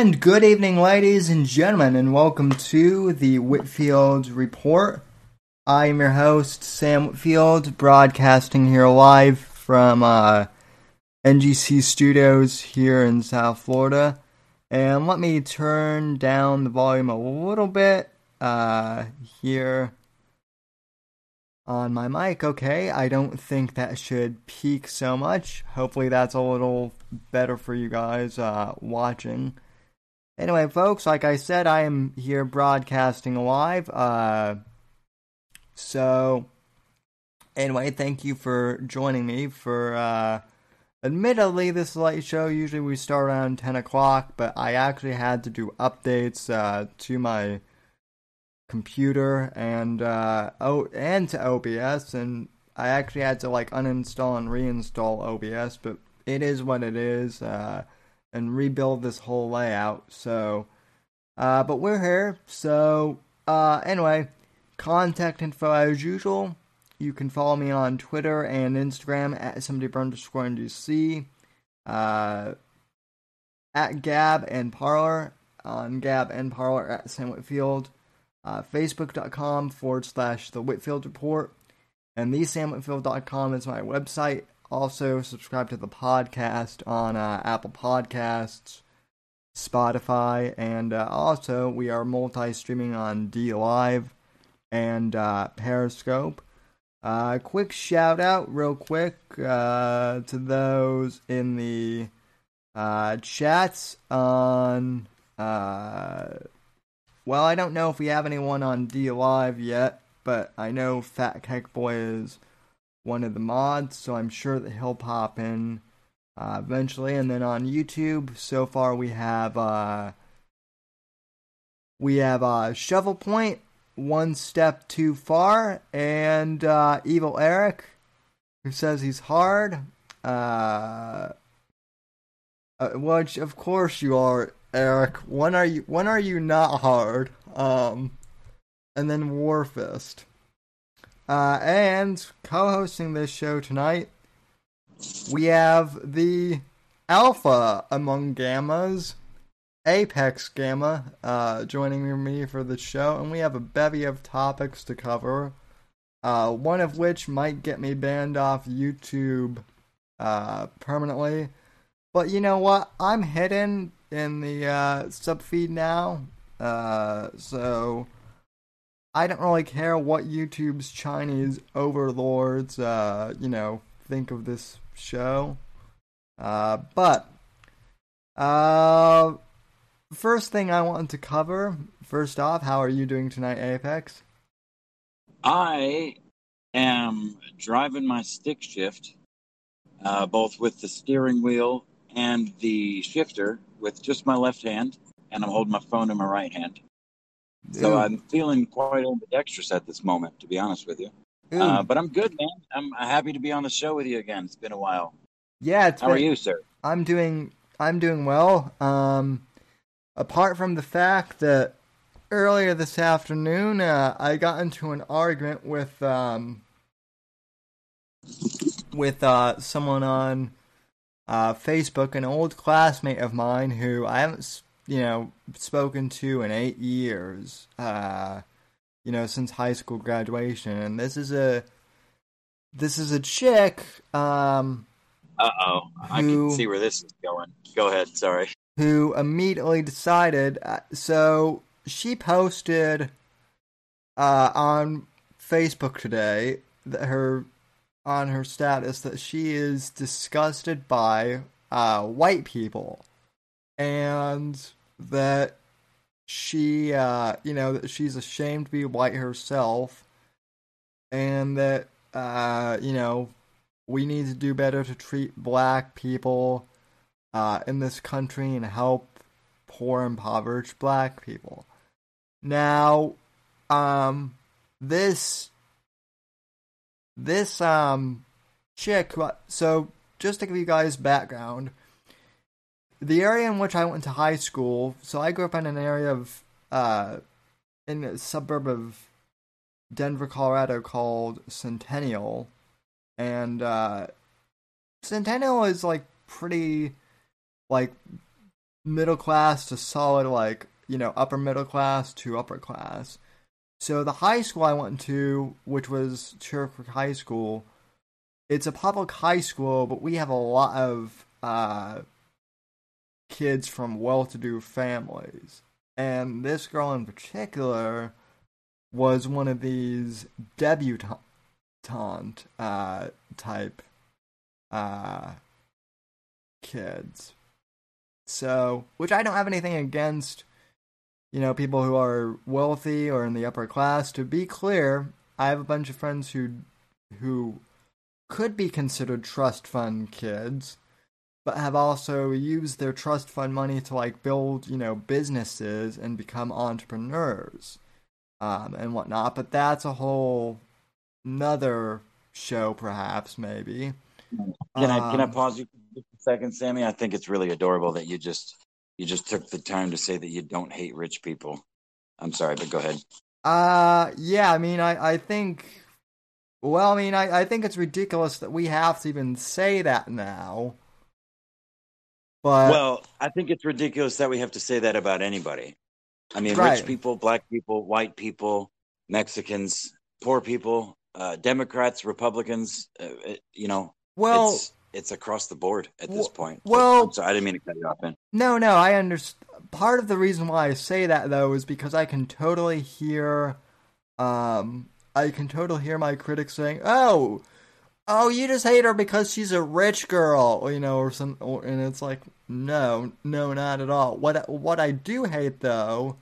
And good evening, ladies and gentlemen, and welcome to the Whitfield Report. I am your host, Sam Whitfield, broadcasting here live from uh, NGC Studios here in South Florida. And let me turn down the volume a little bit uh, here on my mic. Okay, I don't think that should peak so much. Hopefully, that's a little better for you guys uh, watching. Anyway, folks, like I said, I am here broadcasting live. Uh, so, anyway, thank you for joining me for. Uh, admittedly, this late show. Usually we start around 10 o'clock, but I actually had to do updates uh, to my computer and uh, oh, and to OBS, and I actually had to like uninstall and reinstall OBS, but it is what it is, uh, and rebuild this whole layout. So, uh, but we're here. So, uh, anyway, contact info as usual. You can follow me on Twitter and Instagram at somebody underscore uh, at Gab and Parler on Gab and Parler at Sam Whitfield uh, facebook.com forward slash the Whitfield Report, and thesamwhitfield.com is my website. Also, subscribe to the podcast on uh, Apple Podcasts, Spotify, and uh, also we are multi streaming on DLive and uh, Periscope. Uh, quick shout out, real quick, uh, to those in the uh, chats on uh, well, I don't know if we have anyone on DLive yet, but I know Fat Cake Boy is one of the mods, so I'm sure that he'll pop in uh, eventually. And then on YouTube, so far we have uh, we have uh, Shovel Point, One Step Too Far, and uh, Evil Eric, who says he's hard. Uh, uh, which of course you are, Eric. When are you? When are you not hard? Um, and then Warfist. Uh, and co-hosting this show tonight, we have the Alpha among Gammas, Apex Gamma, uh, joining me for the show, and we have a bevy of topics to cover. Uh, one of which might get me banned off YouTube uh, permanently. But you know what? I'm hidden in the uh, sub feed now, uh, so I don't really care what YouTube's Chinese overlords, uh, you know, think of this show. Uh, but uh, first thing I want to cover. First off, how are you doing tonight, Apex? I am driving my stick shift, uh, both with the steering wheel and the shifter with just my left hand, and I'm holding my phone in my right hand. So I'm feeling quite ambidextrous at this moment, to be honest with you. Uh, but I'm good, man. I'm happy to be on the show with you again. It's been a while. Yeah, how been, are you, sir? I'm doing. I'm doing well. Um, apart from the fact that earlier this afternoon, uh, I got into an argument with um, with uh, someone on uh, Facebook, an old classmate of mine who I haven't you know spoken to in eight years. Uh, you know, since high school graduation, and this is a this is a chick. Um, uh oh, I can see where this is going. Go ahead. Sorry. Who immediately decided? Uh, so she posted uh, on Facebook today that her on her status that she is disgusted by uh, white people and that she uh, you know she's ashamed to be white herself and that uh, you know we need to do better to treat black people uh, in this country and help poor impoverished black people. Now um this this um chick so just to give you guys background the area in which i went to high school so i grew up in an area of uh in a suburb of denver colorado called centennial. And uh centennial is like pretty like middle class to solid like you know upper middle class to upper class. So the high school I went to, which was Cherokee High School, it's a public high school, but we have a lot of uh, kids from well-to-do families, and this girl in particular was one of these debutante uh, type uh, kids. So, which I don't have anything against you know, people who are wealthy or in the upper class. To be clear, I have a bunch of friends who who could be considered trust fund kids, but have also used their trust fund money to like build, you know, businesses and become entrepreneurs um, and whatnot. But that's a whole another show, perhaps, maybe. Can I can I um, pause you for a second, Sammy? I think it's really adorable that you just you just took the time to say that you don't hate rich people. I'm sorry, but go ahead. Uh, yeah, I mean, I, I think, well, I mean, I, I think it's ridiculous that we have to even say that now. But well, I think it's ridiculous that we have to say that about anybody. I mean, right. rich people, black people, white people, Mexicans, poor people, uh, Democrats, Republicans. Uh, you know, well, it's it's, across the board at this point. Well, so I didn't mean to cut you off. Man. No, no, I understand. Part of the reason why I say that though is because I can totally hear, um, I can totally hear my critics saying, "Oh, oh, you just hate her because she's a rich girl," you know, or some, or, and it's like, no, no, not at all. What what I do hate though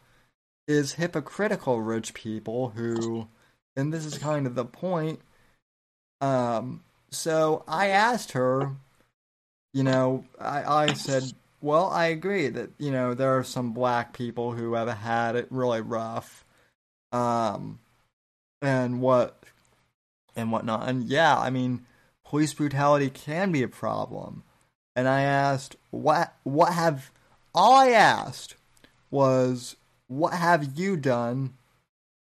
is hypocritical rich people who, and this is kind of the point, um so I asked her, you know, I, I said, well, I agree that, you know, there are some black people who have had it really rough. Um, and what, and whatnot. And yeah, I mean, police brutality can be a problem. And I asked, what, what have, all I asked was, what have you done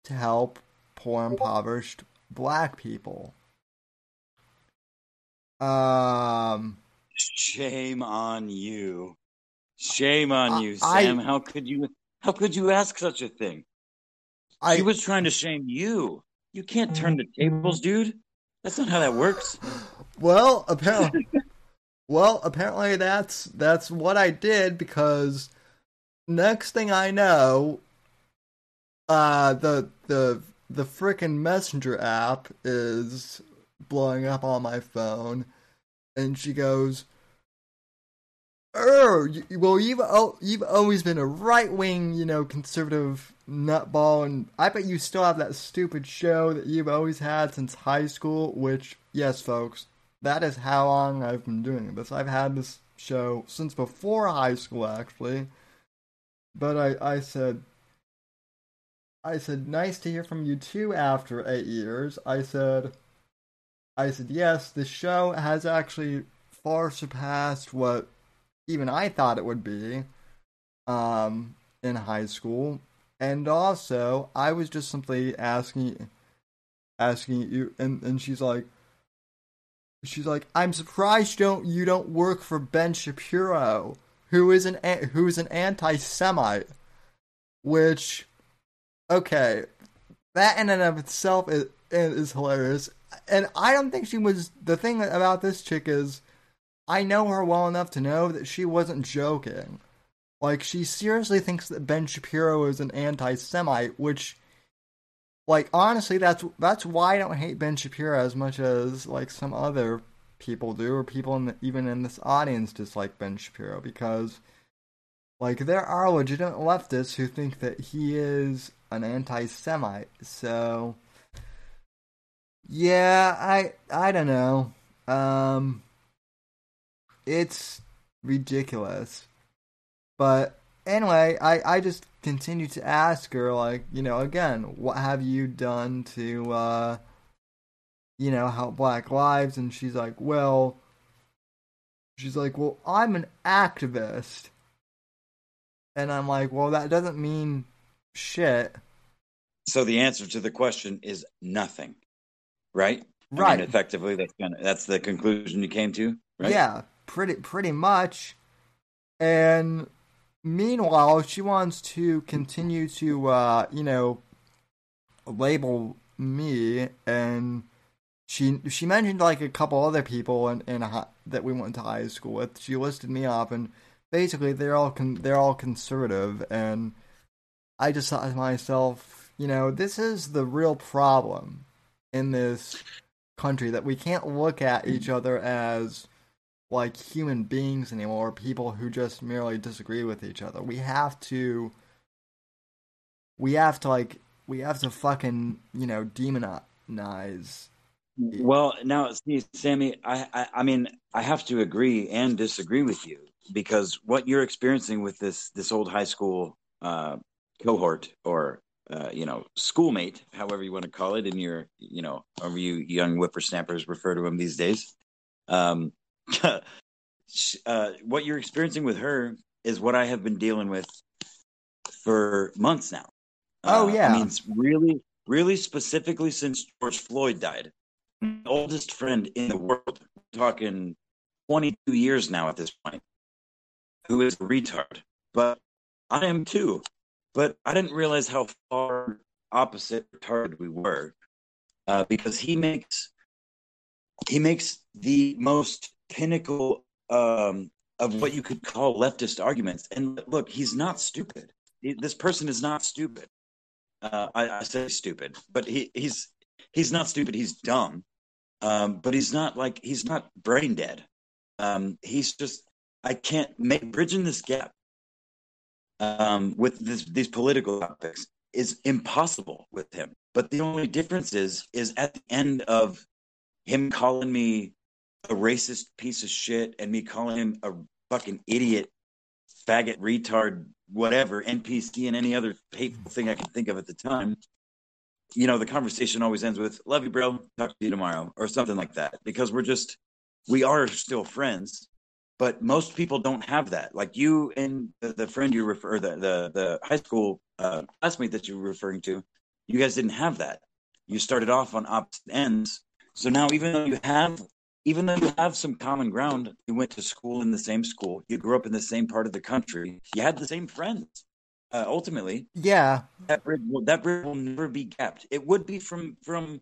to help poor, impoverished black people? Um, shame on you. Shame on you, Sam. I, how could you? How could you ask such a thing? I, he was trying to shame you. You can't turn the tables, dude. That's not how that works. Well, apparently, well, apparently that's that's what I did because next thing I know, uh, the the the frickin' messenger app is blowing up on my phone, and she goes, "Oh, well, you've you've always been a right wing, you know, conservative nutball, and I bet you still have that stupid show that you've always had since high school. Which, yes, folks, that is how long I've been doing this. I've had this show since before high school, actually. But I, I said." I said, nice to hear from you too after eight years. I said, I said, yes, the show has actually far surpassed what even I thought it would be um, in high school. And also, I was just simply asking asking you and, and she's like she's like, I'm surprised you don't you don't work for Ben Shapiro, who is an who's an anti-Semite, which, okay, that in and of itself is, is hilarious. And I don't think she was. The thing about this chick is, I know her well enough to know that she wasn't joking. Like she seriously thinks that Ben Shapiro is an anti-Semite, which, like honestly, that's that's why I don't hate Ben Shapiro as much as like some other people do, or people in the, even in this audience dislike Ben Shapiro because, like, there are legitimate leftists who think that he is an anti-Semite. So, yeah, I I don't know. Um, it's ridiculous. But anyway, I, I just continue to ask her, like, you know, again, what have you done to, uh, you know, help Black Lives? And she's like, well, she's like, well, I'm an activist. And I'm like, well, that doesn't mean shit. So the answer to the question is nothing, right? Right. I mean, effectively, that's kind of, that's the conclusion you came to, right? Yeah, pretty pretty much. And meanwhile, she wants to continue to, uh, you know, label me, and she she mentioned like a couple other people in, in a, that we went to high school with. She listed me off, and basically they're all con- they're all conservative, and I just thought to myself, you know, this is the real problem in this country that we can't look at each other as like human beings anymore, people who just merely disagree with each other. We have to we have to like we have to fucking, you know, demonize well, now, see, Sammy, I, I, I mean, I have to agree and disagree with you because what you're experiencing with this this old high school uh, cohort or uh, you know schoolmate, however you want to call it, in your you know, however you young whippersnappers refer to him these days, um, uh, what you're experiencing with her is what I have been dealing with for months now. Oh yeah, I mean, really, really specifically since George Floyd died. My oldest friend in the world, talking 22 years now at this point, who is a retard. But I am too. But I didn't realize how far opposite retarded we were, uh, because he makes he makes the most pinnacle um, of what you could call leftist arguments. And look, he's not stupid. He, this person is not stupid. Uh, I, I, say stupid, but he, he's he's not stupid. He's dumb, um, but he's not like he's not brain dead. Um, he's just I can't make bridging this gap um, with this, these political topics is impossible with him. But the only difference is is at the end of him calling me a racist piece of shit and me calling him a fucking idiot, faggot, retard, whatever, NPC, and any other hateful thing I can think of at the time, you know, the conversation always ends with "Love you, bro. Talk to you tomorrow" or something like that, because we're just we are still friends. But most people don't have that. Like you and the, the friend you refer the the, the high school uh, classmate that you were referring to, you guys didn't have that. You started off on opposite ends. So now, even though you have even though you have some common ground, you went to school in the same school, you grew up in the same part of the country, you had the same friends. Uh, ultimately, yeah, that bridge will, that bridge will never be kept. It would be from from,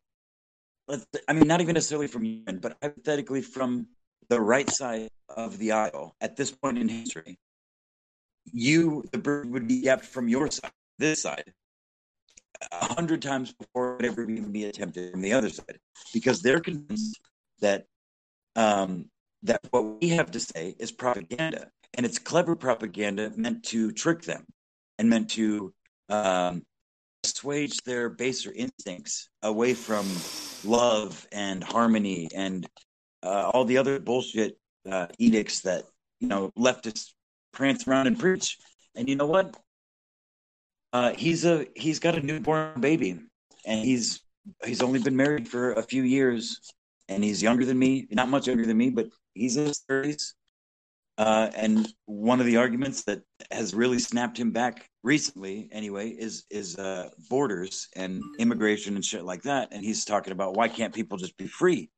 I mean, not even necessarily from you, but hypothetically from the right side of the aisle at this point in history. You, the bridge would be kept from your side, this side, a hundred times before it would ever even be attempted from the other side, because they're convinced that um, that what we have to say is propaganda, and it's clever propaganda meant to trick them and meant to um, assuage their baser instincts away from love and harmony and uh, all the other bullshit uh, edicts that you know leftists prance around and preach. And you know what? Uh, he's a he's got a newborn baby, and he's he's only been married for a few years, and he's younger than me, not much younger than me, but he's in his thirties. Uh, and one of the arguments that has really snapped him back recently, anyway, is is uh, borders and immigration and shit like that. And he's talking about why can't people just be free?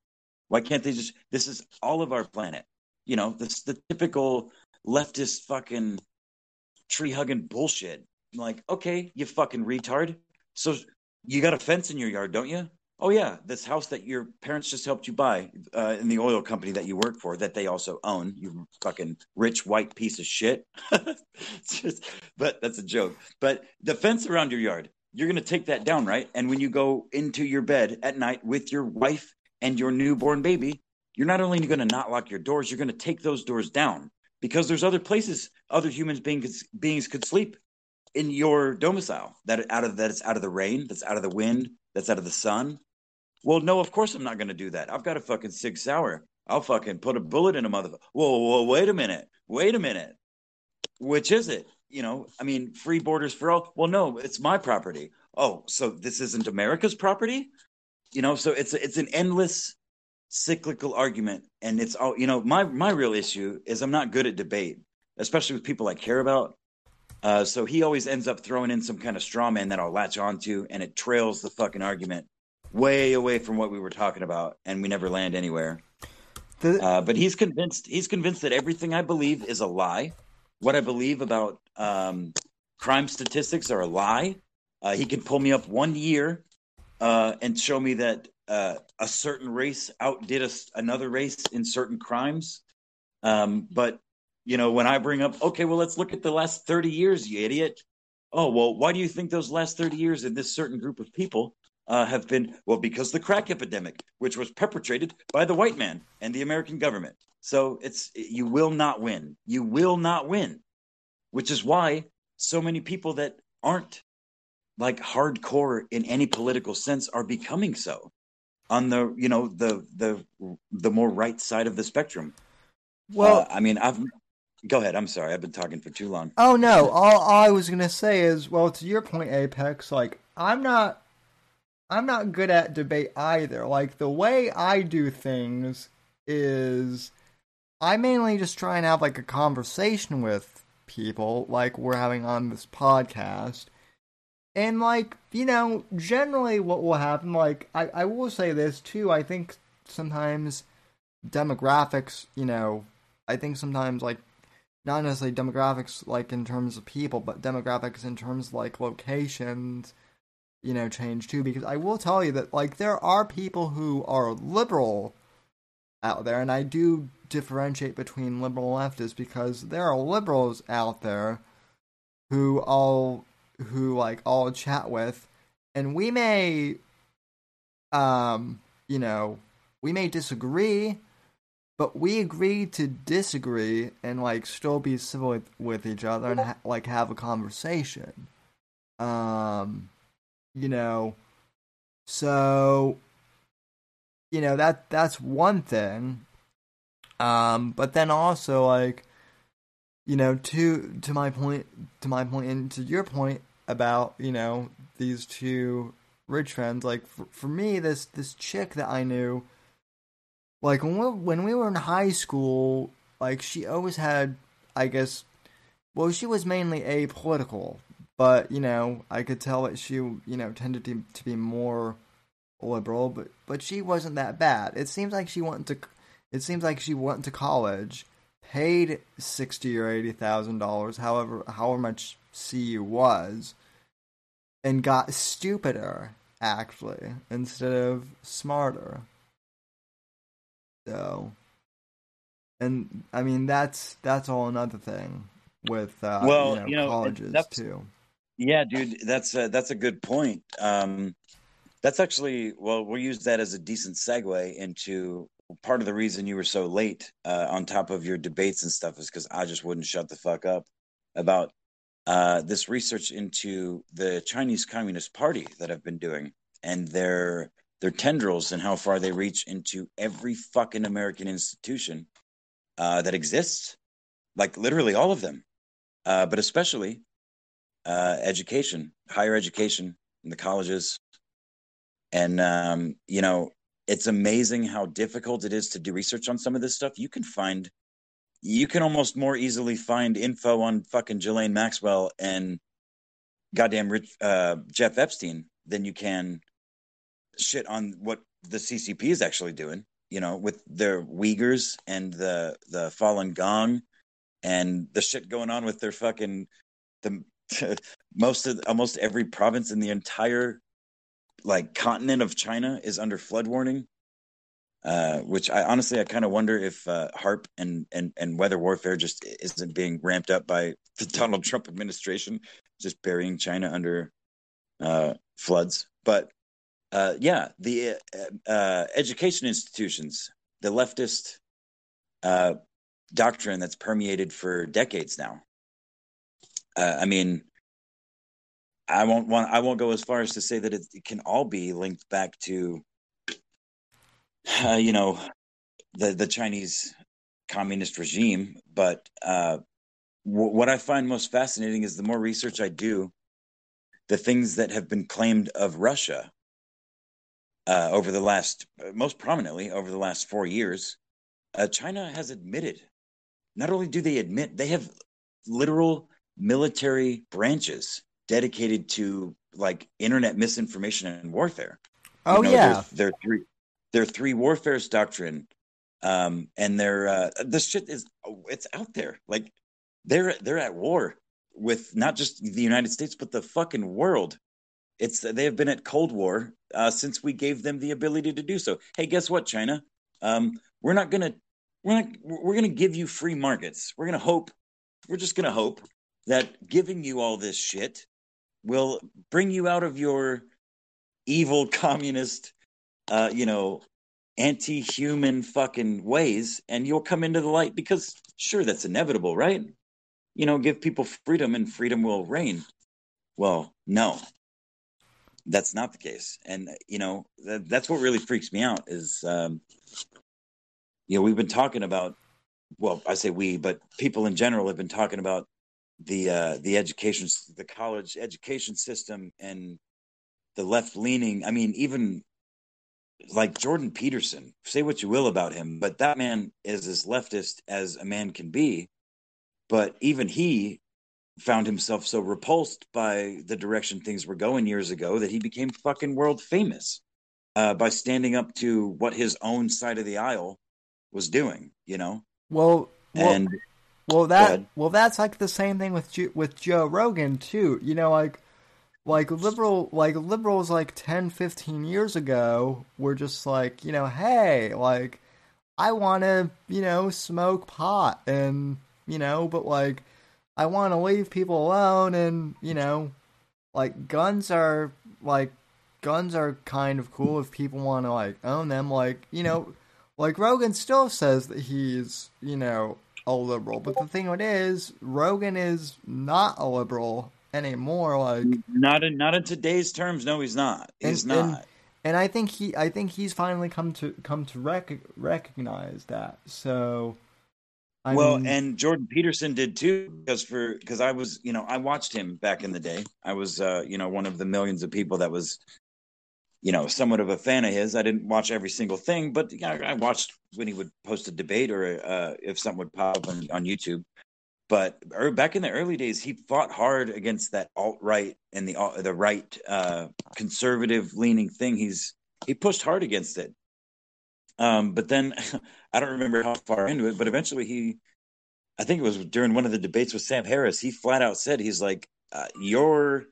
Why can't they just? This is all of our planet. You know, this the typical leftist fucking tree hugging bullshit. I'm like, okay, you fucking retard. So you got a fence in your yard, don't you? Oh yeah, this house that your parents just helped you buy uh, in the oil company that you work for, that they also own. You fucking rich white piece of shit. just, but that's a joke. But the fence around your yard, you're gonna take that down, right? And when you go into your bed at night with your wife and your newborn baby, you're not only to not lock your doors, you're to take those doors down because there's other places other humans beings beings could sleep in your domicile that out of that's out of the rain, that's out of the wind, that's out of the sun. Well, no, of course I'm not going to do that. I've got a fucking Sig Sauer. I'll fucking put a bullet in a motherfucker. Whoa, whoa, wait a minute, wait a minute. Which is it? You know, I mean, free borders for all. Well, no, it's my property. Oh, so this isn't America's property? You know, so it's it's an endless cyclical argument and it's all you know my my real issue is i'm not good at debate especially with people i care about uh, so he always ends up throwing in some kind of straw man that i'll latch onto and it trails the fucking argument way away from what we were talking about and we never land anywhere. The- uh, but he's convinced he's convinced that everything i believe is a lie. What i believe about um, crime statistics are a lie. Uh, he can pull me up one year uh, and show me that uh, a certain race outdid us another race in certain crimes. Um, but you know, when I bring up, okay, well, let's look at the last thirty years, you idiot. Oh well, why do you think those last thirty years in this certain group of people uh, have been? Well, because the crack epidemic, which was perpetrated by the white man and the American government. So it's you will not win. You will not win, which is why so many people that aren't like hardcore in any political sense are becoming so on the you know the the the more right side of the spectrum. Well, uh, I mean, I've go ahead. I'm sorry, I've been talking for too long. Oh no, all, all I was gonna say is, well, to your point, Apex. Like, I'm not, I'm not good at debate either. Like the way I do things is, I mainly just try and have like a conversation with people, like we're having on this podcast, and like, you know, generally what will happen, like I, I will say this too, I think sometimes demographics, you know, I think sometimes like not necessarily demographics like in terms of people, but demographics in terms like locations, you know, change too. Because I will tell you that like there are people who are liberal out there, and I do differentiate between liberal and leftist because there are liberals out there who all who like I'll chat with, and we may, um, you know, we may disagree, but we agree to disagree and like still be civil with, with each other and ha- like have a conversation. Um, you know, so you know that that's one thing. Um, but then also like you know, to to my point, to my point, and to your point about you know these two rich friends. Like for, for me, this this chick that I knew, like when we, when we were in high school, like she always had, I guess, well, she was mainly apolitical, but you know, I could tell that she you know tended to to be more liberal, but but she wasn't that bad. It seems like she went to, it seems like she went to college paid sixty or eighty thousand dollars, however however much CU was, and got stupider actually instead of smarter. So, and I mean that's that's all another thing with uh, well, you know, you know colleges too. Yeah, dude, that's a, that's a good point. Um, that's actually well, we'll use that as a decent segue into part of the reason you were so late uh, on top of your debates and stuff is because I just wouldn't shut the fuck up about uh, this research into the Chinese Communist Party that I've been doing and their their tendrils and how far they reach into every fucking American institution uh, that exists, like literally all of them, uh, but especially uh, education, higher education, in the colleges, and um, you know it's amazing how difficult it is to do research on some of this stuff. You can find, you can almost more easily find info on fucking Ghislaine Maxwell and goddamn Rich, uh, Jeff Epstein than you can shit on what the CCP is actually doing. You know, with their Uyghurs and the the Falun Gong and the shit going on with their fucking the most of almost every province in the entire like continent of China is under flood warning. Uh, which I honestly I kind of wonder if uh, HAARP and, and and weather warfare just isn't being ramped up by the Donald Trump administration, just burying China under uh, floods. But uh, yeah, the uh, uh, education institutions, the leftist doctrine that's permeated for decades now. I mean, I won't want I won't go as far as to say that it, it can all be linked back to uh, you know the the Chinese communist regime, but uh, what I find most fascinating is the more research I do, the things that have been claimed of Russia uh, over the last, most prominently over the last four years, uh, China has admitted. Not only do they admit, they have literal military branches dedicated to like internet misinformation and warfare. Oh you know, yeah, their, three their three warfares doctrine, um, and their uh, this shit is it's out there. Like they're they're at war with not just the United States but the fucking world. It's they have been at Cold War uh, since we gave them the ability to do so. Hey, guess what, China? Um, we're not gonna we're not we're gonna give you free markets. We're gonna hope we're just gonna hope that giving you all this shit will bring you out of your evil communist, uh, you know, anti-human fucking ways, and you'll come into the light because sure, that's inevitable, right? You know, give people freedom, and freedom will reign. Well, no, that's not the case, and you know that, that's what really freaks me out is, um, you know, we've been talking about. Well, I say we, but people in general have been talking about the uh, the education, the college education system, and the left leaning. I mean, even like Jordan Peterson. Say what you will about him, but that man is as leftist as a man can be. But even he found himself so repulsed by the direction things were going years ago that he became fucking world famous uh, by standing up to what his own side of the aisle was doing. You know. Well, well and well, that well, that's like the same thing with with Joe Rogan too. You know, like like liberal like liberals like 10, 15 years ago were just like, you know, hey, like I want to, you know, smoke pot and, you know, but like I want to leave people alone and, you know, like guns are like guns are kind of cool if people want to like own them like, you know, like Rogan still says that he's, you know, a liberal. But the thing it is, Rogan is not a liberal anymore. Like not in not in today's terms. No, he's not. He's and, not. And, and, I think he, I think he's finally come to come to rec- recognize that. So, I well, and Jordan Peterson did too, because for because I was, you know, I watched him back in the day. I was, uh, you know, one of the millions of people that was you know, somewhat of a fan of his. I didn't watch every single thing, but you know, I watched when he would post a debate or uh, if something would pop up on, on YouTube. But er, back in the early days, he fought hard against that alt right and the the right uh, conservative leaning thing. He's he pushed hard against it. Um, but then I don't remember how far into it, but eventually he, I think it was during one of the debates with Sam Harris, he flat out said he's like, uh, "Your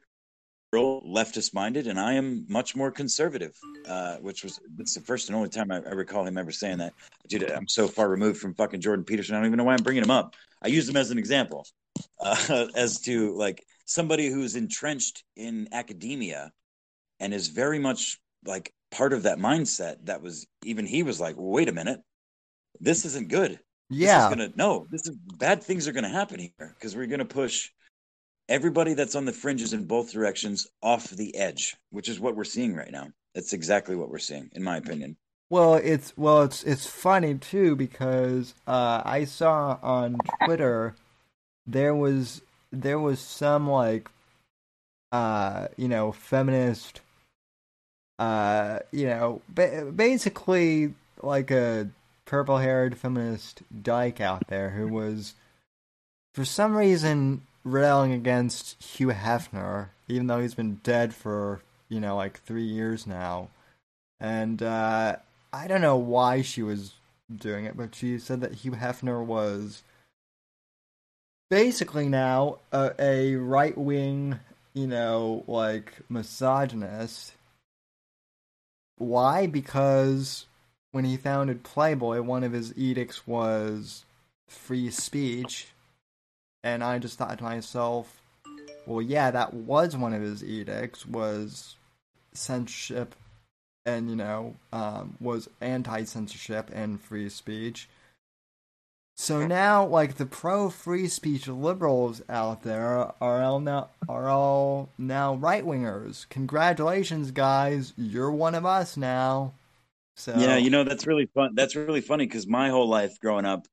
leftist minded, and I am much more conservative, uh, which was it's the first and only time I, I, recall him ever saying that. Dude, I'm so far removed from fucking Jordan Peterson. I don't even know why I'm bringing him up. I use him as an example, uh, as to like somebody who's entrenched in academia and is very much like part of that mindset. That was even he was like, wait a minute, this isn't good. Yeah, this gonna no, this is bad things are gonna happen here because we're gonna push everybody that's on the fringes in both directions off the edge, which is what we're seeing right now. That's exactly what we're seeing, in my opinion. Well, it's well, it's it's funny too because uh, I saw on Twitter there was there was some like uh you know feminist uh you know ba- basically like a purple haired feminist dyke out there who was for some reason railing against Hugh Hefner, even though he's been dead for, you know, like three years now. And uh, I don't know why she was doing it, but she said that Hugh Hefner was basically now a, a right wing, you know, like misogynist. Why? Because when he founded Playboy, one of his edicts was free speech. And I just thought to myself, well, yeah, that was one of his edicts, was censorship and, you know, um, was anti censorship and free speech. So now, like the pro free speech liberals out there are all now are all now right wingers. Congratulations, guys! You're one of us now. So Yeah, you know that's really fun. That's really funny because my whole life growing up,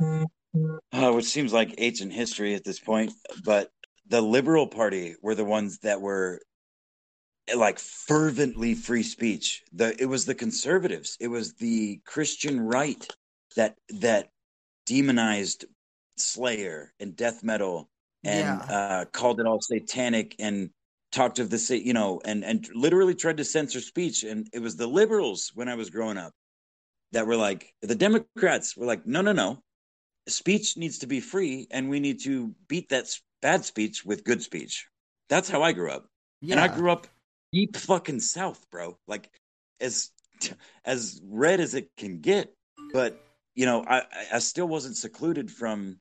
uh, which seems like ancient history at this point, but the Liberal Party were the ones that were like fervently free speech. The it was the conservatives, it was the Christian right that that demonized Slayer and death metal and Yeah. uh, called it all satanic and talked of the you know and and literally tried to censor speech and it was the liberals when I was growing up that were like the Democrats were like no no no speech needs to be free and we need to beat that bad speech with good speech. That's how I grew up. yeah, And I grew up deep fucking south, bro. Like as as red as it can get. But you know, I I- still wasn't secluded from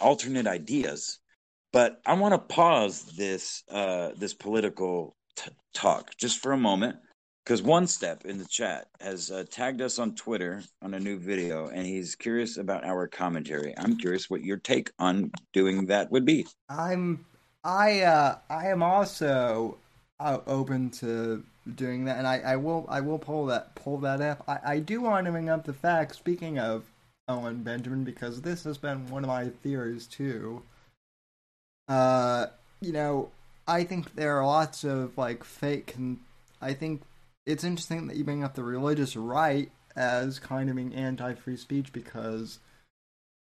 alternate ideas. But I want to pause this uh this political t- talk just for a moment because one step in the chat has uh, tagged us on Twitter on a new video, and he's curious about our commentary. I'm curious what your take on doing that would be. I'm I uh I am also open to doing that, and I, I will I will pull that pull that up. I, I do want to bring up the fact. Speaking of Owen Benjamin, because this has been one of my theories too. Uh, you know, I think there are lots of like fake. Con- I think it's interesting that you bring up the religious right as kind of being anti-free speech because,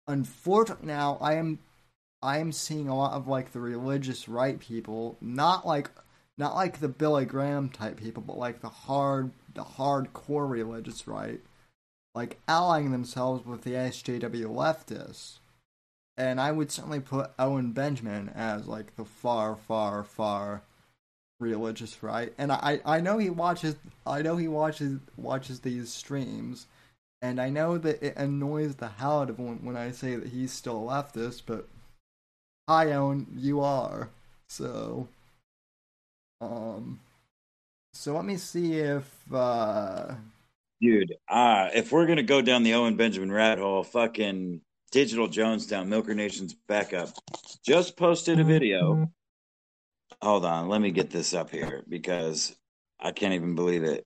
unfortunately, now I am I am seeing a lot of like the religious right people, not like not like the Billy Graham type people, but like the hard the hardcore religious right, like allying themselves with the SJW leftists. And I would certainly put Owen Benjamin as like the far, far, far religious right. And I, I know he watches I know he watches watches these streams and I know that it annoys the hell out of him when I say that he's still a leftist, but Hi, Owen, you are. So, um, so let me see if, uh, Dude, uh, if we're gonna go down the Owen Benjamin rat hole, fucking Digital Jonestown, Milker Nation's backup, just posted a video. Hold on, let me get this up here because I can't even believe it.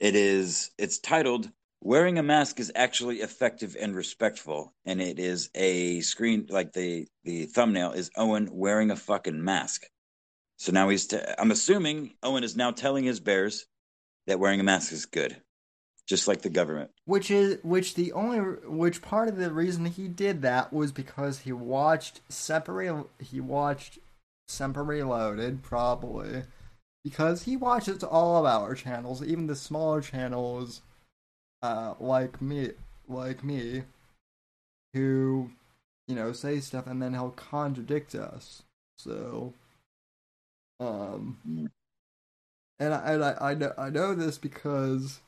It is. It's titled "Wearing a Mask is Actually Effective and Respectful," and it is a screen like the the thumbnail is Owen wearing a fucking mask. So now he's. T- I'm assuming Owen is now telling his bears that wearing a mask is good, just like the government. which is, which the only, which part of the reason he did that was because he watched Semper, he watched Semper Reloaded, probably, because he watches all of our channels, even the smaller channels, uh, like me, like me, who, you know, say stuff and then he'll contradict us. So, um, and I and I, I know I know this because,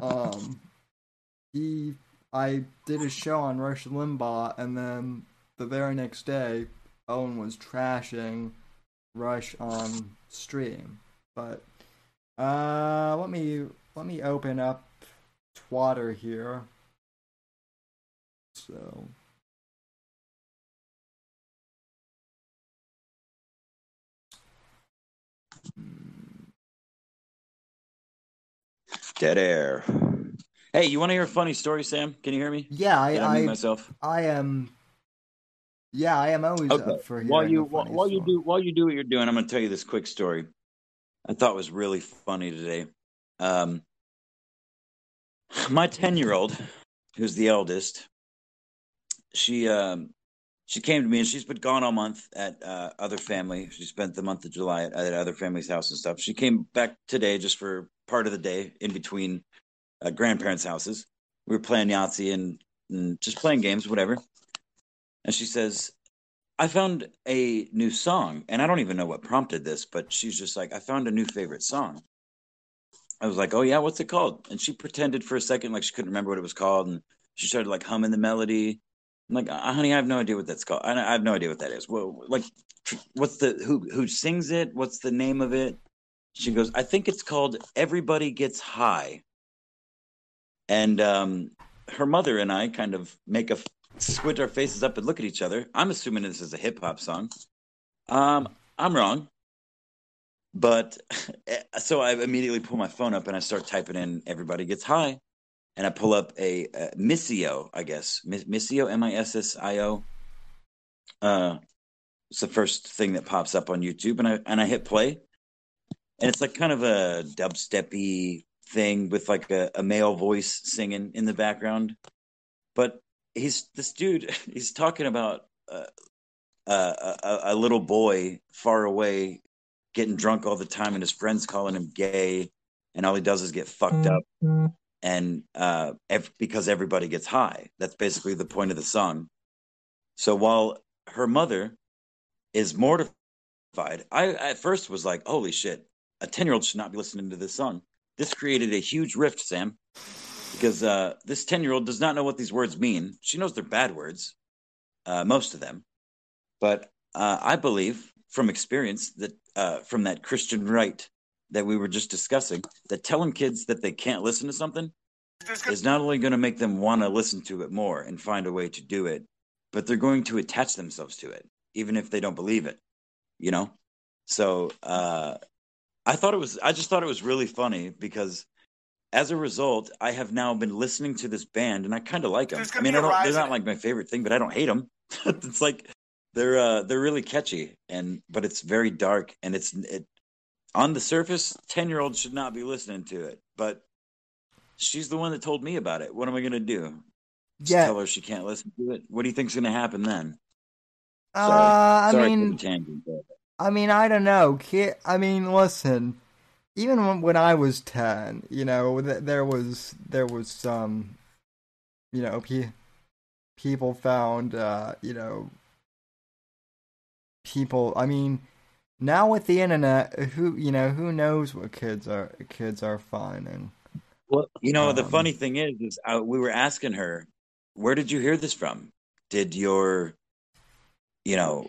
um, he I did a show on Rush Limbaugh, and then the very next day, Owen was trashing Rush on stream. But uh, let me let me open up Twatter here. So. Dead air. Hey, you want to hear a funny story, Sam? Can you hear me? Yeah, I, Did I I, myself? I am. Yeah, I am always Okay. up for hearing While you while you do while you do what you're doing, I'm going to tell you this quick story. I thought was really funny today. Um, my ten year old, who's the eldest, she um, she came to me and she's been gone all month at uh, other family. She spent the month of July at, at other family's house and stuff. She came back today just for part of the day in between uh, grandparents' houses. We were playing Yahtzee and, and just playing games, whatever. and she says, I found a new song, and I don't even know what prompted this, but she's just like, I found a new favorite song. I was like, Oh yeah, what's it called? And she pretended for a second like she couldn't remember what it was called, and she started like humming the melody. Like, honey, I have no idea what that's called. I I have no idea what that is. Well, like, what's the who who sings it? What's the name of it? She goes, I think it's called Everybody Gets High. And um, her mother and I kind of make a squint our faces up and look at each other. I'm assuming this is a hip hop song. Um, I'm wrong. But so I immediately pull my phone up and I start typing in Everybody Gets High. And I pull up a, a Missio, I guess. Missio, M I S S I O. Uh, it's the first thing that pops up on YouTube. And I, and I hit play. And it's like kind of a dubsteppy thing with like a, a male voice singing in the background. But he's this dude, he's talking about uh, uh, a, a little boy far away getting drunk all the time and his friends calling him gay and all he does is get fucked up and uh, because everybody gets high. That's basically the point of the song. So while her mother is mortified i at first was like holy shit a 10 year old should not be listening to this song. This created a huge rift sam because uh, this 10 year old does not know what these words mean. She knows they're bad words uh, most of them. But uh, i believe from experience that uh, from that Christian right that we were just discussing that telling kids that they can't listen to something is not only going to make them want to listen to it more and find a way to do it, but they're going to attach themselves to it, even if they don't believe it, you know? So uh, I thought it was, I just thought it was really funny because as a result, I have now been listening to this band and I kind of like them. I mean, I don't, they're not like my favorite thing, but I don't hate them. it's like they're uh, they're really catchy and but it's very dark and it's it on the surface 10 year olds should not be listening to it but she's the one that told me about it. What am i going to do? Just yeah. tell her she can't listen to it? What do you think's going to happen then? Uh i Sorry mean tangent, i mean i don't know. I mean listen even when, i was 10 you know there was there was some you know pe- people found uh you know people. I mean, now with the internet, who you know, who knows what kids are kids are finding. Well, you know, um, the funny thing is, is uh, we were asking her, where did you hear this from? Did your, you know,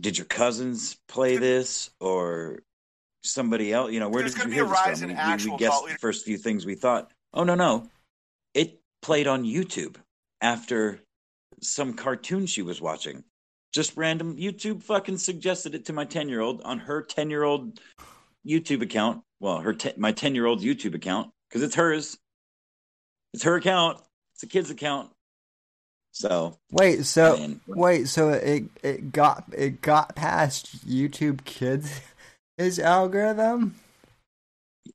did your cousins play this or somebody else? You know, where did you hear this from? We, we, we guessed the first few things we thought. Oh no, no, it played on YouTube after some cartoon she was watching just random YouTube fucking suggested it to my 10 year old on her 10 year old YouTube account. Well, her te- my 10 year old YouTube account because it's hers. It's her account. It's a kid's account. So wait, so mean, wait, so it it got it got past YouTube Kids his algorithm.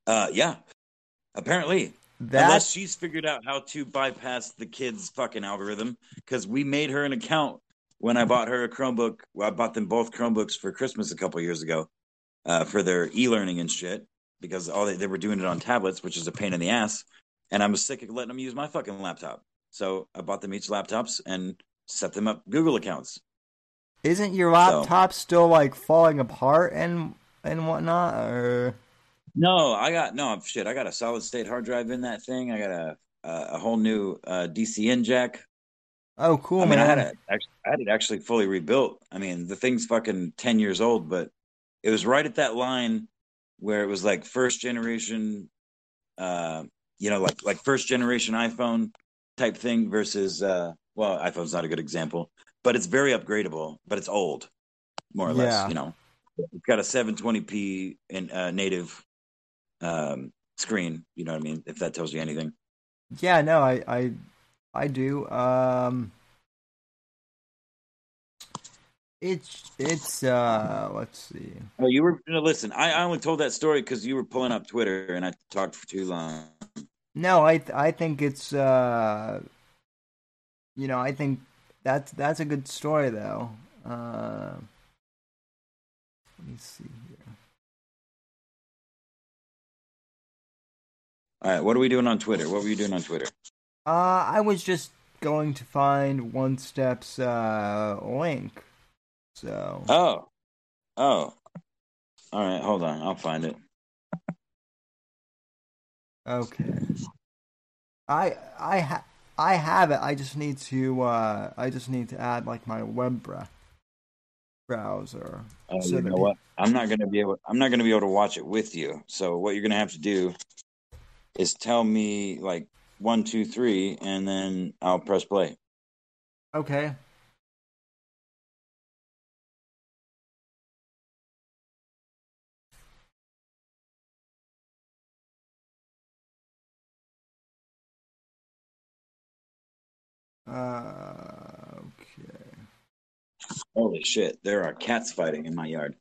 Uh, yeah, apparently. That... Unless she's figured out how to bypass the kids' fucking algorithm, because we made her an account when I bought her a Chromebook, well, I bought them both Chromebooks for Christmas a couple years ago uh, for their e-learning and shit because all they, they were doing it on tablets, which is a pain in the ass. And I was sick of letting them use my fucking laptop. So I bought them each laptops and set them up Google accounts. Isn't your laptop so, still like falling apart and and whatnot? Or no, I got no shit. I got a solid state hard drive in that thing. I got a a, a whole new uh, DCN jack Oh, cool, I mean, man. I had it. I had it actually fully rebuilt. I mean, the thing's fucking ten years old, but it was right at that line where it was like first generation, uh, you know, like like first generation iPhone type thing versus, uh, well, iPhone's not a good example, but it's very upgradable, but it's old, more or yeah. less. You know, it's got a 720p in uh, native um, screen. You know what I mean? If that tells you anything. Yeah, no, I, I I do. Um, it's it's uh, let's see. Oh, you were no, listen. I, I only told that story because you were pulling up Twitter and I talked for too long. No, I I think it's uh, you know, I think that's that's a good story though. Uh, let me see here. All right, what are we doing on Twitter? What were you doing on Twitter? Uh, I was just going to find One Step's uh, link. So. Oh. Oh. All right. Hold on. I'll find it. Okay. I I ha- I have it. I just need to uh I just need to add like my web browser. Oh, So you know what? I'm not gonna be able. I'm not gonna be able to watch it with you. So what you're gonna have to do is tell me like one, two, three, and then I'll press play. Okay. Uh, okay. Holy shit! There are cats fighting in my yard.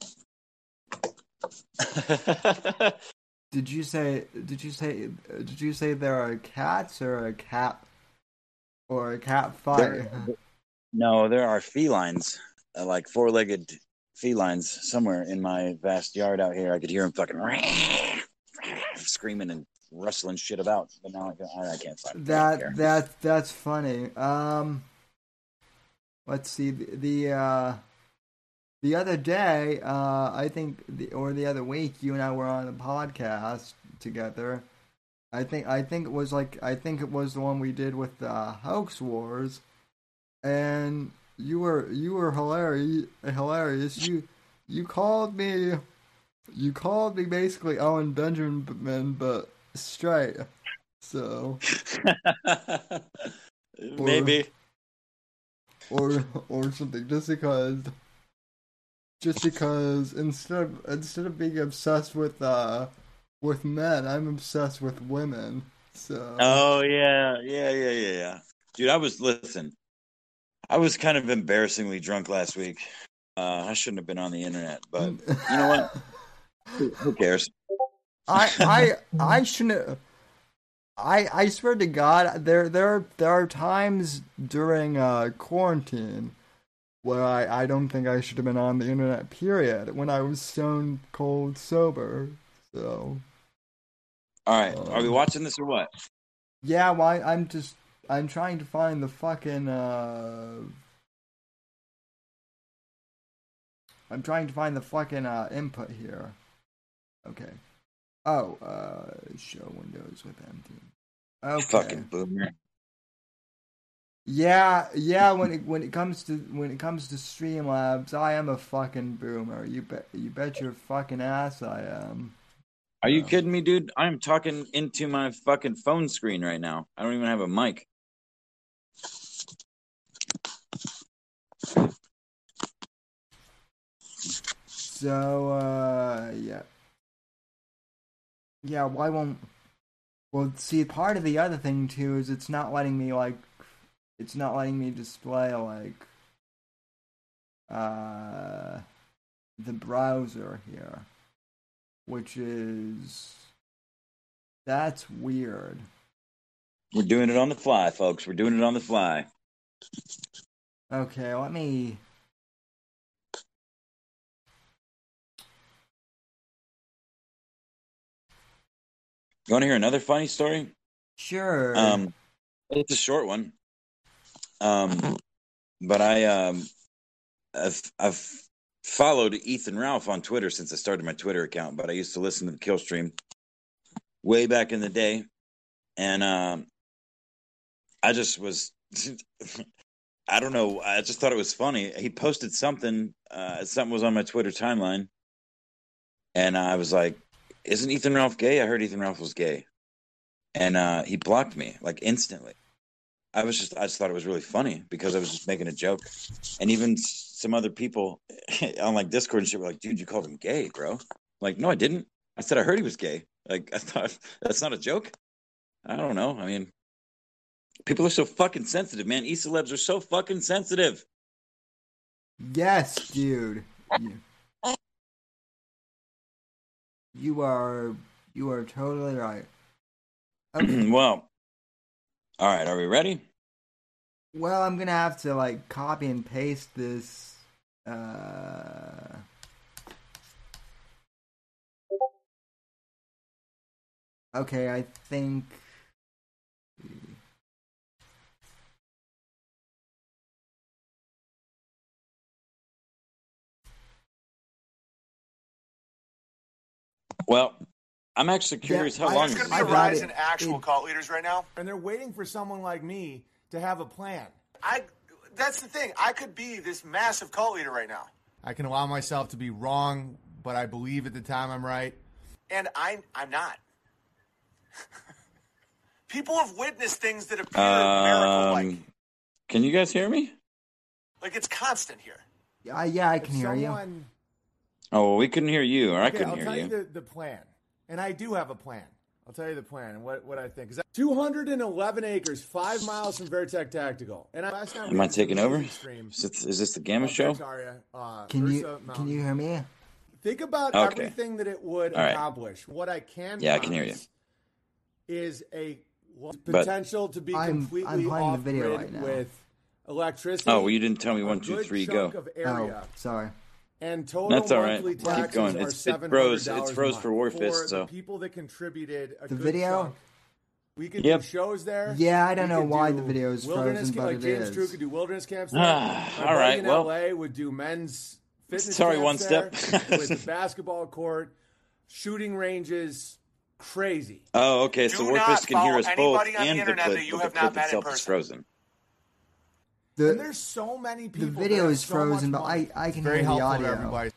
Did you say? Did you say? Did you say there are cats or a cat or a cat fight? There- no, there are felines, uh, like four-legged felines, somewhere in my vast yard out here. I could hear them fucking screaming and rustling shit about. But now I, I can't find. That that that's funny. Um, let's see the, the uh the other day. Uh, I think the or the other week, you and I were on a podcast together. I think I think it was like I think it was the one we did with uh, Hoax Wars, and you were you were hilarious. Hilarious. You you called me. You called me basically Owen Benjamin, but straight. So. Maybe. or or something just because just because instead of instead of being obsessed with uh with men i'm obsessed with women so Oh yeah, yeah, yeah, yeah, yeah. Dude, I was listen. I was kind of embarrassingly drunk last week. Uh, I shouldn't have been on the internet, but you know what? Who, cares? i i i shouldn't I, I swear to God, there there there are times during uh, quarantine where I, I don't think I should have been on the internet. Period. When I was stone cold sober. So All right, are we watching this or what? Yeah, well, I, I'm just I'm trying to find the fucking uh I'm trying to find the fucking uh input here. Okay. Oh, uh show windows with empty. Okay. Fucking boomer. Yeah, yeah, when it when it comes to when it comes to Streamlabs, I am a fucking boomer. You bet you bet your fucking ass I am. Are you Yeah. kidding me, dude? I'm talking into my fucking phone screen right now. I don't even have a mic. So, uh, yeah. Yeah, why won't. Well, see, part of the other thing, too, is it's not letting me, like. It's not letting me display, like. Uh. The browser here. Which is. That's weird. We're doing it on the fly, folks. We're doing it on the fly. Okay, let me. You want to hear another funny story? Sure. Um, it's a short one. Um, but I um, I've, I've followed Ethan Ralph on Twitter since I started my Twitter account. But I used to listen to the Kill Stream way back in the day, and um, I just was. I don't know. I just thought it was funny. He posted something. Uh, something was on my Twitter timeline, and I was like, "Isn't Ethan Ralph gay?" I heard Ethan Ralph was gay, and uh, he blocked me like instantly. I was just, I just thought it was really funny because I was just making a joke, and even some other people on like Discord and shit were like, "Dude, you called him gay, bro." I'm like, no, I didn't. I said I heard he was gay. Like, I thought that's not a joke. I don't know. I mean, people are so fucking sensitive, man. E celebs are so fucking sensitive. Yes, dude. You, you are you are totally right. Okay. well, all right, are we ready? Well, I'm gonna have to like copy and paste this. Uh... Okay, I think. Well, I'm actually curious Yeah, how I- long There's this going to be I a got rise it. in actual It- cult leaders right now. and they're waiting for someone like me to have a plan. I. That's the thing. I could be this massive cult leader right now, I can allow myself to be wrong, but I believe at the time I'm right. and I'm I'm not. People have witnessed things that appear miracle-like. Um, can you guys hear me? Like it's constant here. Yeah, yeah, I If can hear you. Oh, well, we couldn't hear you, or I couldn't I'll hear tell you, you. the, the plan, and I do have a plan. I'll tell you the plan and what, what I think. Is that 211 acres, five miles from Veritech Tactical. And I, last night Am I taking over? music Stream, Is, it, is this the Gamma Show? Veritarian, uh, Can you Ursa can you hear me? Think about Okay. everything that it would All right. accomplish. What I can Yeah, I can hear you. Is a potential to be I'm- completely I'm playing the off video grid right now. with electricity. Oh, well, you didn't tell me a one, two, good three, chunk go. Of area, Oh, sorry. And total That's all right. monthly Keep taxes going. are It's- it $700 froze- It's a froze for Warfist, For so- the people that contributed a The good video? chunk, we could Yep. do shows there. Yeah, I don't We know could why do the video is wilderness frozen, ca- but like it James is. True could do wilderness camps. there. Ah, My all buddy right, in well- LA would do men's fitness. Sorry, camps one there step. with the basketball court, shooting ranges, crazy. Oh, okay. Do So not Warfist can hear us both anybody on the and the internet clip, that you but have the not clip met in itself is person. frozen. The and there's so many the video is so frozen, but. I I can hear the audio. everybody.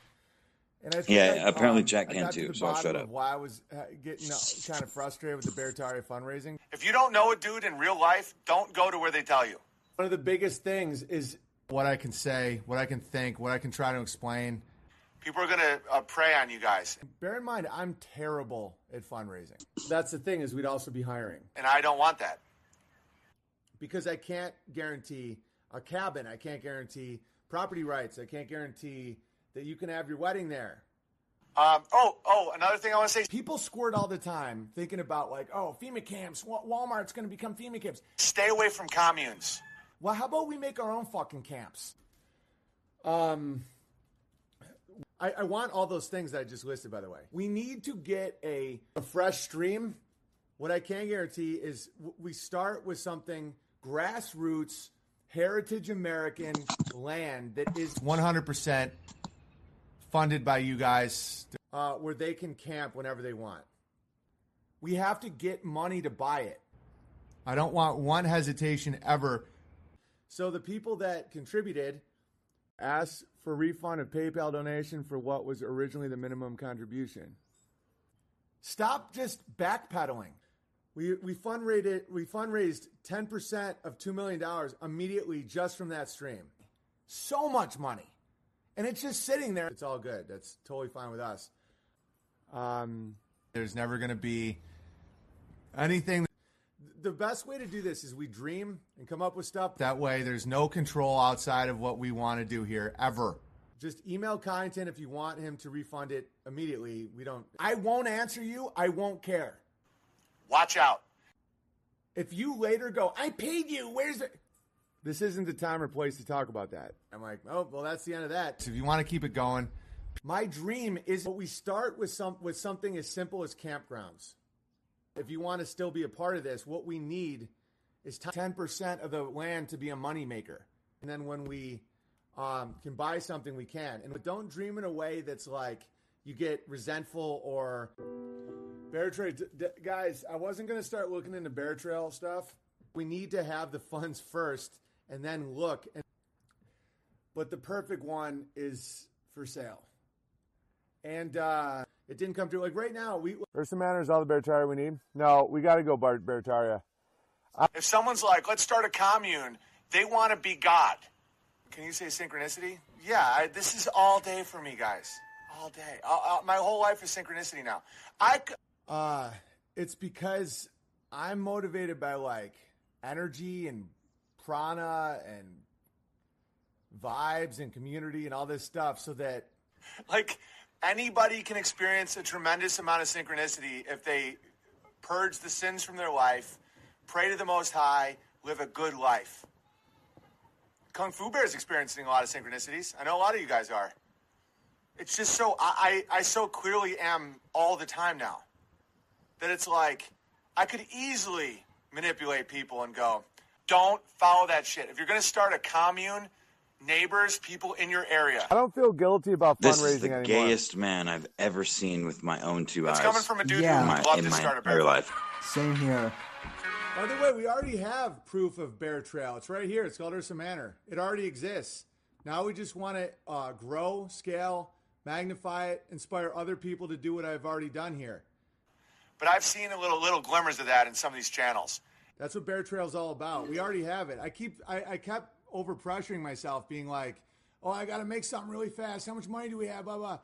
And I Yeah, I, apparently um, Jack can got to too, the so I'll shut up. Why I was uh, getting uh, kind of frustrated with the Bear Beartaria fundraising. If you don't know a dude in real life, don't go to where they tell you. One of the biggest things is what I can say, what I can think, what I can try to explain. People are going to uh, prey on you guys, Bear in mind, I'm terrible at fundraising. That's the thing is we'd also be hiring and I don't want that. because I can't guarantee a cabin. I can't guarantee property rights. I can't guarantee that you can have your wedding there. Um, oh, oh, another thing I want to say: People squirt all the time thinking about like, oh, FEMA camps. Walmart's going to become FEMA camps. stay away from communes. Well, how about we make our own fucking camps? Um, I, I want all those things that I just listed. By the way, we need to get a, a fresh stream. What I can guarantee is w- we start with something grassroots, heritage American land that is 100% funded by you guys, uh, where they can camp whenever they want. We have to get money to buy it. I don't want one hesitation ever. So the people that contributed asked for refund of PayPal donation for what was originally the minimum contribution. Stop just backpedaling. We we fundraised we fundraised ten percent of two million dollars immediately just from that stream. So much money, and it's just sitting there. It's all good. That's totally fine with us. Um, there's never going to be anything. The best way to do this is we dream and come up with stuff. That way, there's no control outside of what we want to do here ever. Just email Kyneton if you want him to refund it immediately. We don't. I won't answer you. I won't care. Watch out. If you later go, I paid you. Where's it? This isn't the time or place to talk about that. I'm like, oh, well, that's the end of that. So if you want to keep it going, my dream is we start with some with something as simple as campgrounds. If you want to still be a part of this, what we need is 10% of the land to be a moneymaker. And then when we um, can buy something, we can. And but don't dream in a way that's like you get resentful or Bear Trail. D- d- guys, I wasn't going to start looking into Bear Trail stuff. We need to have the funds first and then look. And, but the perfect one is for sale. And uh, it didn't come through. Like right now, we. Ursa Manor is all the Beartaria we need? No, we got to go Bar- Beartaria. If someone's like, let's start a commune, they want to be God. Can you say synchronicity? Yeah, I, this is all day for me, guys. All day. Uh, uh, my whole life is synchronicity now. I. c- Uh, it's because I'm motivated by like energy and prana and vibes and community and all this stuff so that Like anybody can experience a tremendous amount of synchronicity if they purge the sins from their life, pray to the Most High, live a good life. Kung Fu Bear is experiencing a lot of synchronicities. I know a lot of you guys are. It's just so I, I, I so clearly am all the time now that it's like I could easily manipulate people and go, don't follow that shit. If you're going to start a commune, neighbors, people in your area. I don't feel guilty about fundraising This is the anymore. gayest man I've ever seen with my own two It's eyes coming from a dude Yeah. who my, would love in to my start a entire bear life. Same here. By the way, we already have proof of Bear Trail. It's right here. It's called Ursa Manor. It already exists. Now we just want to uh, grow, scale, magnify it, inspire other people to do what I've already done here. But I've seen a little little glimmers of that in some of these channels. That's what Bear Trail's all about. We already have it. I keep I, I kept over pressuring myself, being like, "Oh, I got to make something really fast. How much money do we have?" Blah blah.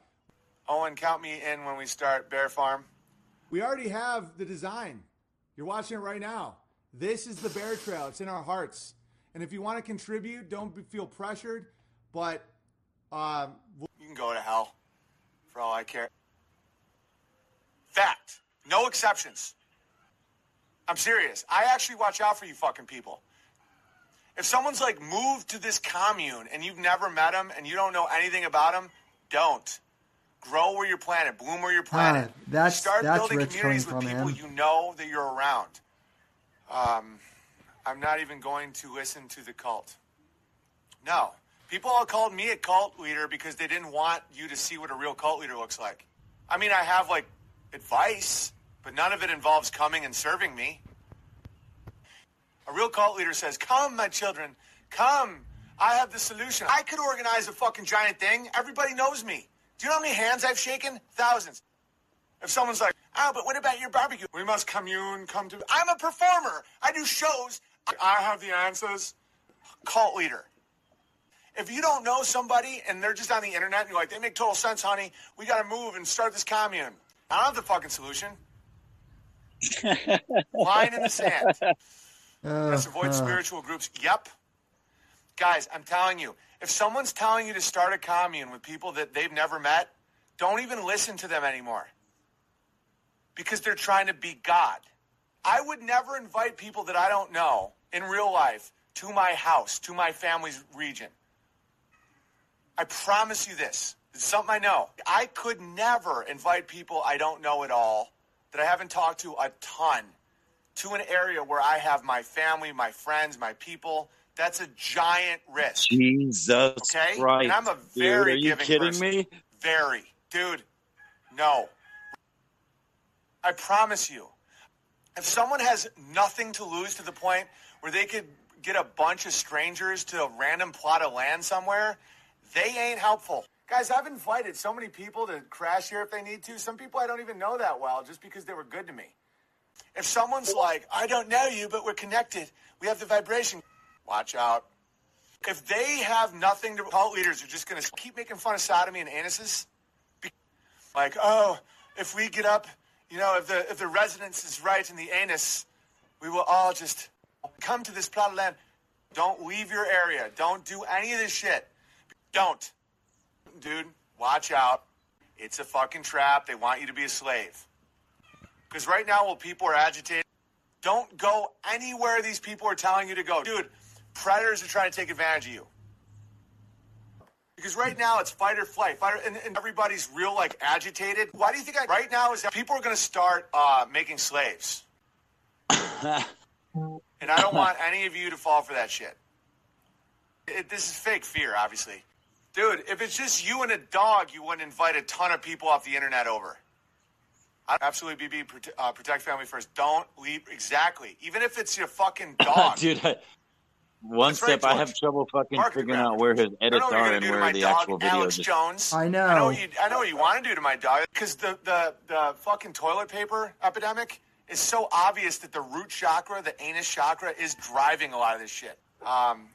Owen, count me in when we start Bear Farm. We already have the design. You're watching it right now. This is the Bear Trail. It's in our hearts. And if you want to contribute, don't be, feel pressured. But um, You can go to hell for all I care. Fact. No exceptions. I'm serious. I actually watch out for you fucking people. If someone's like moved to this commune and you've never met them and you don't know anything about them, don't. Grow where you're planted. Bloom where you're planted. Ah, that's- Start that's building rich communities with from people him. you know that you're around. Um, I'm not even going to listen to the cult. No. People all called me a cult leader because they didn't want you to see what a real cult leader looks like. I mean, I have like advice, but none of it involves coming and serving me. A real cult leader says, Come, my children, come. I have the solution. I could organize a fucking giant thing. Everybody knows me. Do you know how many hands I've shaken? Thousands. If someone's like, oh, but what about your barbecue? We must commune, come to. I'm a performer. I do shows. I have the answers. Cult leader. If you don't know somebody and they're just on the internet and you're like, they make total sense, honey, we got to move and start this commune. I don't have the fucking solution. Line in the sand. Uh, Let's avoid uh, spiritual groups. Yep. Guys, I'm telling you, if someone's telling you to start a commune with people that they've never met, don't even listen to them anymore. Because they're trying to be God. I would never invite people that I don't know in real life to my house, to my family's region. I promise you this. It's something I know. I could never invite people I don't know at all, that I haven't talked to a ton, to an area where I have my family, my friends, my people. That's a giant risk. Jesus Okay? Christ. And I'm a dude, very Are you giving kidding person. me? Very. Dude, no. I promise you. If someone has nothing to lose to the point where they could get a bunch of strangers to a random plot of land somewhere, they ain't helpful. Guys, I've invited so many people to crash here if they need to. Some people I don't even know that well just because they were good to me. If someone's like, I don't know you, but we're connected, we have the vibration, watch out. If they have nothing to, cult leaders are just going to keep making fun of sodomy and anuses. Like, oh, if we get up, you know, if the if the resonance is right in the anus, we will all just come to this plot of land. Don't leave your area. Don't do any of this shit. Don't. Dude, watch out. It's a fucking trap. They want you to be a slave. Because right now, while people are agitated, don't go anywhere these people are telling you to go. Dude, predators are trying to take advantage of you. Because right now it's fight or flight, fight or, and, and everybody's real like agitated. Why do you think I, right now is that people are going to start uh, making slaves? and I don't want any of you to fall for that shit. It, this is fake fear, obviously. Dude, if it's just you and a dog, you wouldn't invite a ton of people off the internet over. I- Absolutely, BB, prote- uh, protect family first. Don't leave. Exactly. Even if it's your fucking dog. Dude, I, one That's right, step, I have trouble fucking Mark figuring out where his edits know what you're and where the dog, actual video Alex just Jones. I know. I know what you. I know what you want to do to my dog because the, the the fucking toilet paper epidemic is so obvious that the root chakra, the anus chakra, is driving a lot of this shit. Um,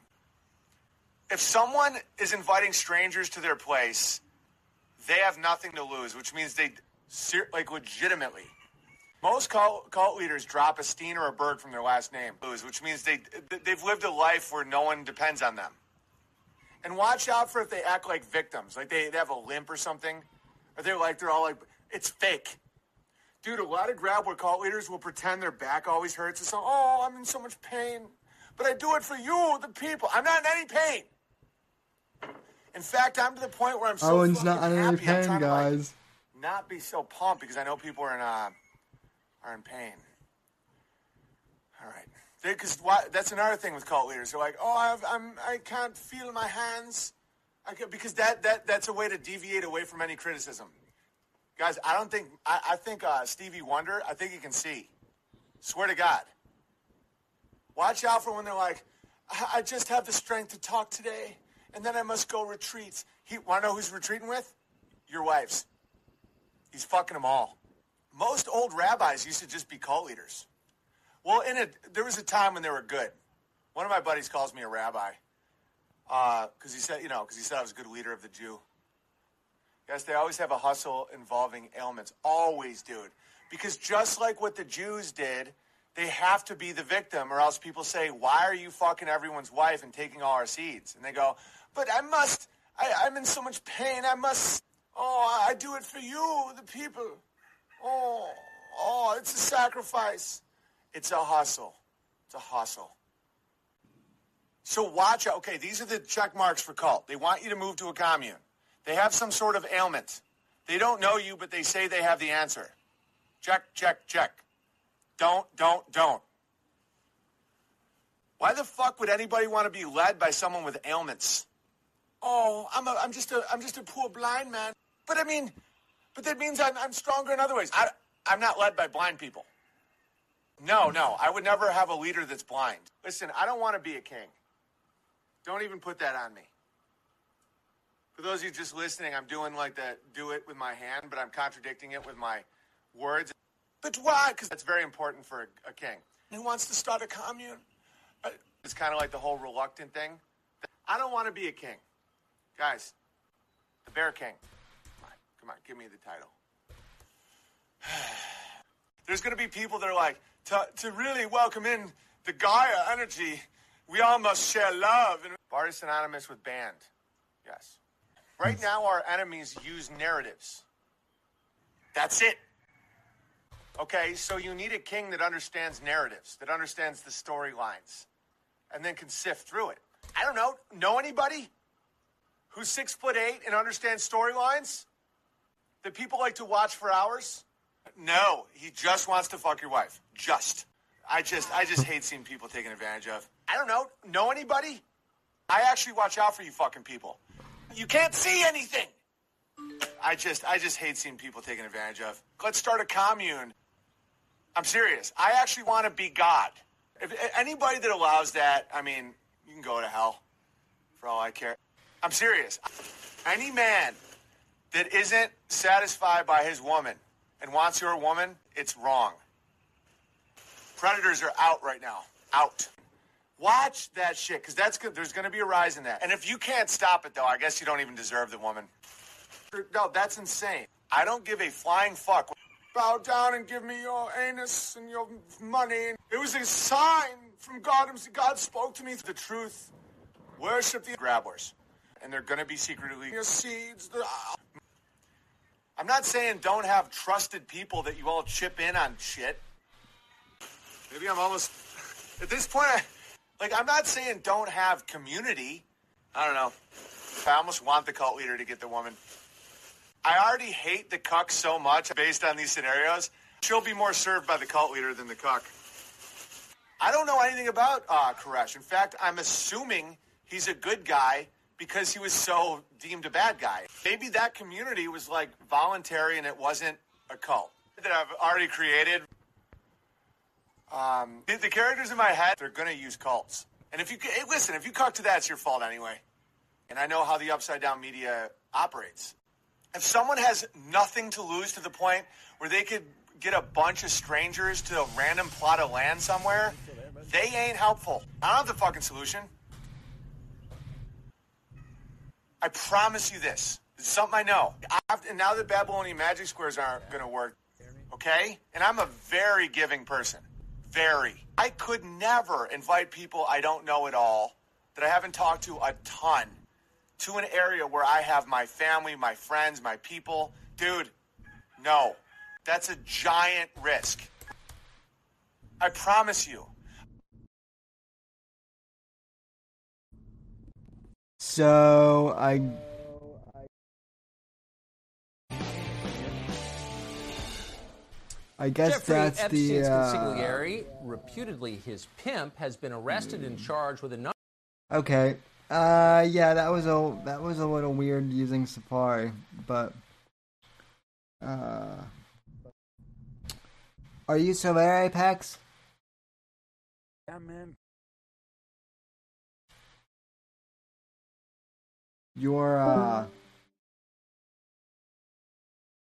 if someone is inviting strangers to their place, they have nothing to lose, which means they like legitimately. Most cult, cult leaders drop a Steen or a Berg from their last name, which means they they've lived a life where no one depends on them. And watch out for if they act like victims, like they, they have a limp or something, or they're like they're all like it's fake. Dude, a lot of grab where cult leaders will pretend their back always hurts and so oh I'm in so much pain, but I do it for you, the people. I'm not in any pain. In fact, I'm to the point where I'm so Owen's not in happy, I'm pain, trying to, like, guys. not be so pumped because I know people are in uh, are in pain. All right, Because that's another thing with cult leaders. They're like, "Oh, I've, I'm, I can't feel my hands," I can, because that, that that's a way to deviate away from any criticism. Guys, I don't think I, I think uh, Stevie Wonder. I think he can see. Swear to God. Watch out for when they're like, I, I just have the strength to talk today, and then I must go retreat. He want to know who's retreating with? Your wives. He's fucking them all. Most old rabbis used to just be cult leaders. Well, in it, there was a time when they were good. One of my buddies calls me a rabbi because uh, he said, you know, because he said I was a good leader of the Jew. Yes, they always have a hustle involving ailments. Always, dude. Because just like what the Jews did, they have to be the victim, or else people say, Why are you fucking everyone's wife and taking all our seeds? And they go, But I must, I, I'm in so much pain. I must, oh, I do it for you, the people. Oh, oh, it's a sacrifice. It's a hustle. It's a hustle. So watch out. Okay, these are the check marks for cult. They want you to move to a commune. They have some sort of ailment. They don't know you, but they say they have the answer. Check, check, check. Don't, don't, don't. Why the fuck would anybody want to be led by someone with ailments? Oh, I'm, a, I'm just a, I'm just a poor blind man. But I mean, but that means I'm, I'm stronger in other ways. I, I'm not led by blind people. No, no, I would never have a leader that's blind. Listen, I don't want to be a king. Don't even put that on me. For those of you just listening, I'm doing like the do it with my hand, but I'm contradicting it with my words. But why? Because that's very important for a, a, king. Who wants to start a commune? It's kind of like the whole reluctant thing. I don't want to be a king. Guys, the Bear King. Come on, come on, give me the title. There's going to be people that are like, to, to really welcome in the Gaia energy, we all must share love. And Bart is synonymous with band. Yes. Right now, our enemies use narratives. That's it. Okay, so you need a king that understands narratives, that understands the storylines, and then can sift through it. I don't know. Know anybody who's six foot eight and understands storylines that people like to watch for hours? No, he just wants to fuck your wife. Just. I just, I just hate seeing people taken advantage of. I don't know. Know anybody? I actually watch out for you fucking people. You can't see anything. I just, I just hate seeing people taken advantage of. Let's start a commune. I'm serious. I actually want to be God. If anybody that allows that, I mean, you can go to hell for all I care. I'm serious. Any man that isn't satisfied by his woman and wants your woman, it's wrong. Predators are out right now. Out. Watch that shit, because that's good. There's going to be a rise in that. And if you can't stop it, though, I guess you don't even deserve the woman. No, that's insane. I don't give a flying fuck. Bow down and give me your anus and your money. It was a sign from God. God spoke to me the truth. Worship the grabblers. And they're going to be secretly your seeds. I'm not saying don't have trusted people that you all chip in on shit. Maybe I'm almost at this point. I, like I'm not saying don't have community. I don't know. I almost want the cult leader to get the woman. I already hate the cuck so much based on these scenarios. She'll be more served by the cult leader than the cuck. I don't know anything about uh, Koresh. In fact, I'm assuming he's a good guy because he was so deemed a bad guy. Maybe that community was like voluntary and it wasn't a cult that I've already created. Um, the, the, characters in my head, they're going to use cults. And if you hey, listen, if you cut to that, it's your fault anyway. And I know how the upside down media operates. If someone has nothing to lose to the point where they could get a bunch of strangers to a random plot of land somewhere, they ain't helpful. I don't have the fucking solution. I promise you this. It's something I know. I've, and now the Babylonian magic squares aren't going to work. Okay? And I'm a very giving person. Very. I could never invite people I don't know at all, that I haven't talked to a ton, to an area where I have my family, my friends, my people. Dude, no. That's a giant risk. I promise you. So I I guess Jeffrey that's the. Epstein's Uh, consigliere, reputedly his pimp, has been arrested and charged with a number okay. Uh, yeah, that was a that was a little weird using Safari, but. Uh, are you still there, Apex? Yeah, man. Your uh.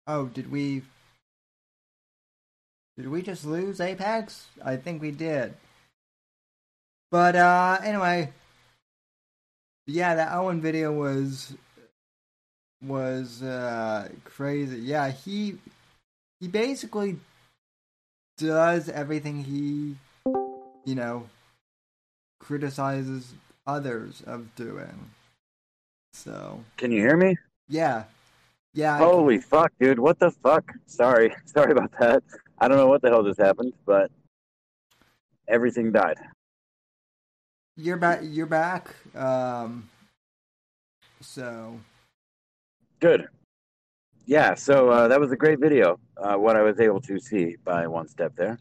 Oh, did we? Did we just lose Apex? I think we did. But uh, anyway, yeah, that Owen video was was uh crazy. Yeah, he he basically does everything he you know criticizes others of doing. So Can you hear me? yeah, yeah. I- Holy fuck, dude! What the fuck? Sorry, sorry about that. I don't know what the hell just happened, but everything died. You're back. You're back. Um. So Good. Yeah, so uh, that was a great video. Uh, what I was able to see by one step there.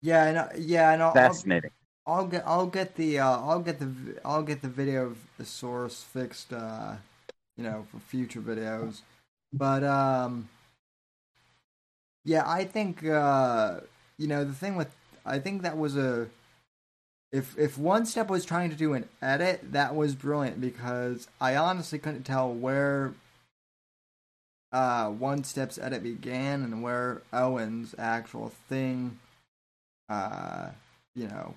yeah, and uh, yeah, and I'll, Fascinating. I'll get I'll get the uh, I'll get the I'll get the video of the source fixed. Uh, you know, for future videos. But um, yeah, I think uh, you know the thing with I think that was a if if one step was trying to do an edit, that was brilliant because I honestly couldn't tell where uh one step's edit began and where Owen's actual thing uh you know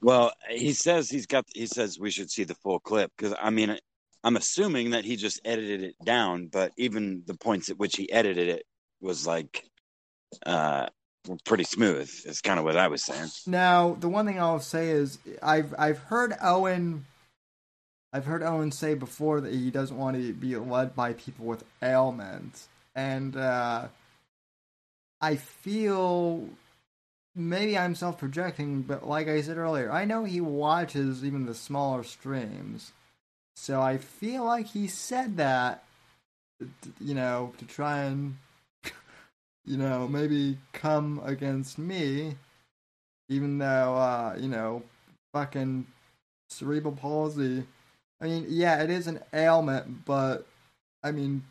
Well, he says he's got. He says we should see the full clip because I mean, I'm assuming that he just edited it down, but even the points at which he edited it was like uh pretty smooth. Is kind of what I was saying. Now, the one thing I'll say is I've I've heard Owen I've heard Owen say before that he doesn't want to be led by people with ailments. And uh I feel maybe I'm self projecting, but like I said earlier, I know he watches even the smaller streams. So I feel like he said that you know, to try and you know, maybe come against me, even though, uh, you know, fucking cerebral palsy. I mean, yeah, it is an ailment, but I mean,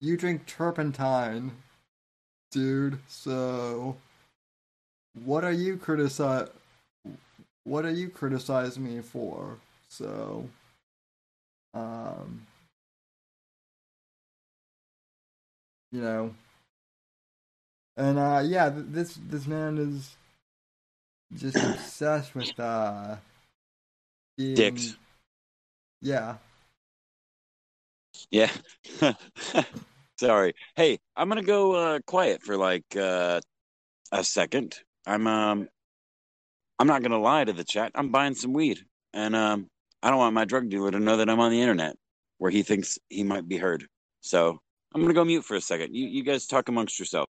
you drink turpentine, dude. So, what are you criticize? What are you criticizing me for? So, um, you know. And uh yeah, th- this this man is just obsessed with uh being, Dicks. Yeah. Yeah. Sorry. Hey, I'm gonna go uh, quiet for like uh, a second. I'm um, I'm not gonna lie to the chat. I'm buying some weed, and um, I don't want my drug dealer to know that I'm on the internet where he thinks he might be heard. So I'm gonna go mute for a second. You you guys talk amongst yourself.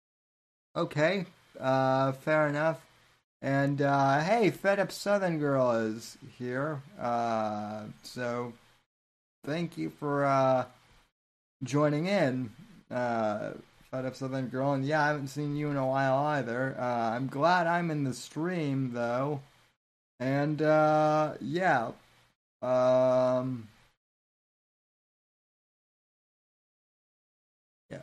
Okay. Uh fair enough. And uh hey, Fed Up Southern Girl is here. Uh so thank you for uh joining in. Uh Fed Up Southern Girl and yeah, I haven't seen you in a while either. Uh I'm glad I'm in the stream though. And uh yeah. Um Yeah.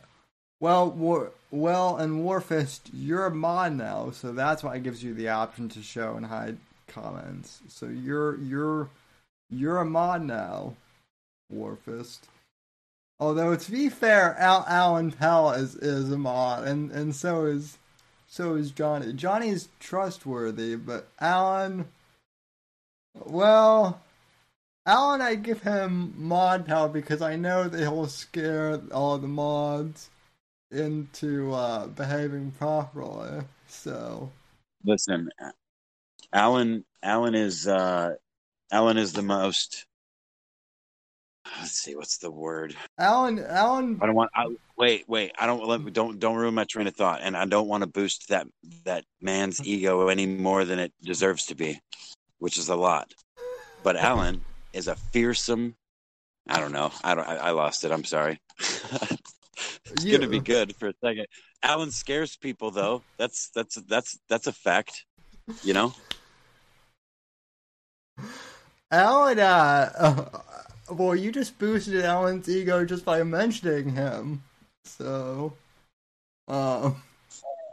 Well, War, well, and Warfist, you're a mod now, so that's why it gives you the option to show and hide comments. So you're you're you're a mod now, Warfist. Although to be fair, Al, Alan Pell is is a mod, and and so is so is Johnny. Johnny's trustworthy, but Alan, well, Alan, I give him mod power because I know that he'll scare all the mods into uh, behaving properly. So Listen, Alan. Alan is uh, Alan is the most. Let's see. What's the word? Alan, Alan, I don't want. I, wait, wait. I don't let me. Don't don't ruin my train of thought. And I don't want to boost that that man's ego any more than it deserves to be, which is a lot. But Alan is a fearsome. I don't know. I don't. I, I lost it. I'm sorry. It's gonna be good for a second. Alan scares people though. That's that's that's that's a fact. You know. Alan, uh, well, you just boosted Alan's ego just by mentioning him. So, um,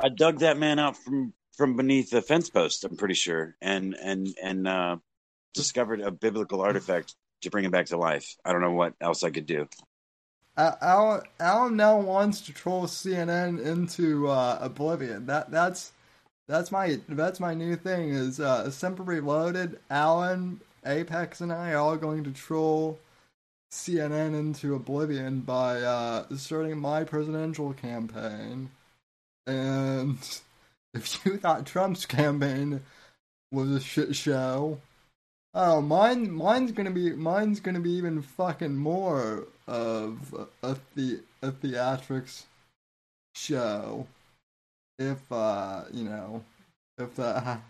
I dug that man out from from beneath the fence post. I'm pretty sure, and and and uh, discovered a biblical artifact to bring him back to life. I don't know what else I could do. Alan, Alan now wants to troll CNN into uh, oblivion. That that's that's my that's my new thing. Is uh, Semper Reloaded, Alan, Apex, and I are all going to troll CNN into oblivion by uh, starting my presidential campaign. And if you thought Trump's campaign was a shit show, oh, mine mine's gonna be mine's gonna be even fucking more of a the a theatrics show. If uh, you know, if that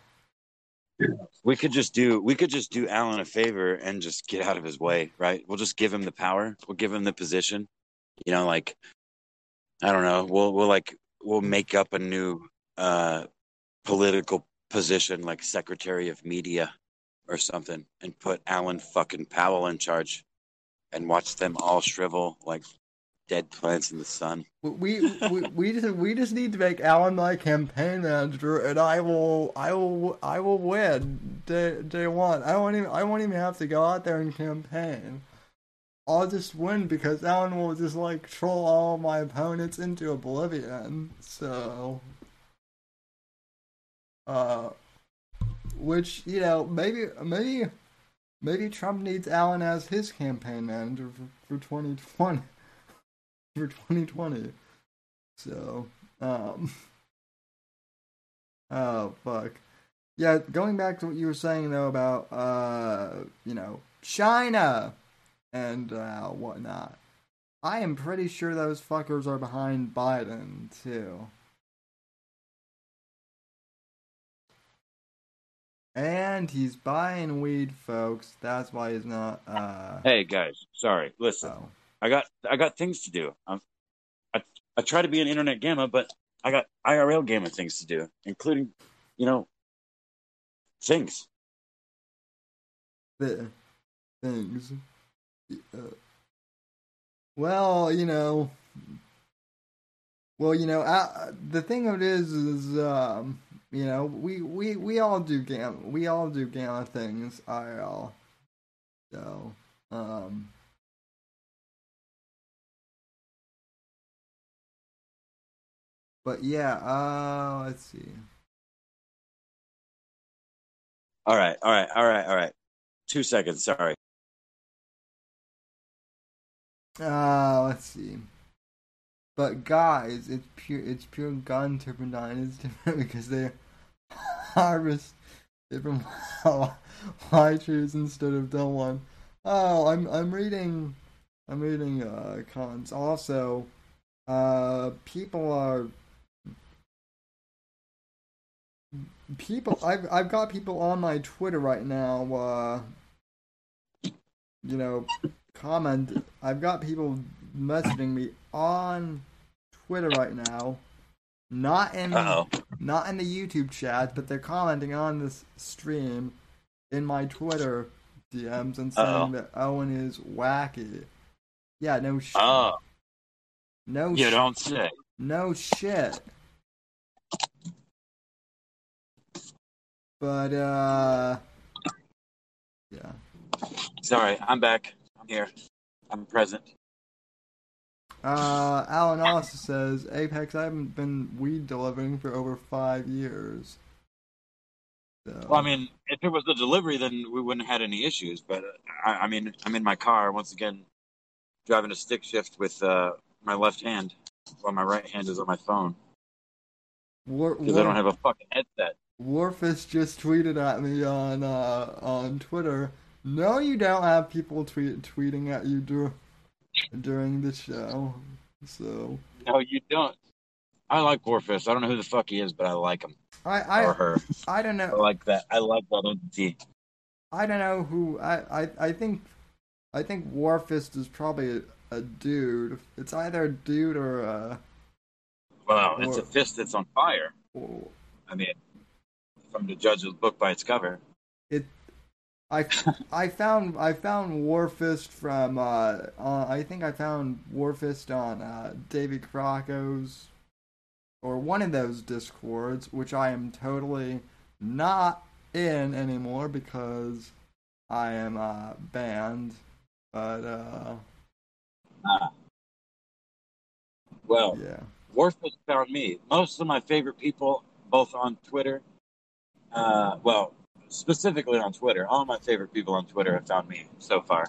We could just do we could just do Alan a favor and just get out of his way, right? We'll just give him the power. We'll give him the position. You know, like I don't know. We'll we'll like we'll make up a new uh political position like Secretary of Media or something and put Alan fucking Powell in charge and watch them all shrivel like dead plants in the sun. we we we just we just need to make Alan my campaign manager, and I will I will I will win day day one. I won't even I won't even have to go out there and campaign. I'll just win because Alan will just like troll all my opponents into oblivion. So, uh, which you know maybe maybe maybe Trump needs Alan as his campaign manager for, for 2020 for 2020. So, um, oh fuck, yeah. Going back to what you were saying though about uh, you know, China and uh, whatnot. I am pretty sure those fuckers are behind Biden too. And he's buying weed, folks. That's why he's not. Uh, Hey guys, sorry. Listen. oh. I got I got things to do. Um, I I try to be an internet gamma, but I got IRL gamma things to do, including, you know, things. the things. Uh, well, you know, well, you know, uh, the thing of it is, is um, you know, we we we all do gamma, we all do gamma things IRL. So, um. But yeah, uh, let's see. All right, all right, all right, all right. Two seconds. Sorry. Uh, let's see. But guys, it's pure it's pure gun turpentine. It's different because they harvest different white trees instead of dull one. Oh, I'm I'm reading I'm reading uh cons. Also, uh people are people I've I've got people on my Twitter right now, uh you know, comment. I've got people messaging me on Twitter right now, not in Uh oh. not in the YouTube chat, but they're commenting on this stream in my Twitter DMs and saying Uh-oh. that Owen is wacky. Yeah, no shit. Oh, no you shit. don't say. No shit. But uh yeah. Sorry, I'm back. I'm here. I'm present. Uh Alan also says Apex I haven't been weed delivering for over five years. So Well, I mean, if it was the delivery, then we wouldn't have had any issues. But uh, I, I mean, I'm in my car once again, driving a stick shift with uh, my left hand, while my right hand is on my phone because I don't have a fucking headset. Warfist just tweeted at me on uh, on Twitter. No, you don't have people tweet tweeting at you dur- during the show. So No, you don't. I like Warfist. I don't know who the fuck he is, but I like him I or her. I don't know. I like that. I like that entity. I don't know who I I, I think I think Warfist is probably a dude. It's either a dude or a. Well, it's Or- a fist that's on fire. Or I mean, to the book by its cover. it. I, I found I found Warfist from uh, uh I think I found Warfist on uh, David Crocco's or one of those discords, which I am totally not in anymore because I am uh, banned. But uh, Ah. Well, yeah, Warfist found me. Most of my favorite people, both on Twitter, uh, well, specifically on Twitter, all my favorite people on Twitter have found me so far.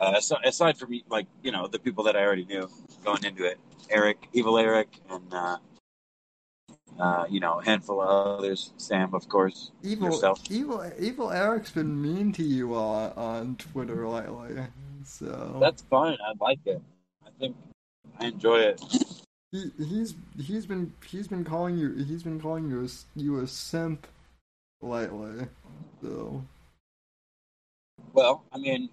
Uh, aside, aside from like you know the people that I already knew going into it, Eric, Evil Eric, and uh, uh, you know a handful of others, Sam, of course, evil yourself. evil evil Eric's been mean to you on on Twitter lately. So That's fine. I like it. I think I enjoy it. he he's he's been he's been calling you he's been calling you a, you a simp lately. So Well, I mean,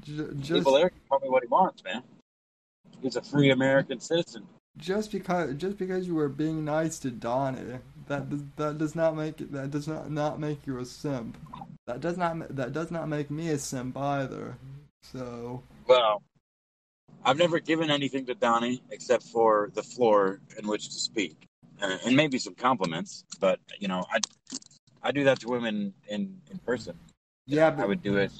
j- just Evil Eric can call me what he wants, man. He's a free American citizen. just because just because you were being nice to Donnie, that does, that does not make it that does not not make you a simp. That does not that does not make me a simp either. So Well, I've never given anything to Donnie except for the floor in which to speak, uh, and maybe some compliments. But you know, I I do that to women in in person. yeah, I would do it.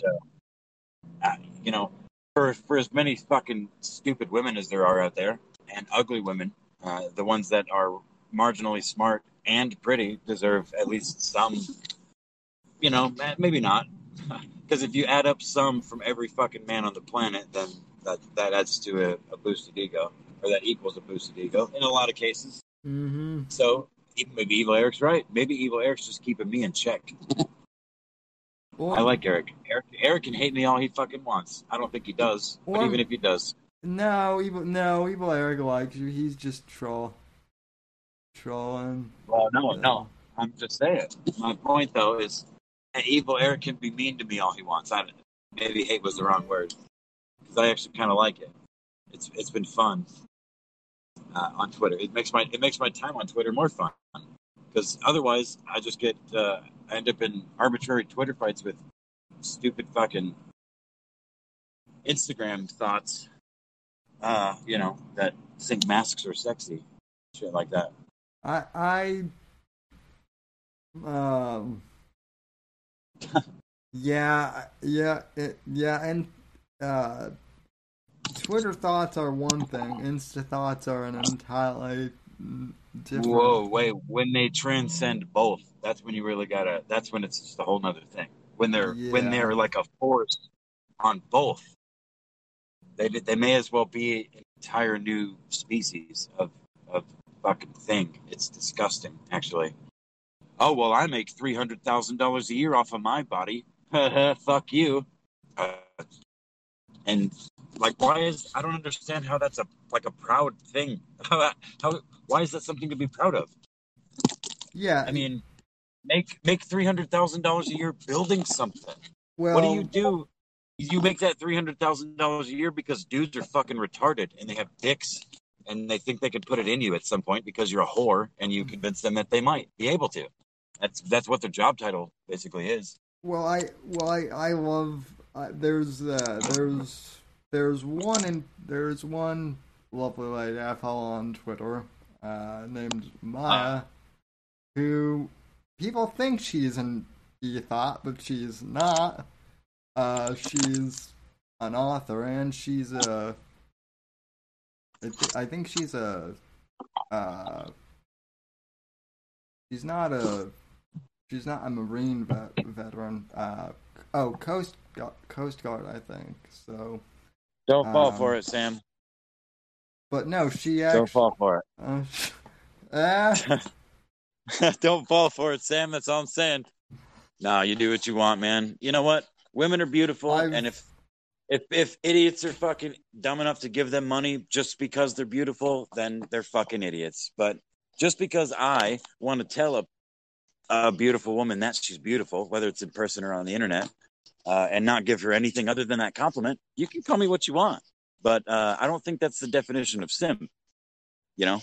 Uh, you know, for for as many fucking stupid women as there are out there, and ugly women, uh, the ones that are marginally smart and pretty deserve at least some. You know, maybe not, because if you add up some from every fucking man on the planet, then that that adds to a, a boosted ego, or that equals a boosted ego in a lot of cases. hmm So maybe Evil Eric's right. Maybe Evil Eric's just keeping me in check. well, I like Eric. Eric. Eric can hate me all he fucking wants. I don't think he does. But even if he does, No, evil. No, evil Eric likes you. He's just troll, trolling. well, no, no. I'm just saying. My point though is, that Evil Eric can be mean to me all he wants. I maybe hate was the wrong word because I actually kind of like it. It's it's been fun uh, on Twitter. It makes my it makes my time on Twitter more fun because otherwise I just get uh, I end up in arbitrary Twitter fights with stupid fucking Instagram thoughts. Uh, you know that think masks are sexy, shit like that. I I um yeah yeah it, yeah and uh Twitter thoughts are one thing, Insta thoughts are an entirely different. Whoa, wait. When they transcend both, that's when you really gotta. That's when it's just a whole nother thing. When they're when they're like a force on both, they they may as well be an entire new species of of fucking thing. It's disgusting, actually. Oh well, I make three hundred thousand dollars a year off of my body. Fuck you. Uh, and like, why is I don't understand how that's a like a proud thing. How, how why is that something to be proud of? Yeah, I mean, make make three hundred thousand dollars a year building something. well, what do you do? You make that three hundred thousand dollars a year because dudes are fucking retarded and they have dicks and they think they could put it in you at some point because you're a whore and you convince them that they might be able to. That's that's what their job title basically is. Well, I well I I love uh, there's uh, there's there's one in there's one lovely lady I follow on Twitter uh, named Maya who people think she's an ethot, but she's not. Uh, she's an author and she's a I I think she's a uh, she's not a she's not a marine vet, veteran uh oh coast coast guard i think so Don't fall for it, Sam. but no she Don't fall for it. uh, ah, Don't fall for it, Sam. That's all I'm saying. No, you do what you want, man. You know what? Women are beautiful, I've- and if if if idiots are fucking dumb enough to give them money just because they're beautiful, then they're fucking idiots. But just because I want to tell a a beautiful woman that she's beautiful, whether it's in person or on the internet, uh, and not give her anything other than that compliment, you can call me what you want. but uh, I don't think that's the definition of sim. You know,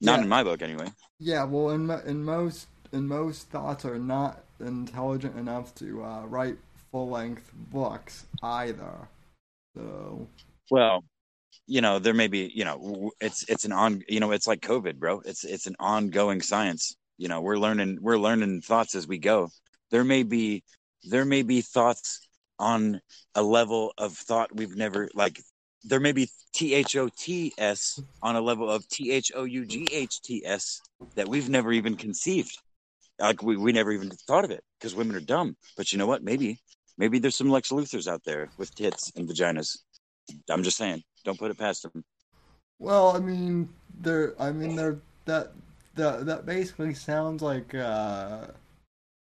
not Yeah. in my book anyway. Yeah, well, in in most in most thoughts are not intelligent enough to uh, write full length books either. So Well, you know, there may be, you know, it's it's an on, you know, it's like COVID, bro. It's it's an ongoing science. You know, we're learning we're learning thoughts as we go. There may be there may be thoughts on a level of thought we've never like. There may be T H O T S on a level of T H O U G H T S that we've never even conceived. Like we, we never even thought of it because women are dumb. But you know what? Maybe maybe there's some Lex Luthors out there with tits and vaginas. I'm just saying, don't put it past them. Well, I mean, they're. I mean, they're that that that basically sounds like uh,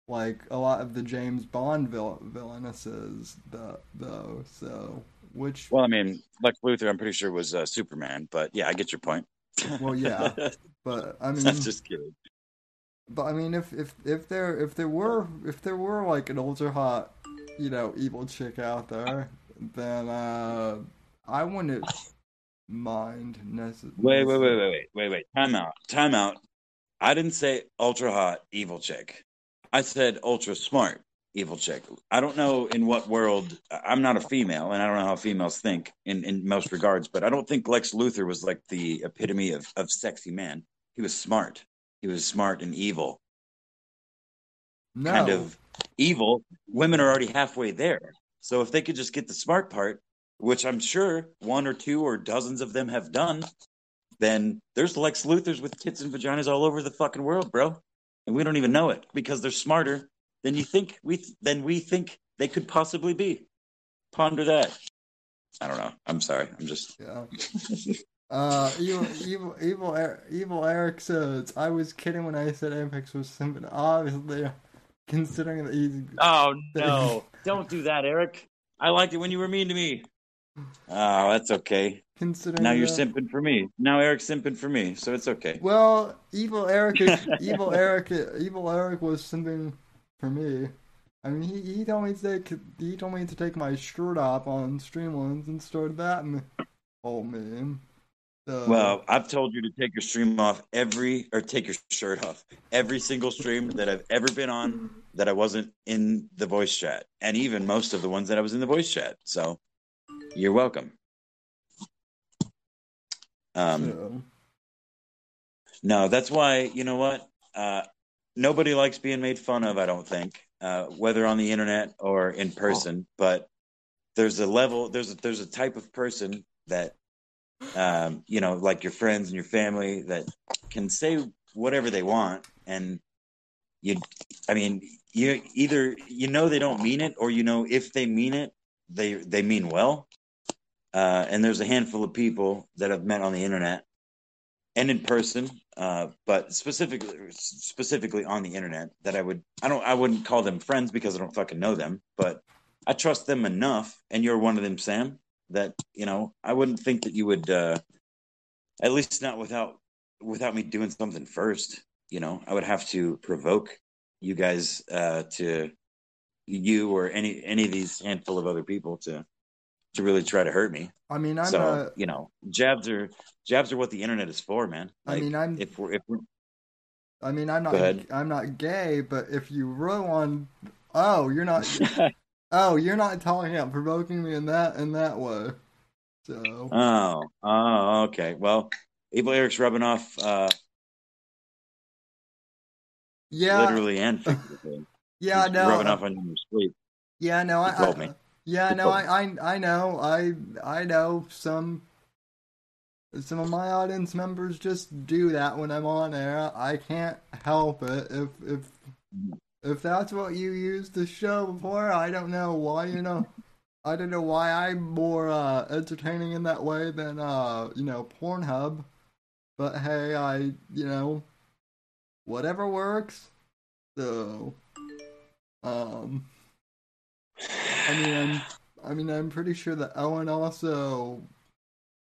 like a lot of the James Bond vil- villainesses, the, though. So, which Well, I mean, Lex Luthor, I'm pretty sure was uh, Superman, but yeah, I get your point. Well, yeah. but I mean, I'm just kidding. but I mean, if if if there if there were if there were like an ultra hot, you know, evil chick out there, then uh, I wouldn't mind necessarily. Wait, wait, wait, wait, wait, wait, wait. Time out. Time out. I didn't say ultra hot evil chick. I said ultra smart evil chick. I don't know in what world. I'm not a female, and I don't know how females think in in most regards. But I don't think Lex Luthor was like the epitome of of sexy man. He was smart. He was smart and evil. No, kind of evil, women are already halfway there. So if they could just get the smart part, which I'm sure one or two or dozens of them have done, then there's Lex Luthors with tits and vaginas all over the fucking world, bro. And we don't even know it because they're smarter than you think we than we think they could possibly be. Ponder that. I don't know. I'm sorry. I'm just Yeah. Uh, evil, evil, evil, Er- evil Eric says, I was kidding when I said Apex was simple. Obviously, considering that he's. Oh no. don't do that, Eric. I liked it when you were mean to me. Oh, that's okay. Considering Now you're that- simping for me. Now Eric's simping for me, so it's okay. Well, evil Eric, is, evil Eric, evil Eric was simping for me. I mean, he, he told me to take he told me to take my shirt off on Streamlabs and start that and oh man. So, Well, I've told you to take your stream off every, or take your shirt off every single stream that I've ever been on that I wasn't in the voice chat, and even most of the ones that I was in the voice chat. So, you're welcome. Um, No, that's why you know what? Uh, nobody likes being made fun of. I don't think, uh, whether on the internet or in person. But there's a level. There's a, there's a type of person that, um, you know, like your friends and your family that can say whatever they want, and you. I mean, you either you know they don't mean it, or you know if they mean it, they they mean well. Uh, and there's a handful of people that I've met on the internet and in person, uh, but specifically specifically on the internet that I would I don't I wouldn't call them friends because I don't fucking know them, but I trust them enough, and you're one of them, Sam. That you know I wouldn't think that you would, uh, at least not without without me doing something first. You know, I would have to provoke you guys uh, to you or any any of these handful of other people to to really try to hurt me I mean, I'm so uh, you know, jabs are jabs are what the internet is for, man. I mean, I'm if we're if we're I mean, I'm not I'm not gay, but if you row on, oh, you're not. Oh, you're not talking about provoking me in that in that way. So oh oh okay, well, Evil Eric's rubbing off uh, yeah, literally and figuratively. yeah, He's no, rubbing off on your sleep. yeah, no, He I, told I me. Yeah, no, I, I, I know, I, I know some. Some of my audience members just do that when I'm on air. I can't help it. If if if that's what you used the show for, I don't know why you know. I don't know why I'm more uh, entertaining in that way than uh, you know Pornhub. But hey, I you know whatever works. So, um, I mean, I'm I mean I'm pretty sure that Owen also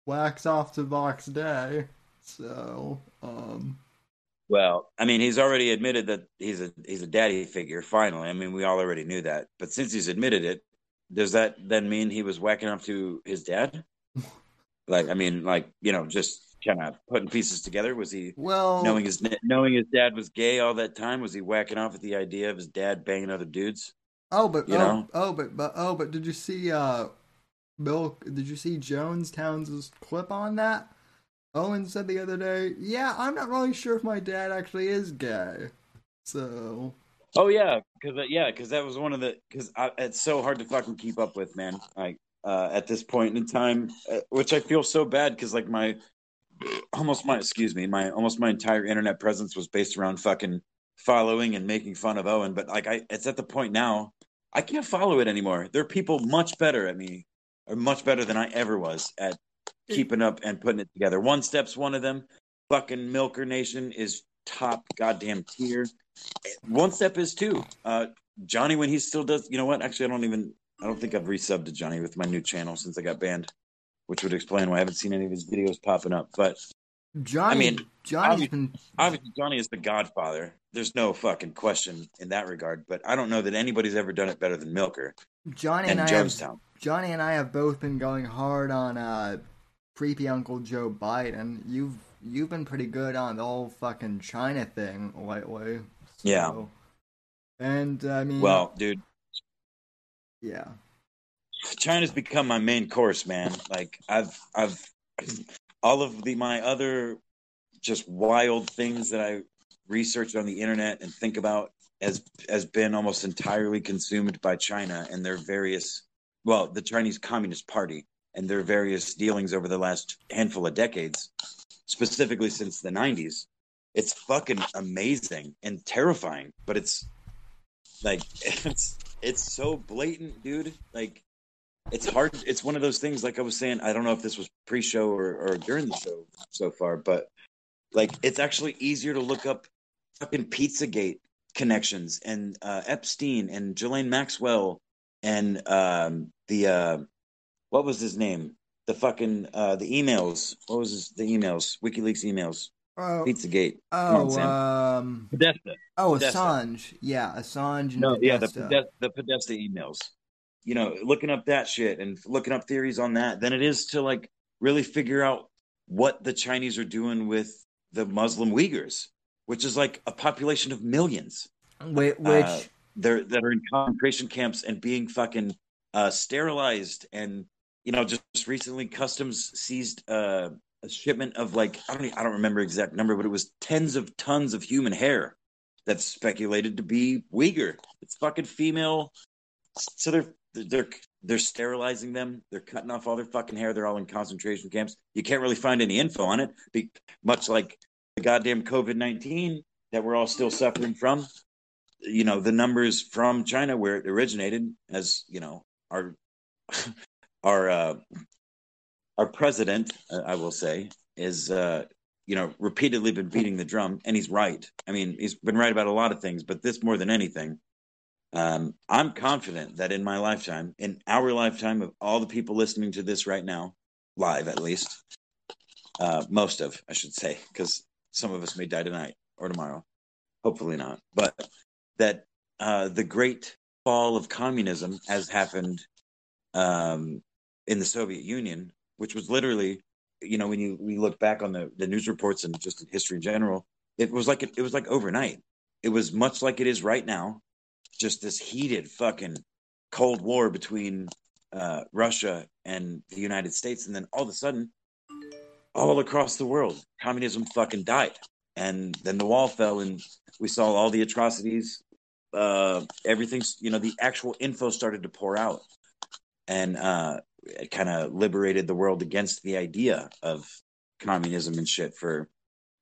whacks off to Vox Day. So, um, Well, I mean, he's already admitted that he's a he's a daddy figure. Finally, I mean, we all already knew that. But since he's admitted it, does that then mean he was whacking off to his dad? Like, I mean, like you know, just kind of putting pieces together. Was he Well, knowing his knowing his dad was gay all that time? Was he whacking off at the idea of his dad banging other dudes? Oh, but you oh, know? oh, but but oh, but did you see uh, Bill? Did you see Jonestown's clip on that? Owen said the other day, "Yeah, I'm not really sure if my dad actually is gay." So Oh yeah, because yeah, because that was one of the because it's so hard to fucking keep up with, man. Like uh, at this point in time, uh, which I feel so bad because like my almost my excuse me, my almost my entire internet presence was based around fucking following and making fun of Owen. But like I, it's at the point now I can't follow it anymore. There are people much better at me, or much better than I ever was at keeping up and putting it together. One Step's one of them. Fucking Milker Nation is top goddamn tier. One Step is too. Uh, Johnny, when he still does, you know what? Actually, I don't even. I don't think I've resubbed to Johnny with my new channel since I got banned, which would explain why I haven't seen any of his videos popping up. But Johnny, mean, Johnny's obvi- been obviously, Johnny is the Godfather. There's no fucking question in that regard. But I don't know that anybody's ever done it better than Milker Johnny and and I have Johnny and I have both been going hard on uh, creepy Uncle Joe Biden. You've you've been pretty good on the whole fucking China thing lately. Yeah. And I mean, Well, dude, yeah, China's become my main course, man. Like I've I've all of the my other just wild things that I research on the internet and think about has has been almost entirely consumed by China and their various well, the Chinese Communist Party and their various dealings over the last handful of decades, specifically since the 90s. It's fucking amazing and terrifying, but it's like it's it's so blatant, dude. Like it's hard. It's one of those things. Like I was saying, I don't know if this was pre-show or, or during the show so far, but like it's actually easier to look up fucking Pizzagate connections and uh, Epstein and Ghislaine Maxwell and um, the uh, what was his name? The fucking uh, the emails. What was his, the emails? WikiLeaks emails. oh, Pizzagate. Come on, oh, um, Podesta. oh, Podesta. Assange, yeah, Assange. And No, yeah, the Podesta. Podesta, the Podesta emails. You know, looking up that shit and looking up theories on that, than it is to like really figure out what the Chinese are doing with the Muslim Uyghurs, which is like a population of millions. Whi- which Uh, they're that are in concentration camps and being fucking uh, sterilized and you know just, just recently customs seized uh, a shipment of like I don't I don't remember exact number but it was tens of tons of human hair that's speculated to be Uyghur. It's fucking female. So they're they're they're sterilizing them. They're cutting off all their fucking hair. They're all in concentration camps. You can't really find any info on it, be, much like the goddamn COVID nineteen that we're all still suffering from. You know the numbers from China where it originated, as you know, our our uh, our president, uh, I will say, is uh, you know repeatedly been beating the drum, and he's right. I mean, he's been right about a lot of things, but this more than anything. Um, I'm confident that in my lifetime, in our lifetime of all the people listening to this right now, live at least, uh, most of, I should say, because some of us may die tonight or tomorrow. Hopefully not. But that uh, the great fall of communism, as happened um, in the Soviet Union, which was literally, you know, when you we look back on the, the news reports and just in history in general, it was like it was like overnight. It was much like it is right now, just this heated fucking cold war between uh, Russia and the United States, and then all of a sudden, all across the world, communism fucking died, and then the wall fell, and we saw all the atrocities. Uh, everything's you know the actual info started to pour out, and uh, it kind of liberated the world against the idea of communism and shit for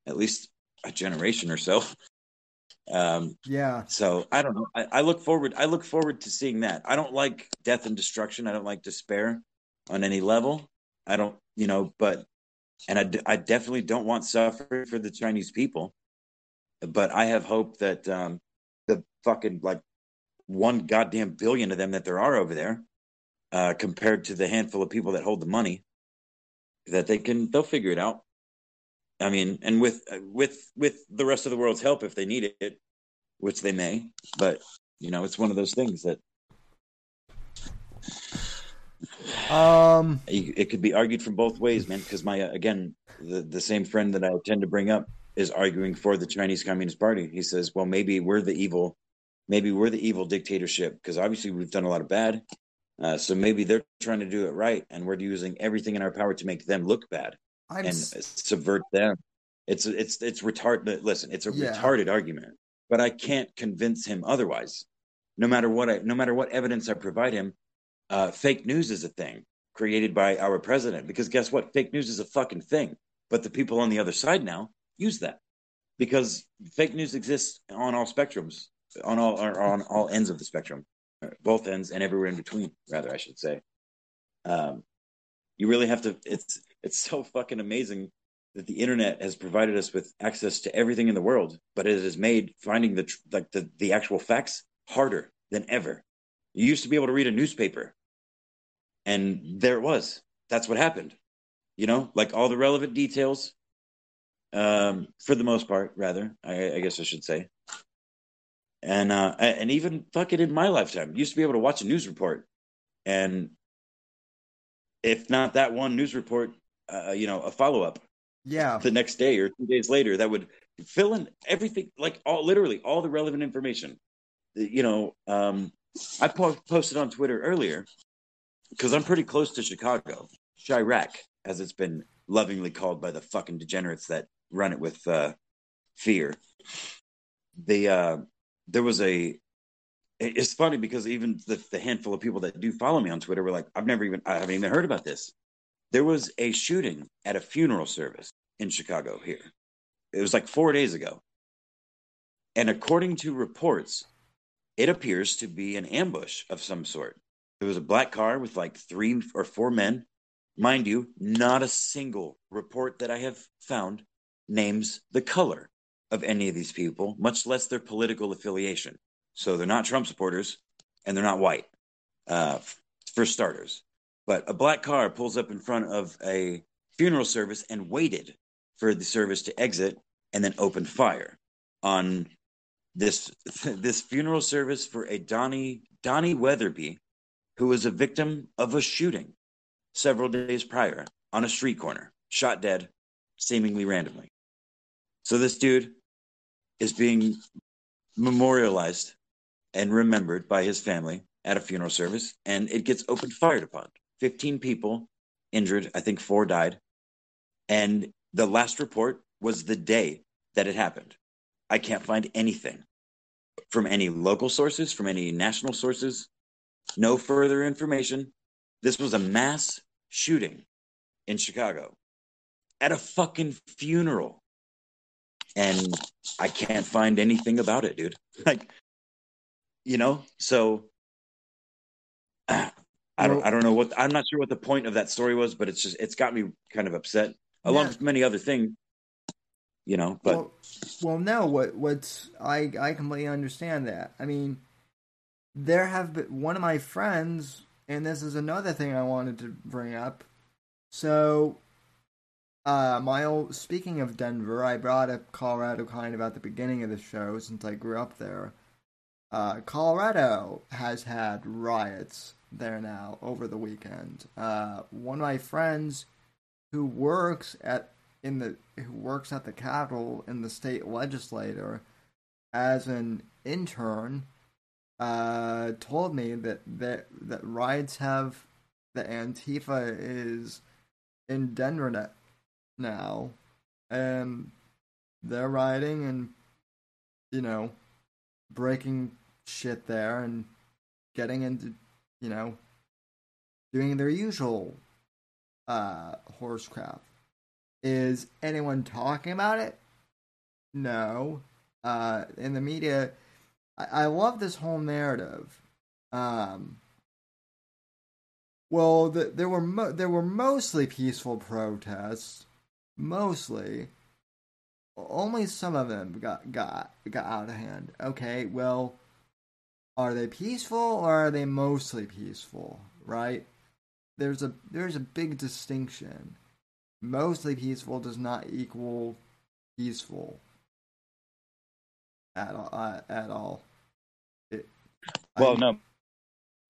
at least a generation or so. Um, yeah, so I don't know. I, I look forward. I look forward to seeing that. I don't like death and destruction. I don't like despair on any level. I don't, you know, but and I, d- I definitely don't want suffering for the Chinese people. But I have hope that um, the fucking like one goddamn billion of them that there are over there, uh, compared to the handful of people that hold the money, that they can they'll figure it out. I mean, and with with with the rest of the world's help if they need it, which they may. But you know, it's one of those things that Um, it could be argued from both ways, man. Because my uh, again, the the same friend that I tend to bring up is arguing for the Chinese Communist Party. He says, well, maybe we're the evil, maybe we're the evil dictatorship because obviously we've done a lot of bad. Uh, so maybe they're trying to do it right, and we're using everything in our power to make them look bad I'm and subvert them. It's it's it's retarded. Listen, it's a Yeah. retarded argument, but I can't convince him otherwise. No matter what I, no matter what evidence I provide him, uh, fake news is a thing created by our president. Because guess what? Fake news is a fucking thing. But the people on the other side now use that because fake news exists on all spectrums, on all or on all ends of the spectrum, both ends and everywhere in between. Rather, I should say. Um, you really have to. It's it's so fucking amazing that the internet has provided us with access to everything in the world, but it has made finding the like the the actual facts harder than ever. You used to be able to read a newspaper, and there it was. That's what happened. You know, like all the relevant details, um, for the most part, rather. I, I guess I should say. And uh, and even fucking in my lifetime, used to be able to watch a news report, and if not that one news report, uh, you know, a follow up yeah, the next day or two days later that would fill in everything like all literally all the relevant information. You know um i po- posted on twitter earlier because i'm pretty close to chicago Chiraq as it's been lovingly called by the fucking degenerates that run it with uh fear. The uh there was a it's funny because even the, the handful of people that do follow me on twitter were like i've never even i haven't even heard about this there was a shooting at a funeral service in Chicago here. It was like four days ago. And according to reports, it appears to be an ambush of some sort. There was a black car with like three or four men. Mind you, not a single report that I have found names the color of any of these people, much less their political affiliation. So they're not Trump supporters and they're not white, uh, for starters. But a black car pulls up in front of a funeral service and waited for the service to exit and then opened fire on this this funeral service for a Donnie Donnie Weatherby who was a victim of a shooting several days prior on a street corner, shot dead seemingly randomly. So this dude is being memorialized and remembered by his family at a funeral service and it gets opened fired upon. 15 people injured, I think 4 died. And the last report was the day that it happened. I can't find anything from any local sources, from any national sources. No further information. This was a mass shooting in Chicago at a fucking funeral. And I can't find anything about it, dude. Like, you know, so I don't, I don't know what, I'm not sure what the point of that story was, but it's just, it's got me kind of upset along Yeah. with many other things, you know, but well, well, no. What what's I I completely understand that. I mean, there have been one of my friends, and this is another thing I wanted to bring up. So, uh, my old speaking of Denver, I brought up Colorado kind of at the beginning of the show since I grew up there. Uh, Colorado has had riots there now over the weekend. Uh, one of my friends who works at in the who works at the Capitol in the state legislature as an intern uh, told me that that that riots have that Antifa is in Denver now, and they're rioting and you know breaking shit there and getting into you know doing their usual uh horse crap. Is anyone talking about it? No. Uh in the media I, I love this whole narrative. Um well, the, there were mo- there were mostly peaceful protests, mostly. Only some of them got got got out of hand. Okay, well, are they peaceful or are they mostly peaceful? Right? There's a there's a big distinction. Mostly peaceful does not equal peaceful at all. Uh, at all. It, well, I- no,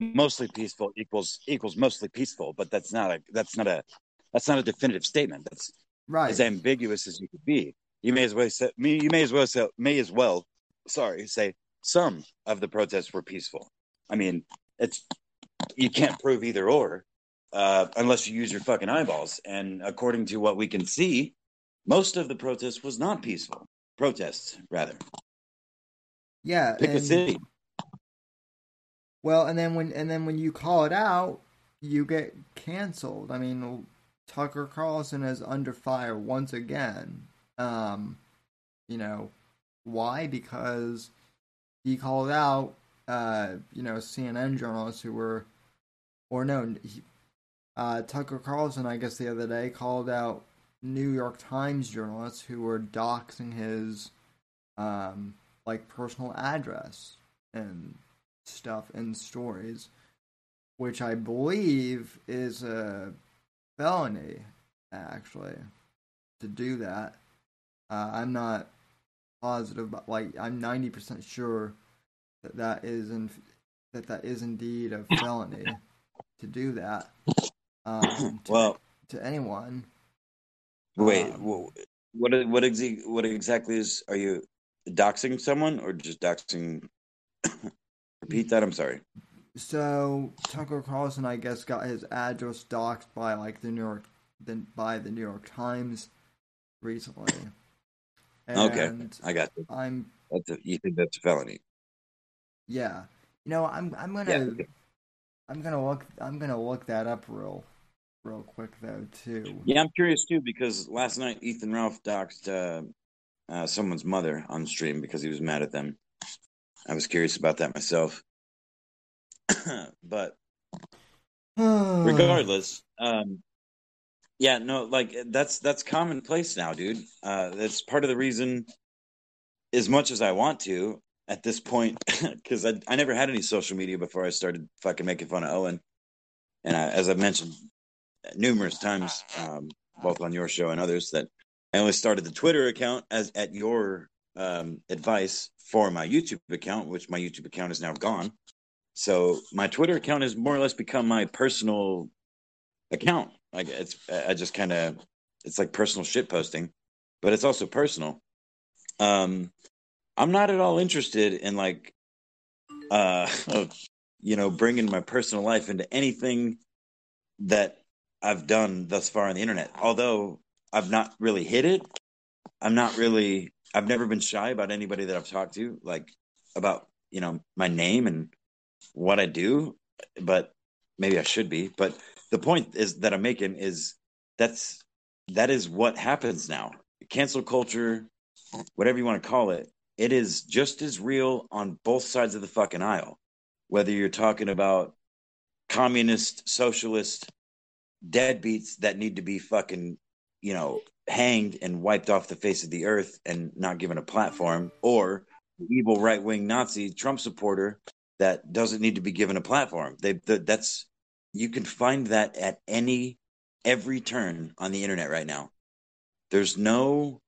mostly peaceful equals equals mostly peaceful, but that's not a that's not a that's not a definitive statement. That's right. as ambiguous as you could be. You may as well say you may as well say may as well sorry say some of the protests were peaceful. I mean, it's you can't prove either or uh, unless you use your fucking eyeballs. And according to what we can see, most of the protest was not peaceful protests, rather. Yeah, pick a city. Well, and then when and then when you call it out, you get canceled. I mean, Tucker Carlson is under fire once again. Um, you know, why? Because he called out, uh, you know, CNN journalists who were, or no, he, uh, Tucker Carlson, I guess the other day called out New York Times journalists who were doxing his, um, like personal address and stuff and stories, which I believe is a felony, actually, to do that. Uh, I'm not positive, but like I'm ninety percent sure that that is in, that that is indeed a felony to do that. Um, to, well, to anyone. Wait, um, what what exa- what exactly is? Are you doxing someone or just doxing? Repeat that. I'm sorry. So Tucker Carlson, I guess, got his address doxed by like the New York, then by the New York Times recently. Okay, I got you. I'm. That's a, you think that's a felony? Yeah, you know, I'm. I'm gonna. Yeah, okay. I'm gonna look. I'm gonna look that up real, real quick though too. Yeah, I'm curious too because last night Ethan Ralph doxed uh, uh, someone's mother on stream because he was mad at them. I was curious about that myself. but regardless, um, yeah, no, like that's that's commonplace now, dude. Uh, that's part of the reason. As much as I want to at this point, because I I never had any social media before I started fucking making fun of Owen, and I, as I've mentioned numerous times, um, both on your show and others, that I only started the Twitter account as at your um, advice for my YouTube account, which my YouTube account is now gone. So my Twitter account has more or less become my personal account. Like it's, I just kind of, it's like personal shit posting, but it's also personal. Um, I'm not at all interested in like, uh, you know, bringing my personal life into anything that I've done thus far on the internet. Although I've not really hit it, I'm not really I've never been shy about anybody that I've talked to, like about you know my name and what I do, but maybe I should be. But the point is that I'm making is that's that is what happens now. Cancel culture, whatever you want to call it, it is just as real on both sides of the fucking aisle. Whether you're talking about communist, socialist, deadbeats that need to be fucking, you know, hanged and wiped off the face of the earth and not given a platform, or evil right wing Nazi Trump supporter that doesn't need to be given a platform. They the, that's you can find that at any every turn on the internet right now. There's no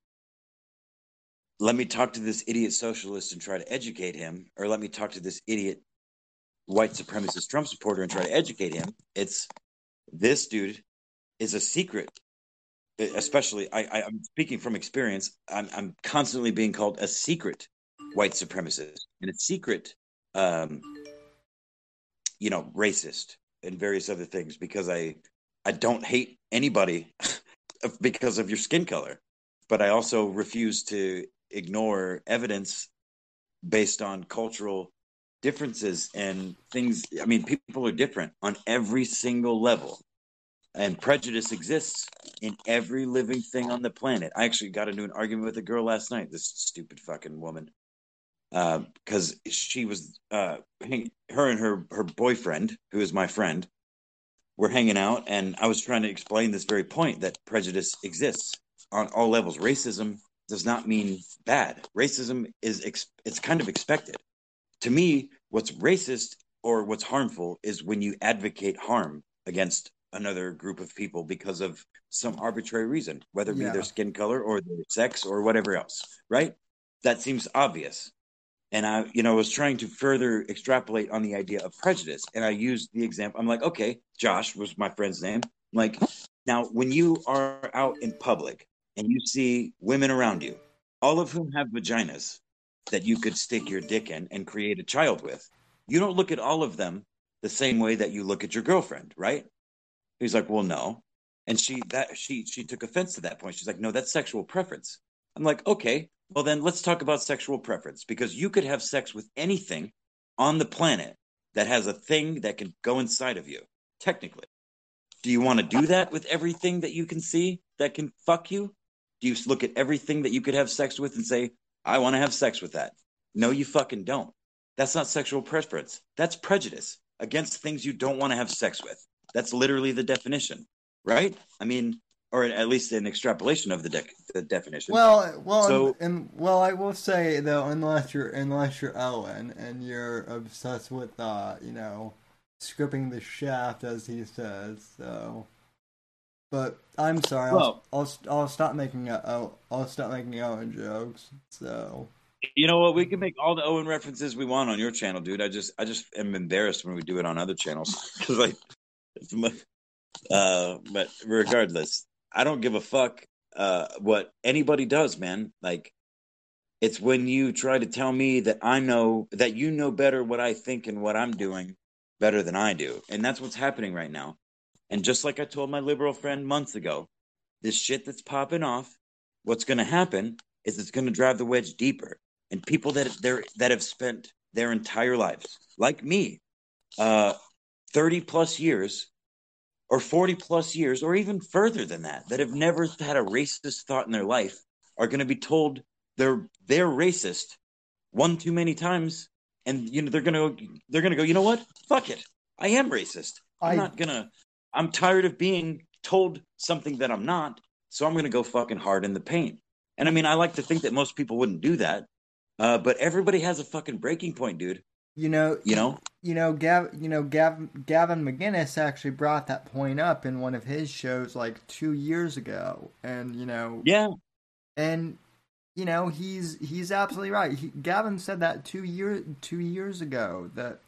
let me talk to this idiot socialist and try to educate him, or let me talk to this idiot white supremacist Trump supporter and try to educate him. It's this dude is a secret especially I, am speaking from experience. I'm I'm constantly being called a secret white supremacist and a secret, um, you know, racist and various other things because I I don't hate anybody because of your skin color, but I also refuse to ignore evidence based on cultural differences and things. I mean, people are different on every single level and prejudice exists in every living thing on the planet. I actually got into an argument with a girl last night. This stupid fucking woman, because uh, she was uh, her and her her boyfriend, who is my friend, were hanging out, and I was trying to explain this very point that prejudice exists on all levels. Racism does not mean bad. Racism is ex- it's kind of expected. To me, what's racist or what's harmful is when you advocate harm against another group of people because of some arbitrary reason, whether it be Yeah. their skin color or their sex or whatever else, right? That seems obvious. And I, you know, was trying to further extrapolate on the idea of prejudice. And I used the example. I'm like, okay, Josh was my friend's name. I'm like, now when you are out in public and you see women around you, all of whom have vaginas that you could stick your dick in and create a child with, you don't look at all of them the same way that you look at your girlfriend, right? He's like, well, no. And she that she she took offense to that point. She's like, no, that's sexual preference. I'm like, okay, well then let's talk about sexual preference because you could have sex with anything on the planet that has a thing that can go inside of you, technically. Do you want to do that with everything that you can see that can fuck you? Do you look at everything that you could have sex with and say, I want to have sex with that? No, you fucking don't. That's not sexual preference. That's prejudice against things you don't want to have sex with. That's literally the definition, right? I mean, or at least an extrapolation of the, de- the definition. Well, well, So- and, and well, I will say though, unless you're unless you're Owen and you're obsessed with uh, you know, scripting the shaft as he says. So, but I'm sorry, Well- I'll, I'll I'll stop making a, I'll, I'll stop making Owen jokes. So, You know what? We can make all the Owen references we want on your channel, dude. I just, I just am embarrassed when we do it on other channels because, like, uh, but regardless, I don't give a fuck uh what anybody does, man. Like, it's when you try to tell me that I know that you know better what I think and what I'm doing better than I do, and that's what's happening right now. And just like I told my liberal friend months ago, this shit that's popping off, what's going to happen is it's going to drive the wedge deeper and people that they're that have spent their entire lives, like me, uh, thirty plus years, or forty plus years, or even further than that, that have never had a racist thought in their life, are going to be told they're they're racist one too many times, and you know they're gonna they're gonna go, you know what? Fuck it, I am racist. I'm I- not gonna. I'm tired of being told something that I'm not, so I'm gonna go fucking hard in the paint. And I mean, I like to think that most people wouldn't do that. Uh, but everybody has a fucking breaking point, dude. You know, You know? you know, Gav, you know, Gav, Gavin McInnes actually brought that point up in one of his shows like two years ago, and you know, Yeah. and you know he's he's absolutely right. He, Gavin said that two year two years ago that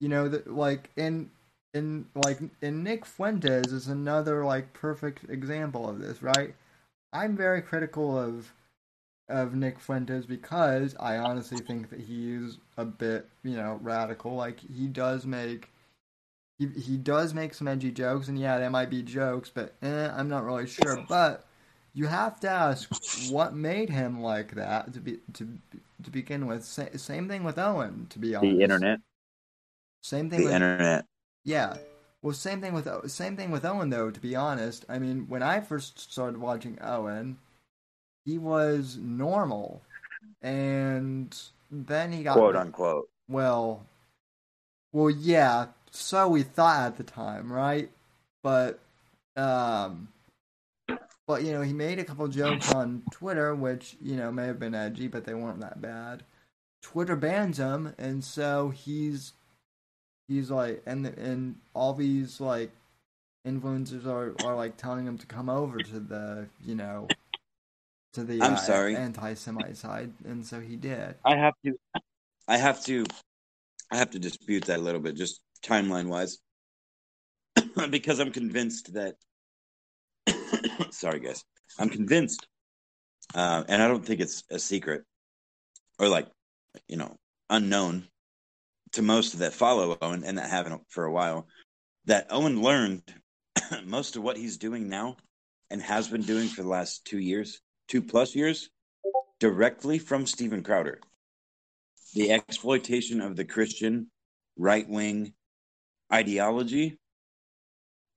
you know that like in in like in Nick Fuentes is another like perfect example of this, right? I'm very critical of of Nick Fuentes because I honestly think that he's a bit you know radical. Like he does make. He, he does make some edgy jokes, and yeah, they might be jokes, but eh, I'm not really sure. But you have to ask what made him like that to be to to begin with. Sa- same thing with Owen, to be honest. The internet. Same thing The with internet. yeah. Well, same thing with same thing with Owen though. To be honest, I mean, when I first started watching Owen, he was normal, and then he got Quote unquote. well, well, yeah. So we thought at the time, right? But, um, but you know, he made a couple jokes on Twitter, which you know may have been edgy, but they weren't that bad. Twitter bans him, and so he's he's like, and and all these like influencers are are like telling him to come over to the you know to the I'm uh, sorry. anti-Semite side, and so he did. I have to I have to I have to dispute that a little bit, just timeline wise. because I'm convinced that sorry guys. I'm convinced uh, and I don't think it's a secret or like, you know, unknown to most that follow Owen and that haven't for a while, that Owen learned most of what he's doing now and has been doing for the last two years, two plus years, directly from Steven Crowder. The exploitation of the Christian right wing ideology,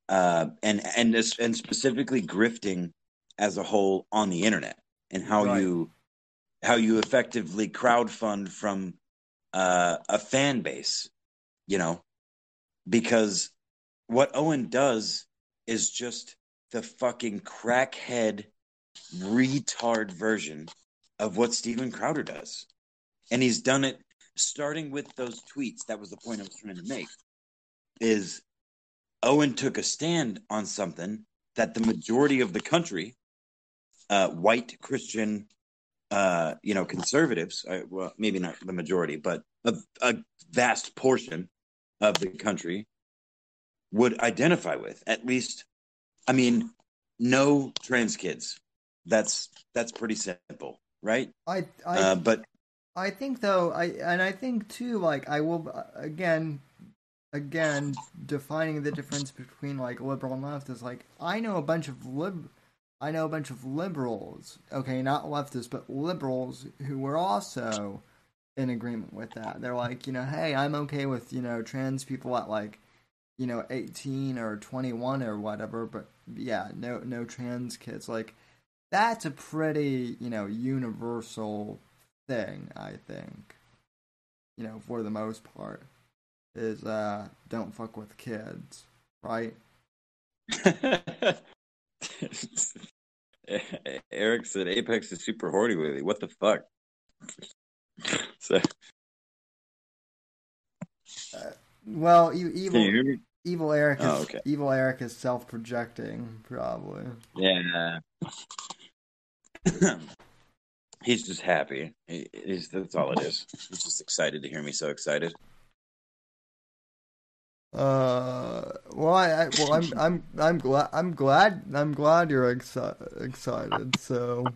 uh, and and and specifically grifting as a whole on the internet, and how Right. you how you effectively crowdfund from uh, a fan base, you know, because what Owen does is just the fucking crackhead retard version of what Steven Crowder does. And he's done it starting with those tweets. That was the point I was trying to make. Is Owen took a stand on something that the majority of the country, uh, white Christian uh, you know, conservatives, uh, well, maybe not the majority, but a, a vast portion of the country would identify with. At least, I mean, no trans kids. That's that's pretty simple, right? I I Uh, but I think though I and I think too like I will again again defining the difference between like liberal and left is like I know a bunch of lib I know a bunch of liberals okay not leftists but liberals who were also in agreement with that they're like you know hey I'm okay with you know trans people at like you know 18 or 21 or whatever but yeah no no trans kids like that's a pretty you know universal thing i think you know for the most part is uh don't fuck with kids right Eric said Apex is super horny with. What the fuck? so, well e- evil you evil eric is Oh, okay. evil eric is self-projecting probably Yeah. He's just happy. He, he's, that's all it is. He's just excited to hear me so excited. uh well i, I well i'm i'm i'm glad i'm glad i'm glad you're exci- excited so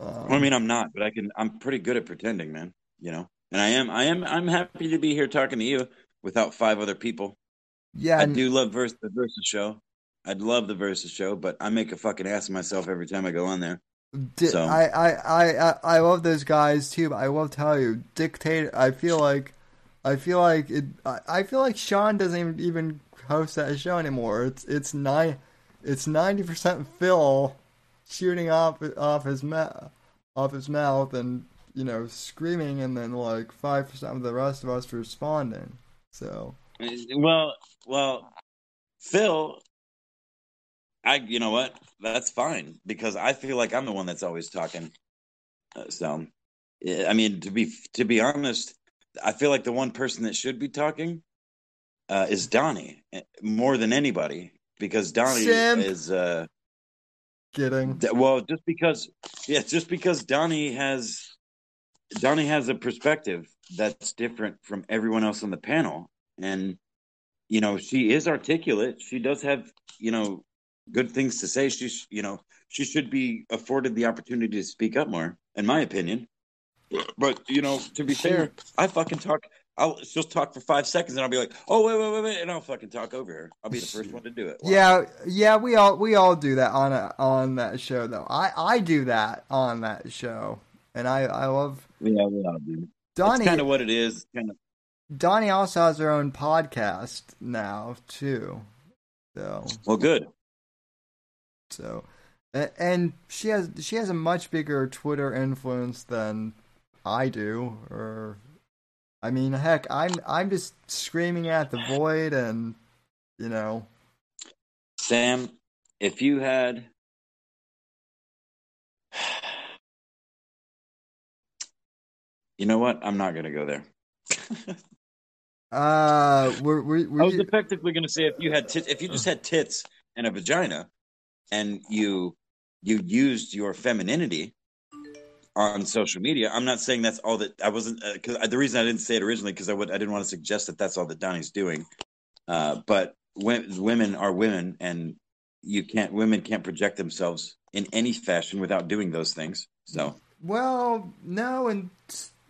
um, I mean, I'm not, but I can. I'm pretty good at pretending, man. You know, and I am. I am. I'm happy to be here talking to you without five other people. yeah I do love verse, the versus show. I'd love the versus show, but I make a fucking ass of myself every time I go on there. Di- So- I, I, I, I- I love those guys too, but I will tell you, dictator. I feel like, I feel like it. I, I feel like Sean doesn't even, even host that show anymore. It's it's nine, it's ninety percent Phil shooting off off his mouth, off his mouth, and you know screaming, and then like five percent of the rest of us responding. So Well, well, Phil, I. You know what? That's fine because I feel like I'm the one that's always talking. Uh, so, I mean, to be to be honest, I feel like the one person that should be talking uh, is Donnie eh, more than anybody because Donnie Simp. is. Uh, kidding. Well, just because, yeah, just because Donnie has Donnie has a perspective that's different from everyone else on the panel, and you know she is articulate. She does have you know good things to say. She's you know she should be afforded the opportunity to speak up more, in my opinion. But you know, to be fair, I fucking talk. I'll she'll talk for five seconds, and I'll be like, "Oh wait, wait, wait, wait," and I'll fucking talk over her. I'll be the first one to do it. Yeah, yeah, we all we all do that on a, on that show though. I I do that on that show, and I I love yeah, we all do. Donnie. Kind of what it is. Kind of. Donnie also has her own podcast now too. So Well, good. So, and she has she has a much bigger Twitter influence than I do. Or, I mean, heck, I'm I'm just screaming at the void, and you know, Sam, if you had You know what? I'm not going to go there. uh, we're we I we was effectively going to say if you had tit- if you just had tits and a vagina and you you used your femininity on social media. I'm not saying that's all that I wasn't uh 'cause the reason I didn't say it originally because I would I didn't want to suggest that that's all that Donnie's doing. Uh, but when, women are women, and you can't women can't project themselves in any fashion without doing those things. So Well, no, and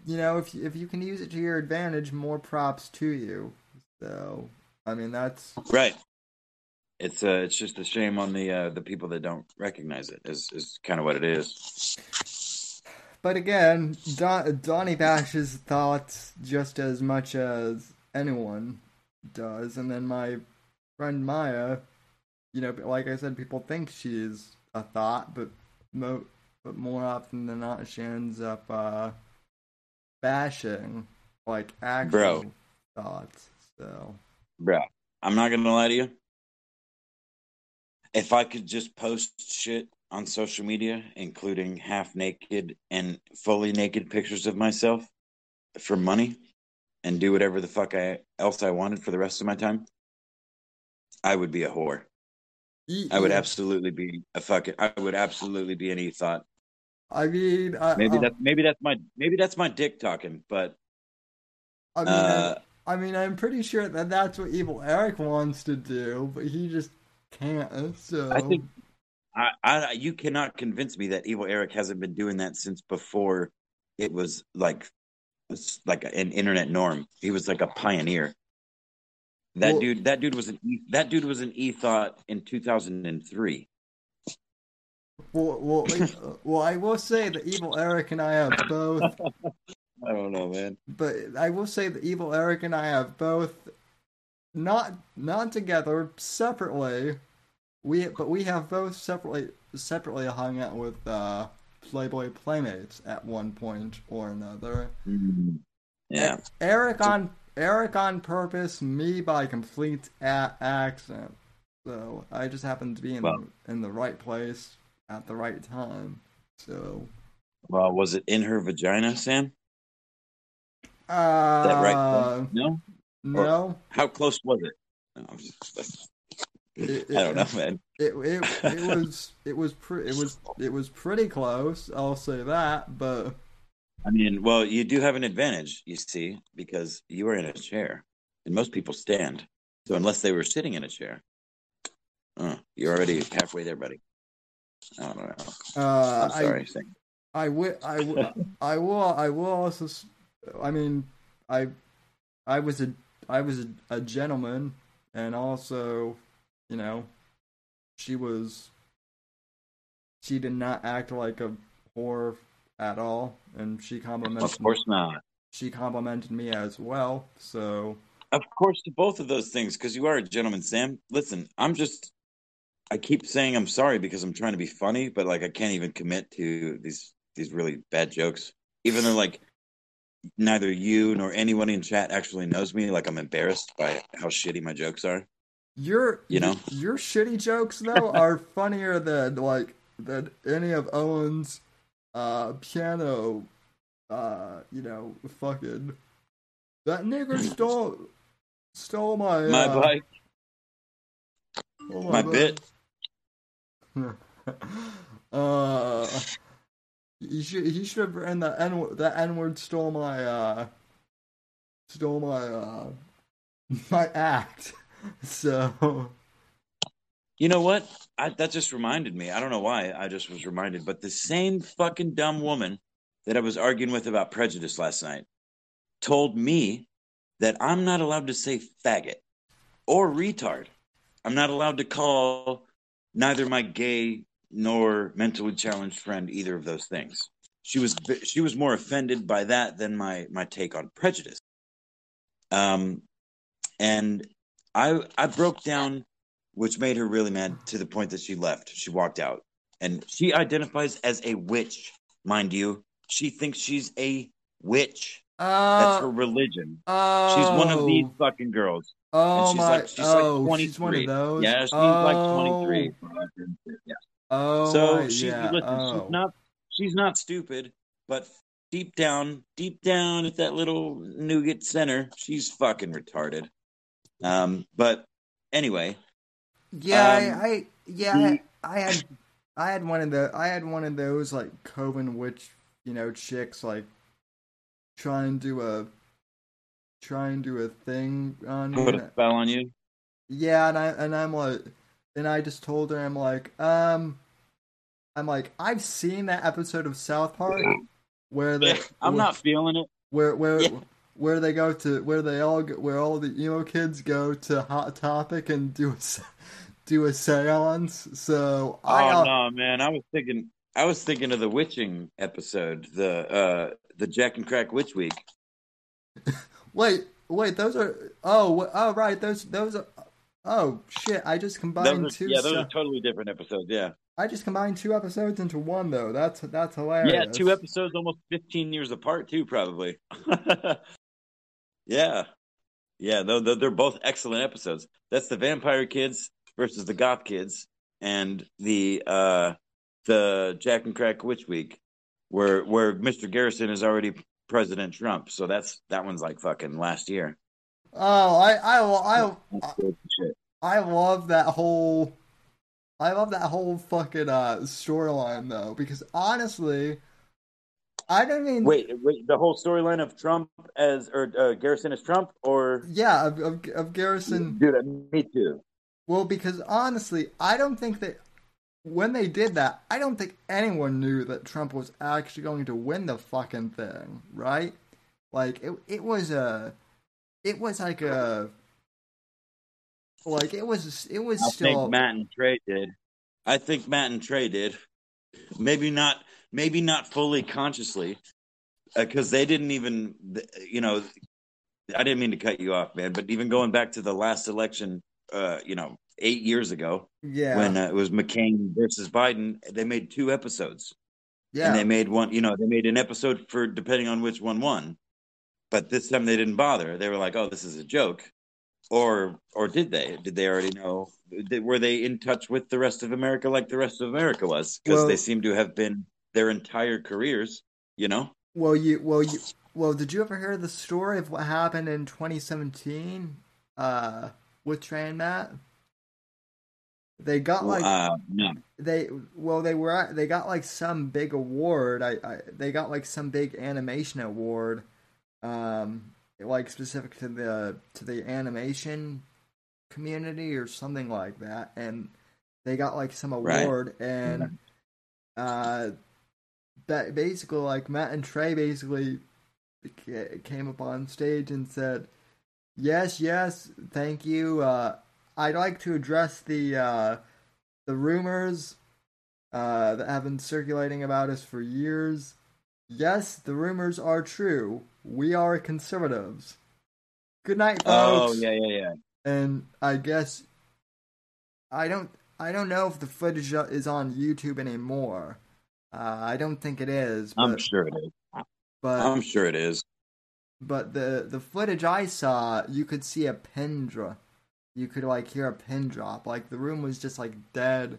you know, if if you can use it to your advantage, more props to you. So, I mean, that's right, it's uh, it's just a shame on the uh, the people that don't recognize it. Is is kind of what it is. But again, Don, Donnie bashes thoughts just as much as anyone does, and then my friend Maya, you know, like I said, people think she's a thought, but mo- but more often than not, she ends up uh, bashing like actual Bro. thoughts. So Bro, I'm not gonna lie to you. If I could just post shit on social media, including half naked and fully naked pictures of myself for money, and do whatever the fuck I else I wanted for the rest of my time, I would be a whore. I would absolutely be a fucking. I would absolutely be an thought. I mean, I, Maybe uh, that's maybe that's my maybe that's my dick talking, but I mean, uh, I, I mean, I'm pretty sure that that's what Evil Eric wants to do, but he just can't. So I think I, I you cannot convince me that Evil Eric hasn't been doing that since before it was like was like an internet norm. He was like a pioneer. That Well- dude, that dude was an e, that dude was an e thought in two thousand and three. Well, well, well, I will say that Evil Eric and I have both, I don't know, man. but I will say that Evil Eric and I have both, not not together, separately. We but we have both separately separately hung out with uh, Playboy Playmates at one point or another. Yeah, Eric on Eric on purpose, me by complete a- accident. So I just happened to be in Well- the, in the right place at the right time. So well, was it in her vagina, Sam? uh, That right? No. No, How close was it? No, I'm just- it, I don't know, man. It, it, it was it was pre- it was it was pretty close. I'll say that, but I mean, well, you do have an advantage, you see, because you are in a chair, and most people stand. So unless they were sitting in a chair, uh, you're already halfway there, buddy. I don't know. uh, I'm sorry. I. I will I will I will I also. s- I mean, I I was a I was a, a gentleman, and also, you know, she was. She did not act like a whore at all, and she complimented. Of course not. she complimented me as well. So Of course, to both of those things, because you are a gentleman, Sam. Listen, I'm just. I keep saying I'm sorry because I'm trying to be funny, but like I can't even commit to these these really bad jokes, even though like neither you nor anyone in chat actually knows me. Like I'm embarrassed by how shitty my jokes are. your You know? your shitty jokes though are funnier than like than any of Owen's uh piano uh you know fucking that nigger stole stole my My uh, bike, stole my bike. bit. uh he should he should have written that n that n word stole my uh stole my uh my act so You know what? I, that just reminded me. I don't know why. I just was reminded. But the same fucking dumb woman that I was arguing with about prejudice last night told me that I'm not allowed to say faggot or retard. I'm not allowed to call neither my gay nor mentally challenged friend either of those things. She was she was more offended by that than my my take on prejudice. Um, and I I broke down which made her really mad to the point that she left. She walked out. And she identifies as a witch, mind you. She thinks she's a witch. That's her uh, religion. oh, She's one of these fucking girls. Oh and she's my! like she's oh, like she's one of those. Yeah, she's oh, like 23. Yeah. Oh, so my- she's yeah. listen, oh. she's not she's not stupid, but deep down, deep down at that little nougat center, she's fucking retarded. Um, but anyway, Yeah, um, I, I yeah, the- I, I had I had one of the I had one of those like Coven witch, you know, chicks like try and do a try and do a thing on put and- a spell on you. Yeah, and I and I'm like, and I just told her I'm like, um, I'm like, I've seen that episode of South Park where they, I'm where, not feeling it. where where Yeah. where they go to where they all go, where all the emo kids go to Hot Topic and do a do a séance. So Oh I uh, no, man! I was thinking, I was thinking of the witching episode, the uh, the Jack and Crack Witch Week. wait wait those are oh oh right those those are oh shit I just Those combined are, two yeah, those se- are totally different episodes. Yeah, I just combined two episodes into one though. That's that's hilarious. yeah, two episodes, almost 15 years apart, too, probably. yeah, yeah, though they're, they're both excellent episodes. That's the Vampire Kids versus the Goth Kids, and the uh, the Jack and Crack Witch Week, where where Mr. Garrison is already President Trump. So that's that one's like fucking last year. Oh, I I I. I love that whole I love that whole fucking uh, storyline though, because honestly, I don't mean Wait, wait, the whole storyline of Trump as or uh, Garrison as Trump, or Yeah, of, of, of Garrison. dude, uh, me too. Well, because honestly, I don't think that when they did that, I don't think anyone knew that Trump was actually going to win the fucking thing, right? Like it, it was a, it was like a, like it was, it was I still. think Matt and Trey did. I think Matt and Trey did. Maybe not. Maybe not fully consciously, because they didn't even. You know, I didn't mean to cut you off, man. But even going back to the last election, uh, you know, eight years ago, yeah, when uh, it was McCain versus Biden, they made two episodes. yeah, and they made one you know they made an episode for depending on which one won but this time they didn't bother. They were like oh this is a joke. Or or did they? Did they already know? Did- were they in touch with the rest of america like the rest of america was? Because Well- they seem to have been their entire careers you know? Well, you, well, you, well. Did you ever hear the story of what happened in 2017 uh, with Trey and Matt? They got like uh, no. they well they were at, they got like some big award. I, I they got like some big animation award um like specific to the to the animation community or something like that and they got like some Right. award and uh that basically like Matt and Trey basically came up on stage and said yes yes thank you uh I'd like to address the uh the rumors uh, that have been circulating about us for years. Yes, the rumors are true. We are conservatives. Good night, folks. oh yeah yeah yeah And I guess I don't I don't know if the footage is on YouTube anymore. Uh, I don't think it is. But, i'm sure it is but i'm sure it is but the the footage I saw, you could see a pin drop. You could like hear a pin drop. Like the room was just like dead.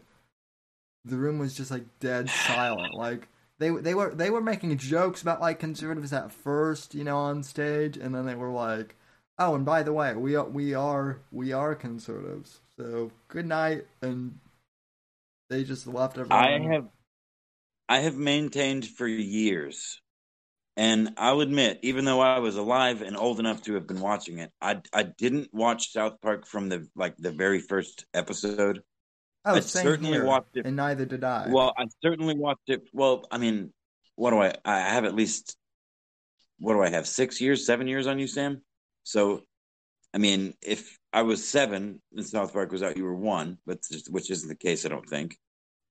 The room was just like dead silent. Like they they were they were making jokes about like conservatives at first, you know, on stage, and then they were like, "Oh, and by the way, we are we are we are conservatives." So good night, and they just left everyone. I have I have maintained for years, and I'll admit, even though I was alive and old enough to have been watching it, I I didn't watch South Park from the like the very first episode. Oh, I certainly here, watched it- and neither did I. Well, I certainly watched it. Well, I mean, what do I? I have at least what do I have? Six years, seven years on you, Sam. So, I mean, if I was seven and South Park was out, you were one, but which isn't the case, I don't think,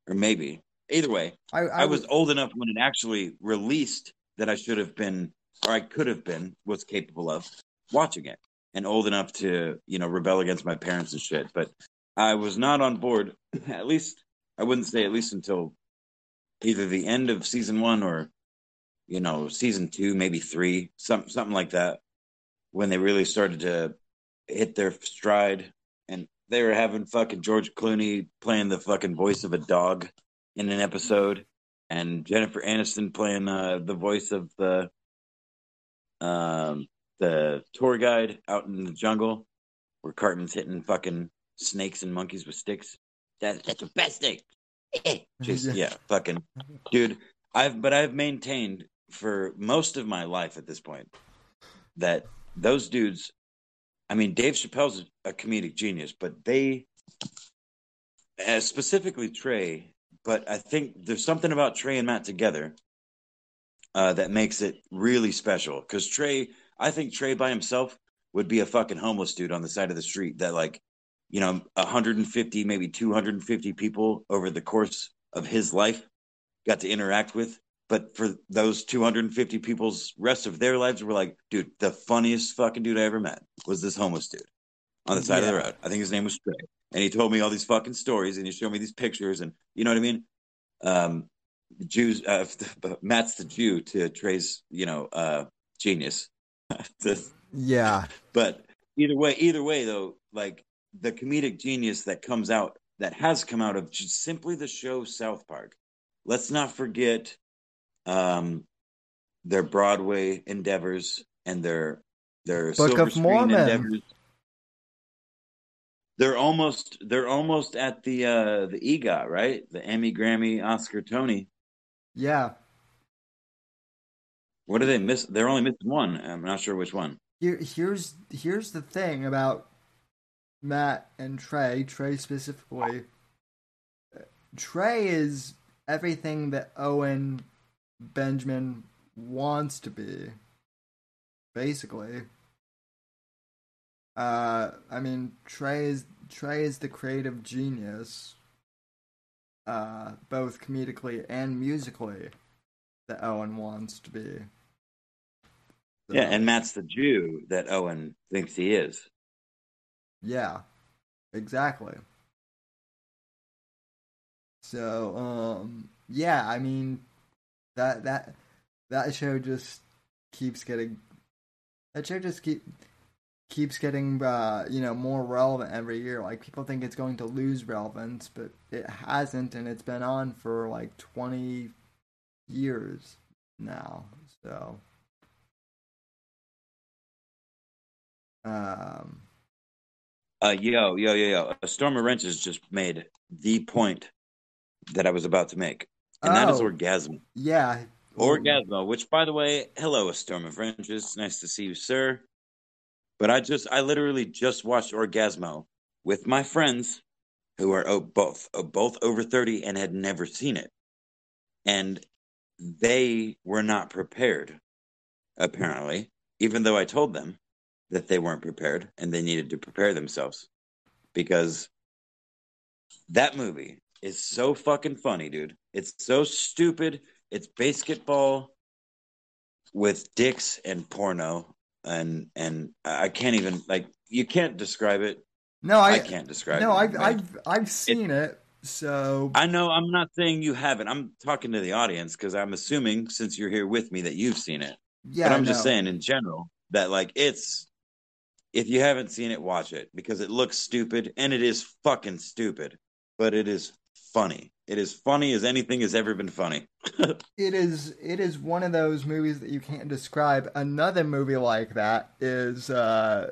or maybe. Either way, I, I was old enough when it actually released that I should have been, or I could have been, was capable of watching it, and old enough to, you know, rebel against my parents and shit. But I was not on board. At least I wouldn't say at least until either the end of season one or, you know, season two, maybe three, some something like that, when they really started to hit their stride, and they were having fucking George Clooney playing the fucking voice of a dog in an episode, and Jennifer Aniston playing uh, the voice of the um, the tour guide out in the jungle, where Cartman's hitting fucking snakes and monkeys with sticks. That, that's the best thing. Just Yeah. yeah, fucking dude. I've but I've maintained for most of my life at this point that those dudes. I mean, Dave Chappelle's a comedic genius, but they, uh, specifically Trey, but I think there's something about Trey and Matt together uh, that makes it really special. Because Trey, I think Trey by himself would be a fucking homeless dude on the side of the street that, like, you know, 150, maybe 250 people over the course of his life got to interact with. But for those 250 people's rest of their lives, were like, dude, the funniest fucking dude I ever met was this homeless dude on the side of the road. I think his name was Trey. And he told me all these fucking stories and he showed me these pictures and you know what I mean? Um, the Jews, uh, Matt's the Jew to Trey's, you know, uh, genius. yeah. but either way, either way though, like the comedic genius that comes out, that has come out of just simply the show South Park. Let's not forget um, their Broadway endeavors and their their Book silver of screen Mormon. endeavors. They're almost they're almost at the uh the EGOT, right? The Emmy, Grammy, Oscar, Tony. Yeah. What do they miss? They're only missing one. I'm not sure which one. Here, here's here's the thing about Matt and Trey. Trey specifically. Trey is everything that Owen Benjamin wants to be. Basically. Uh, I mean, Trey is Trey is the creative genius, uh, both comedically and musically, that Owen wants to be. Yeah, and Matt's the Jew that Owen thinks he is. Yeah, exactly. So, um, yeah, I mean, that that that show just keeps getting that show just keep keeps getting uh, you know more relevant every year. Like people think it's going to lose relevance, but it hasn't, and it's been on for like twenty years now. So, um, Uh, yo, yo, yo, yo. A storm of wrenches just made the point that I was about to make, and that is Oh. orgasm. yeah, Orgasmo, which by the way, hello, a storm of wrenches. Nice to see you, sir. But I just, I literally just watched Orgasmo with my friends who are oh, both oh, both over thirty and had never seen it, and they were not prepared. Apparently, even though I told them that they weren't prepared and they needed to prepare themselves, because that movie is so fucking funny, dude. It's so stupid. It's basketball with dicks and porno, and and I can't even like you can't describe it. No, I, I can't describe No, it. I've I've I've seen it. So I know I'm not saying you haven't. I'm talking to the audience because I'm assuming since you're here with me that you've seen it. yeah, but I'm just saying in general that like it's if you haven't seen it, watch it because it looks stupid and it is fucking stupid, but it is funny. It is funny as anything has ever been funny. It is it is one of those movies that you can't describe. Another movie like that is uh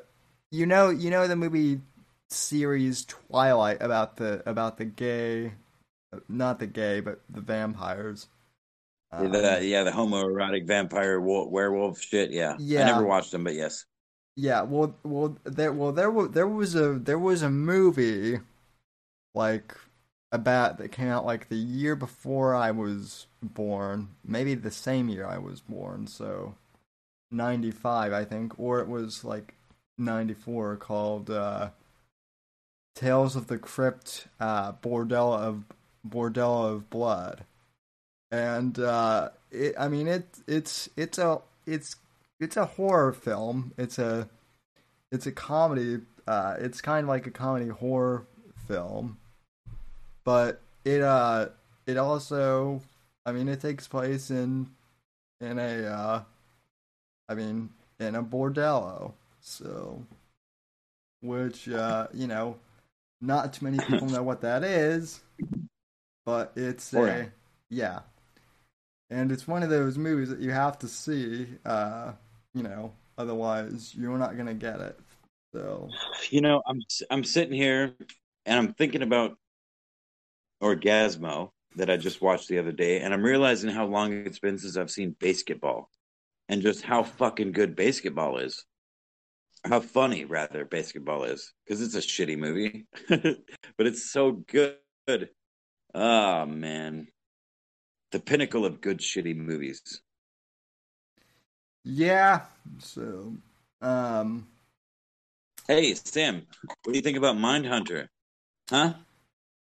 you know you know the movie series Twilight about the about the gay not the gay but the vampires. Um, the, yeah, the homoerotic vampire werewolf shit. Yeah, Yeah. I never watched them, but yes. Yeah, well, well, there, well, there was there was a there was a movie, like about that came out like the year before I was born, maybe the same year I was born, so ninety five, I think, or it was like ninety four, called uh, Tales of the Crypt, uh, Bordello of Bordello of Blood, and uh, it, I mean it, it's it's a it's it's a horror film. It's a it's a comedy. Uh, it's kind of like a comedy horror film, but it uh it also I mean it takes place in in a uh I mean in a bordello. So which uh you know not too many people know what that is, but it's a Porno. yeah. And it's one of those movies that you have to see uh you know, otherwise you're not going to get it. So, You know, I'm I'm sitting here and I'm thinking about Orgasmo that I just watched the other day, and I'm realizing how long it's been since I've seen BASEketball, and just how fucking good BASEketball is. How funny, rather, BASEketball is because it's a shitty movie, but it's so good. Oh man, the pinnacle of good shitty movies. Yeah, so um Hey Sam, what do you think about Mindhunter? Huh?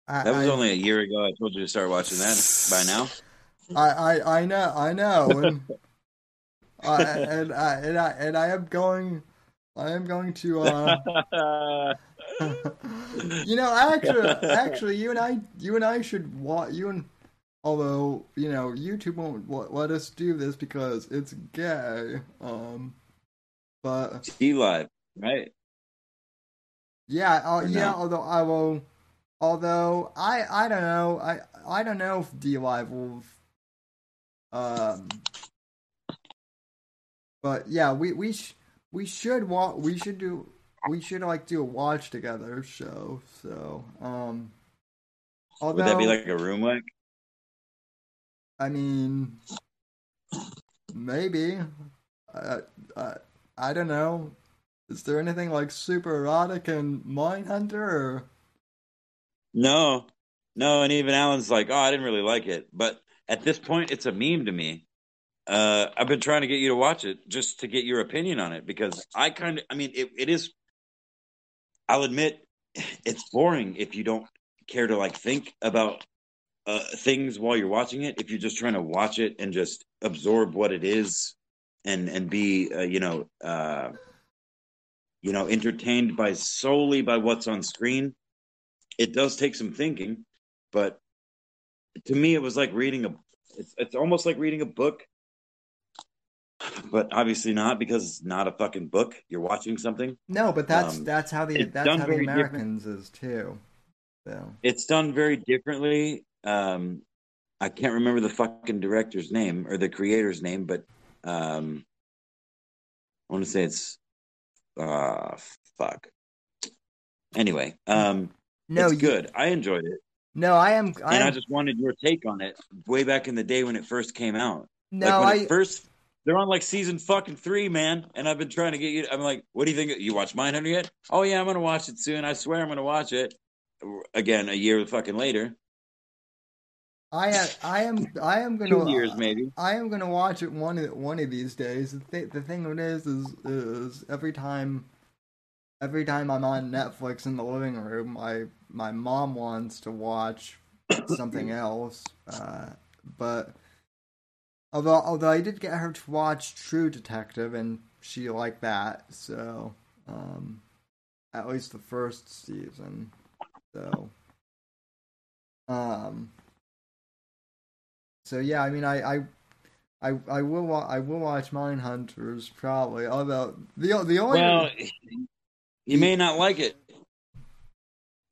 I, That was I- only a year ago. I told you to start watching that by now. I, I, I know, I know, and I, and I, and I, and I am going, I am going to, uh, you know, actually, actually, you and I, you and I should watch you and, although you know, YouTube won't let, let us do this because it's gay, um, but DLive, right? yeah, uh, yeah, no? although I will, although I, I don't know, I, I don't know if DLive will, um, but yeah, we we sh- we should wa- we should do we should like do a watch together show. So, um, although Would that be like a room like? I mean, maybe. I, I, I don't know. Is there anything like super erotic in Mindhunter? Or... No, no, and even Alan's like, oh, I didn't really like it, but at this point, it's a meme to me. Uh, I've been trying to get you to watch it just to get your opinion on it because I kind of, I mean, it, it is. I'll admit, it's boring if you don't care to like think about uh, things while you're watching it. If you're just trying to watch it and just absorb what it is, and and be, uh, you know, uh, you know, entertained by solely by what's on screen, it does take some thinking. But to me, it was like reading a. It's it's almost like reading a book but obviously not because it's not a fucking book. You're watching something. No, but that's Um, that's how the that's how the very different. Americans is too. So It's done very differently. Um, I can't remember the fucking director's name or the creator's name, but um, I want to say it's uh fuck. Anyway, um, no, it's you- good. I enjoyed it, No, I am. I and I just wanted your take on it. Way back in the day when it first came out, no, like I first. They're on like season fucking three, man, and I've been trying to get you. I'm like, what do you think? You watch Mindhunter yet? Oh yeah, I'm gonna watch it soon. I swear I'm gonna watch it. Again, a year fucking later, I am. I am. I am gonna. two years maybe. I am gonna watch it one of one of these days. The, th- the thing it is is is every time, every time I'm on Netflix in the living room, my my mom wants to watch something else. Uh, but although although I did get her to watch True Detective and she liked that, so um, at least the first season. So um. So yeah, I mean, I, I, I, I will, wa- I will watch Mindhunters probably. Although the the only Well, you may not like it.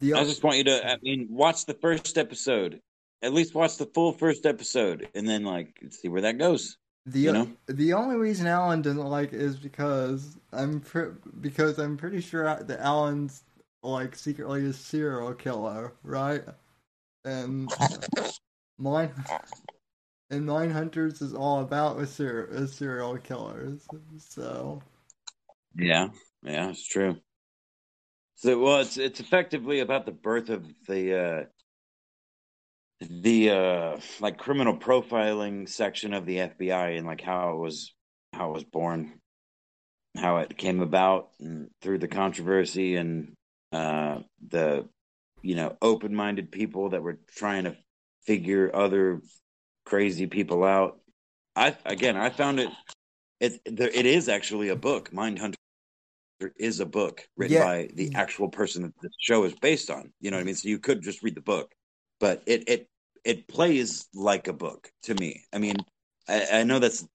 the I just want you to. I mean, watch the first episode. At least watch the full first episode, and then like see where that goes. the you know? the only reason Alan doesn't like it is because I'm pre- because I'm pretty sure that Alan's like secretly a serial killer, right? And mine and Mindhunters is all about a, ser- serial killers. So Yeah, yeah, it's true. So well, it's it's effectively about the birth of the uh the uh like criminal profiling section of the FBI and like how it was how it was born, how it came about and through the controversy and uh the you know open-minded people that were trying to figure other crazy people out. I again, I found it it there, it is actually a book. Mind Hunter is a book written Yeah. by the actual person that the show is based on. You know what I mean? So you could just read the book, but it it it plays like a book to me. I mean, I, I know that's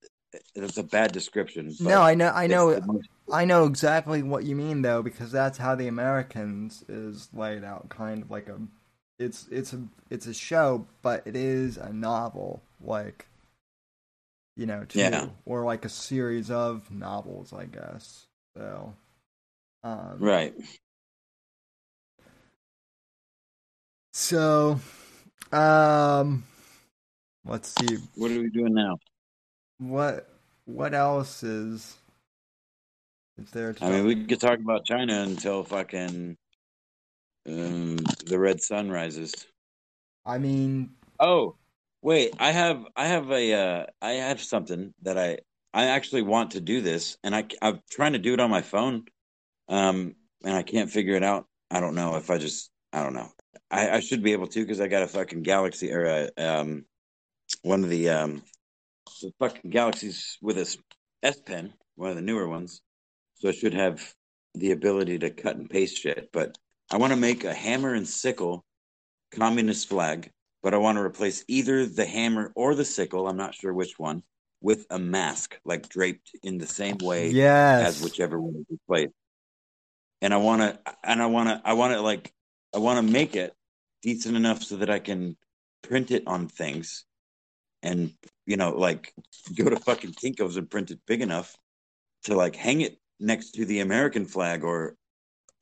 that's a bad description. But no, I know, I know, most- I know exactly what you mean though, because that's how the Americans is laid out, kind of like a, it's it's a it's a show, but it is a novel, like, you know, too, Yeah. or like a series of novels, I guess. So, um, right. So, um, let's see What are we doing now? what what else is is there to I mean, we could talk about China until fucking um, the red sun rises. I mean, Oh, wait, I have I have a uh, I have something that I I actually want to do this, and I I'm trying to do it on my phone, um, and I can't figure it out. I don't know if I just I don't know. I, I should be able to because I got a fucking Galaxy or a, um one of the um the fucking Galaxies with a S Pen, one of the newer ones, so I should have the ability to cut and paste shit. But I want to make a hammer and sickle communist flag but I want to replace either the hammer or the sickle, I'm not sure which one, with a mask, like draped in the same way yes, as whichever one is replaced. And I want to, and I want to, I want to like, I want to make it decent enough so that I can print it on things and, you know, like go to fucking Kinko's and print it big enough to like hang it next to the American flag or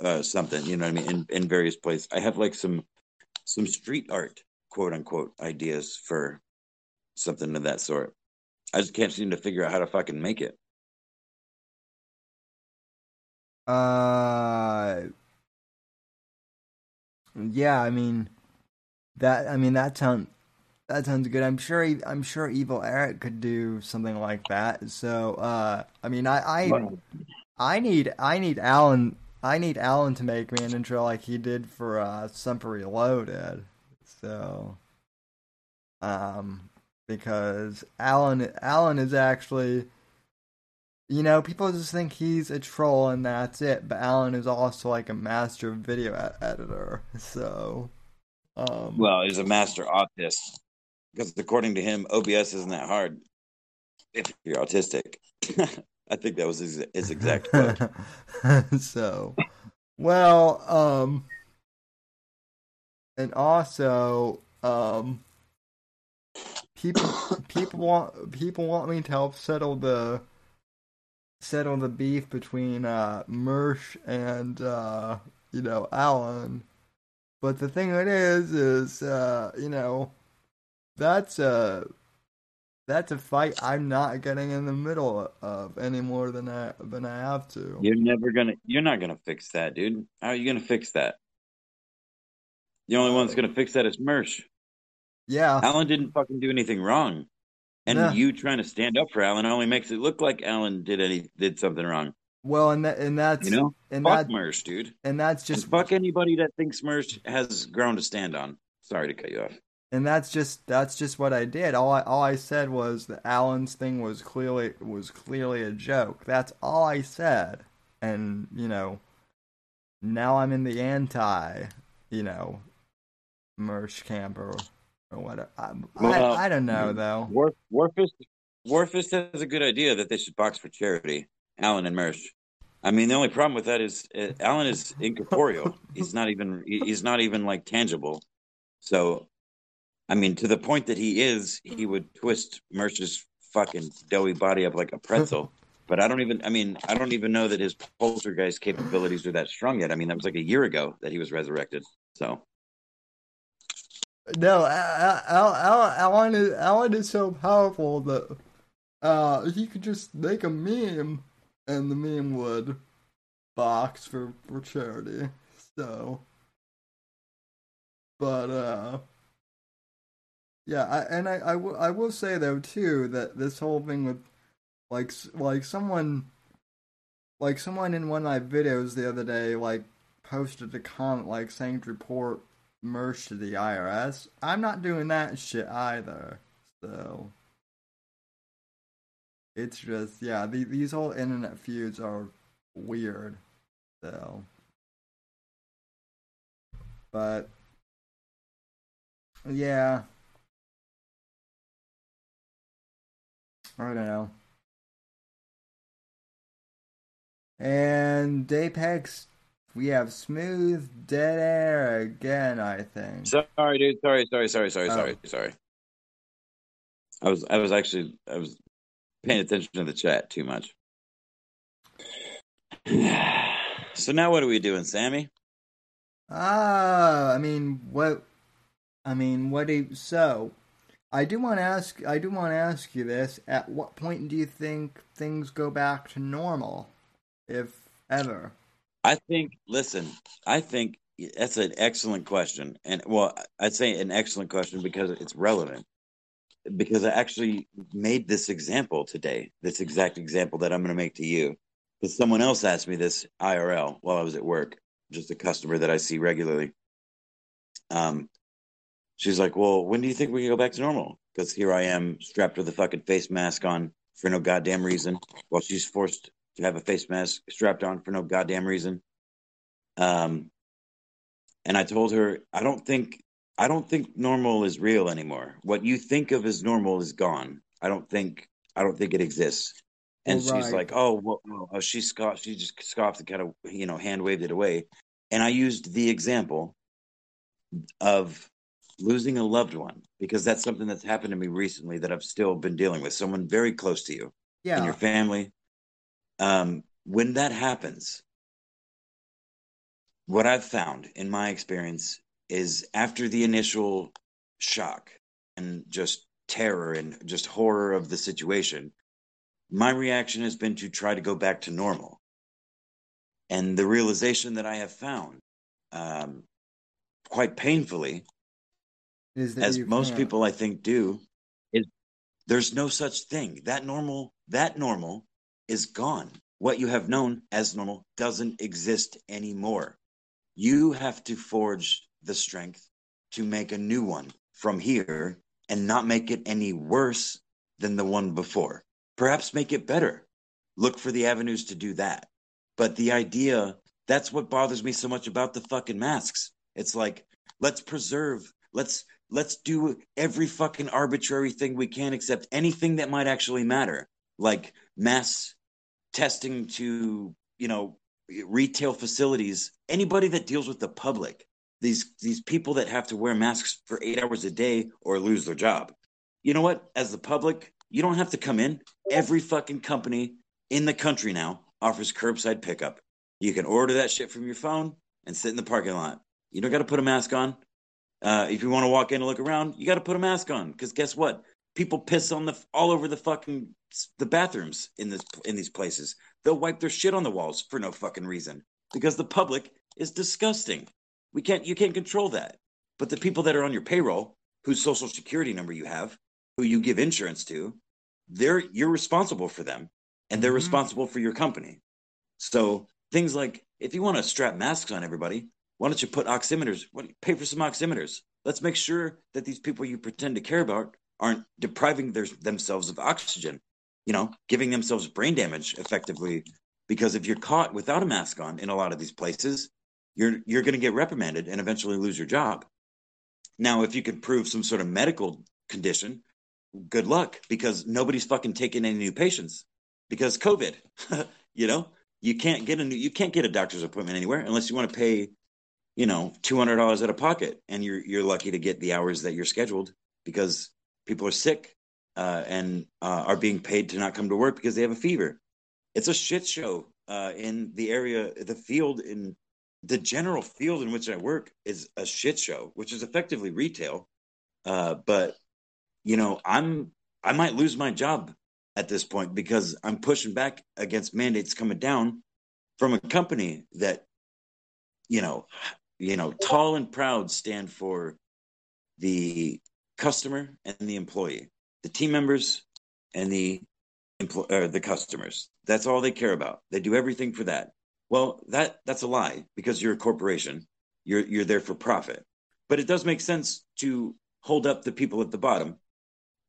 uh, something. You know what I mean? In in various places, I have like some some street art, quote unquote, ideas for something of that sort. I just can't seem to figure out how to fucking make it. Uh, yeah. I mean, that. I mean, that sounds that sounds good. I'm sure. I'm sure Evil Eric could do something like that. So, uh, I mean, I, I, I need, I need Alan. I need Alan to make me an intro like he did for uh, Semper Reloaded. So, um, because Alan, Alan is actually you know, people just think he's a troll and that's it. But Alan is also like a master video ed- editor. So, um, well, he's a master autist because according to him, OBS isn't that hard if you're autistic. I think that was his, his exact quote. so, well, um, and also, um, people people want people want me to help settle the settle the beef between uh, Mersh and uh, you know Alan. But the thing it is, is uh, you know, that's a that's a fight I'm not getting in the middle of any more than I than I have to. You're never gonna. You're not gonna fix that, dude. How are you gonna fix that? The only one that's gonna fix that is Mersh. Yeah, Alan didn't fucking do anything wrong. And Yeah. you trying to stand up for Alan only makes it look like Alan did any did something wrong. well, and that and that's You know, and fuck that Mersh, dude. and that's Just just fuck anybody that thinks Mersh has ground to stand on. Sorry to cut you off. And that's just that's just what I did. All I all I said was that Alan's thing was clearly was clearly a joke. That's all I said. And you know, now I'm in the anti, you know, Mersh camp or or whatever. I, Well, I, I don't know though. War, Warfist, Warfist has a good idea that they should box for charity. Alan and Mersh. I mean, the only problem with that is uh, Alan is incorporeal. he's not even. he- He's not even like tangible. So, I mean, to the point that he is, he would twist Mersh's fucking doughy body up like a pretzel. But I don't even. I mean, I don't even know that his poltergeist capabilities are that strong yet. I mean, that was like a year ago that he was resurrected. So, No, Al- Al- Al- Alan is Alan is so powerful that uh he could just make a meme and the meme would box for for charity. So, but uh, yeah, I and I I will I will say though too that this whole thing with like like someone like someone in one of my videos the other day like posted a comment like saying to report Mersh to the IRS. I'm not doing that shit either. So it's just yeah, the, these whole internet feuds are weird. So, but yeah, I don't know. And Apex, we have smooth dead air again. I think. sorry, dude. Sorry, sorry, sorry, sorry, Oh. sorry, sorry. I was, I was actually, I was paying attention to the chat too much. So now, what are we doing, Sammy? Ah, I mean, what? I mean, what? Do you, so, I do want to ask. I do want to ask you this. At what point do you think things go back to normal, if ever? I think. Listen, I think that's an excellent question, and well, I'd say an excellent question because it's relevant. Because I actually made this example today, this exact example that I'm going to make to you. Because someone else asked me this IRL while I was at work, just a customer that I see regularly. Um, she's like, "Well, when do you think we can go back to normal?" Because here I am, strapped with a fucking face mask on for no goddamn reason, while she's forced to have a face mask strapped on for no goddamn reason. Um, and I told her, I don't think, I don't think normal is real anymore. What you think of as normal is gone. I don't think, I don't think it exists. And Well, she's right. like, oh, well, well, oh, she scoffed, she just scoffed and kind of, you know, hand waved it away. And I used the example of losing a loved one because that's something that's happened to me recently that I've still been dealing with. Someone very close to you in Yeah, your family. Um, when that happens, what I've found in my experience is after the initial shock and just terror and just horror of the situation, my reaction has been to try to go back to normal. And the realization that I have found, um, quite painfully, as most can't. people I think do, is there's no such thing. That normal, that normal is gone. What you have known as normal doesn't exist anymore. You have to forge the strength to make a new one from here and not make it any worse than the one before. Perhaps make it better. Look for the avenues to do that. But the idea, that's what bothers me so much about the fucking masks. It's like, let's preserve, let's let's do every fucking arbitrary thing we can except anything that might actually matter. Like mass testing to, you know, retail facilities, anybody that deals with the public, these these people that have to wear masks for 8 hours a day or lose their job. You know what? As the public, you don't have to come in. Every fucking company in the country now offers curbside pickup. You can order that shit from your phone and sit in the parking lot. You don't got to put a mask on. Uh, if you want to walk in and look around, you got to put a mask on because guess what? People piss on the all over the fucking the bathrooms in this in these places. They'll wipe their shit on the walls for no fucking reason because the public is disgusting. We can't you can't control that. But the people that are on your payroll, whose social security number you have, who you give insurance to, they're you're responsible for them and they're Mhm. responsible for your company. So things like if you want to strap masks on everybody, why don't you put oximeters? What, pay for some oximeters. Let's make sure that these people you pretend to care about aren't depriving their, themselves of oxygen. You know, giving themselves brain damage effectively. Because if you're caught without a mask on in a lot of these places, you're you're going to get reprimanded and eventually lose your job. Now, if you can prove some sort of medical condition, good luck because nobody's fucking taking any new patients because COVID. you know, you can't get a new, you can't get a doctor's appointment anywhere unless you want to pay, you know, two hundred dollars out of pocket, and you're you're lucky to get the hours that you're scheduled because people are sick uh, and uh, are being paid to not come to work because they have a fever. It's a shit show uh, in the area, the field in the general field in which I work is a shit show, which is effectively retail. Uh, but you know, I'm I might lose my job at this point because I'm pushing back against mandates coming down from a company that, you know, you know, tall and proud stand for the customer and the employee, the team members and the empl- the customers. That's all they care about. They do everything for that. Well, that that's a lie because you're a corporation. You're you're there for profit. But it does make sense to hold up the people at the bottom.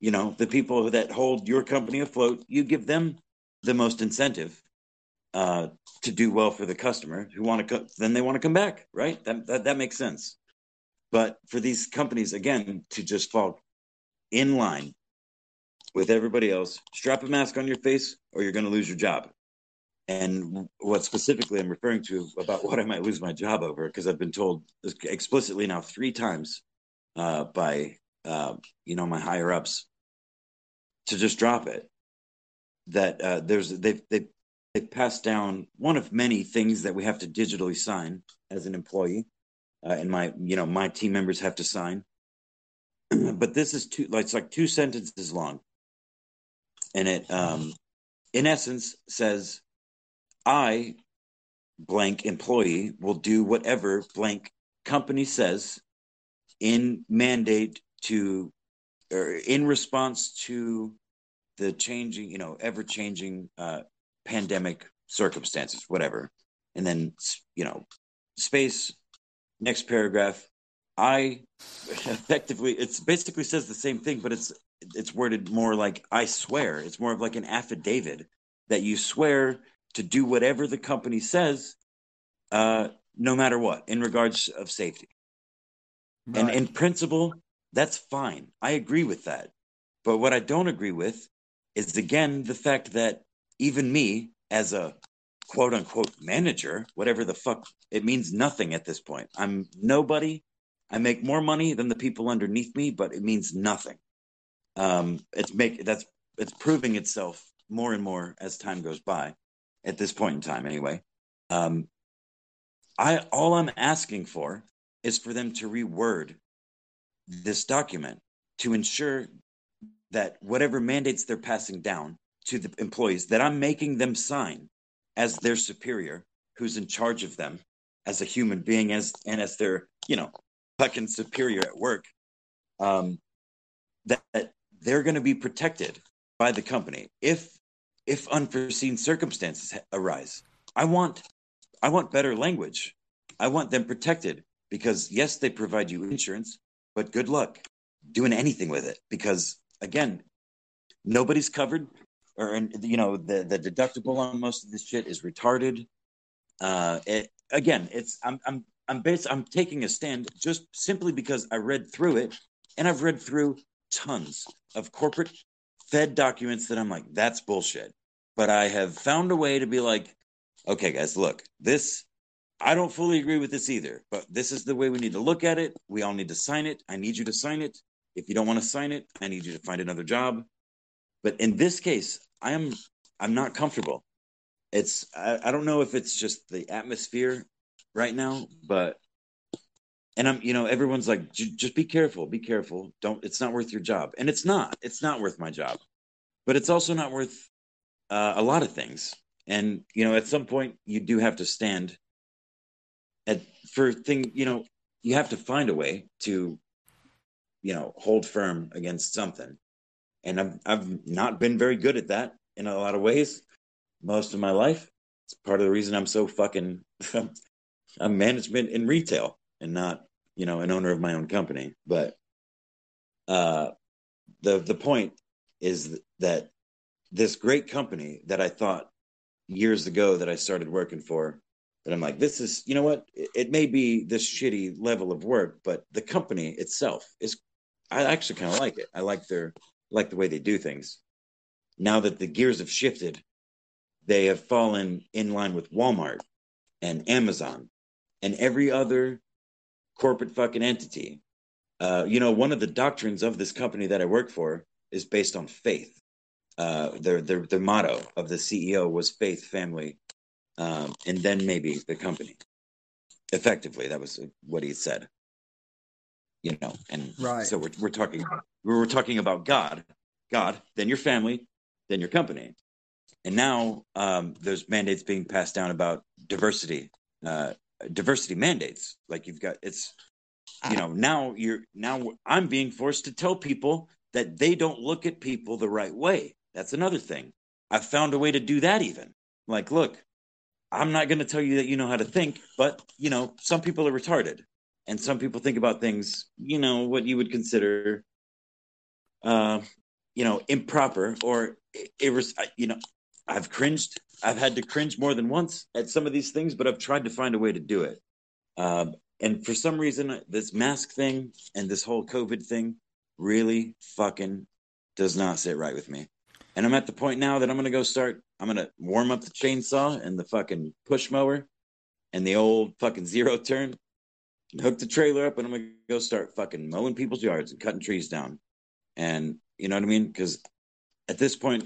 You know, the people that hold your company afloat, you give them the most incentive uh, to do well for the customer who want to co- then they want to come back, right? That, that that makes sense. But for these companies again to just fall in line with everybody else, strap a mask on your face or you're going to lose your job. And what specifically I'm referring to about what I might lose my job over, because I've been told explicitly now three times uh, by uh, you know my higher ups to just drop it. That uh, there's they've they they passed down one of many things that we have to digitally sign as an employee, uh, and my you know my team members have to sign. but this is two like it's like two sentences long, and it um, in essence says I, blank employee, will do whatever blank company says in mandate to or in response to the changing, you know, ever changing uh, pandemic circumstances, whatever. And then, you know, space, next paragraph. I effectively, it's basically says the same thing, but it's it's worded more like I swear. It's more of like an affidavit that you swear to do whatever the company says, uh, no matter what, in regards of safety. And in principle, that's fine. I agree with that. But what I don't agree with is again the fact that even me, as a quote unquote manager, whatever the fuck, it means nothing at this point. I'm nobody. I make more money than the people underneath me, but it means nothing. Um, it's make that's it's proving itself more and more as time goes by. At this point in time, anyway. Um, I all I'm asking for is for them to reword this document to ensure that whatever mandates they're passing down to the employees that I'm making them sign as their superior who's in charge of them as a human being as and as their, you know, fucking superior at work. Um that, that they're going to be protected by the company if if unforeseen circumstances arise. I want I want better language. I want them protected because yes, they provide you insurance, but good luck doing anything with it because again, nobody's covered or you know the the deductible on most of this shit is retarded. Uh, it, again, it's I'm I'm I'm based I'm taking a stand just simply because I read through it and I've read through tons of corporate fed documents that I'm like that's bullshit. But I have found a way to be like, okay, guys, look, this I don't fully agree with this either, but this is the way we need to look at it. We all need to sign it. I need you to sign it. If you don't want to sign it, I need you to find another job. But in this case, I am I'm not comfortable. It's I, I don't know if it's just the atmosphere right now, but and I'm you know everyone's like just be careful, be careful. Don't it's not worth your job, and it's not. It's not worth my job, but it's also not worth uh, a lot of things. And you know, at some point, you do have to stand at for thing. You know, you have to find a way to you know hold firm against something and I've I've not been very good at that in a lot of ways most of my life. It's part of the reason I'm so fucking I'm management in retail and not, you know, an owner of my own company. But uh the the point is that this great company that I thought years ago that I started working for that I'm like, this is, you know what? It, it may be this shitty level of work, but the company itself is, I actually kind of like it. I like their like the way they do things. Now that the gears have shifted, they have fallen in line with Walmart and Amazon and every other corporate fucking entity. Uh, you know, one of the doctrines of this company that I work for is based on faith. Uh, their, their, their motto of the CEO was faith, family, um, and then maybe the company. Effectively, that was what he said you know and right. so we're, we're talking we're talking about god god then your family then your company. And now um, there's mandates being passed down about diversity uh, diversity mandates like you've got it's you know now you're now i'm being forced to tell people that they don't look at people the right way. That's another thing. I've found a way to do that even. Like look i'm not going to tell you that you know how to think but you know some people are retarded and some people think about things, you know, what you would consider, uh, you know, improper or irres- you know, I've cringed. I've had to cringe more than once at some of these things, but I've tried to find a way to do it. Um, and for some reason, this mask thing and this whole COVID thing really fucking does not sit right with me. And I'm at the point now that I'm to go start, I'm to warm up the chainsaw and the fucking push mower and the old fucking zero turn hook the trailer up and I'm gonna go start fucking mowing people's yards and cutting trees down. And you know what I mean? Because at this point,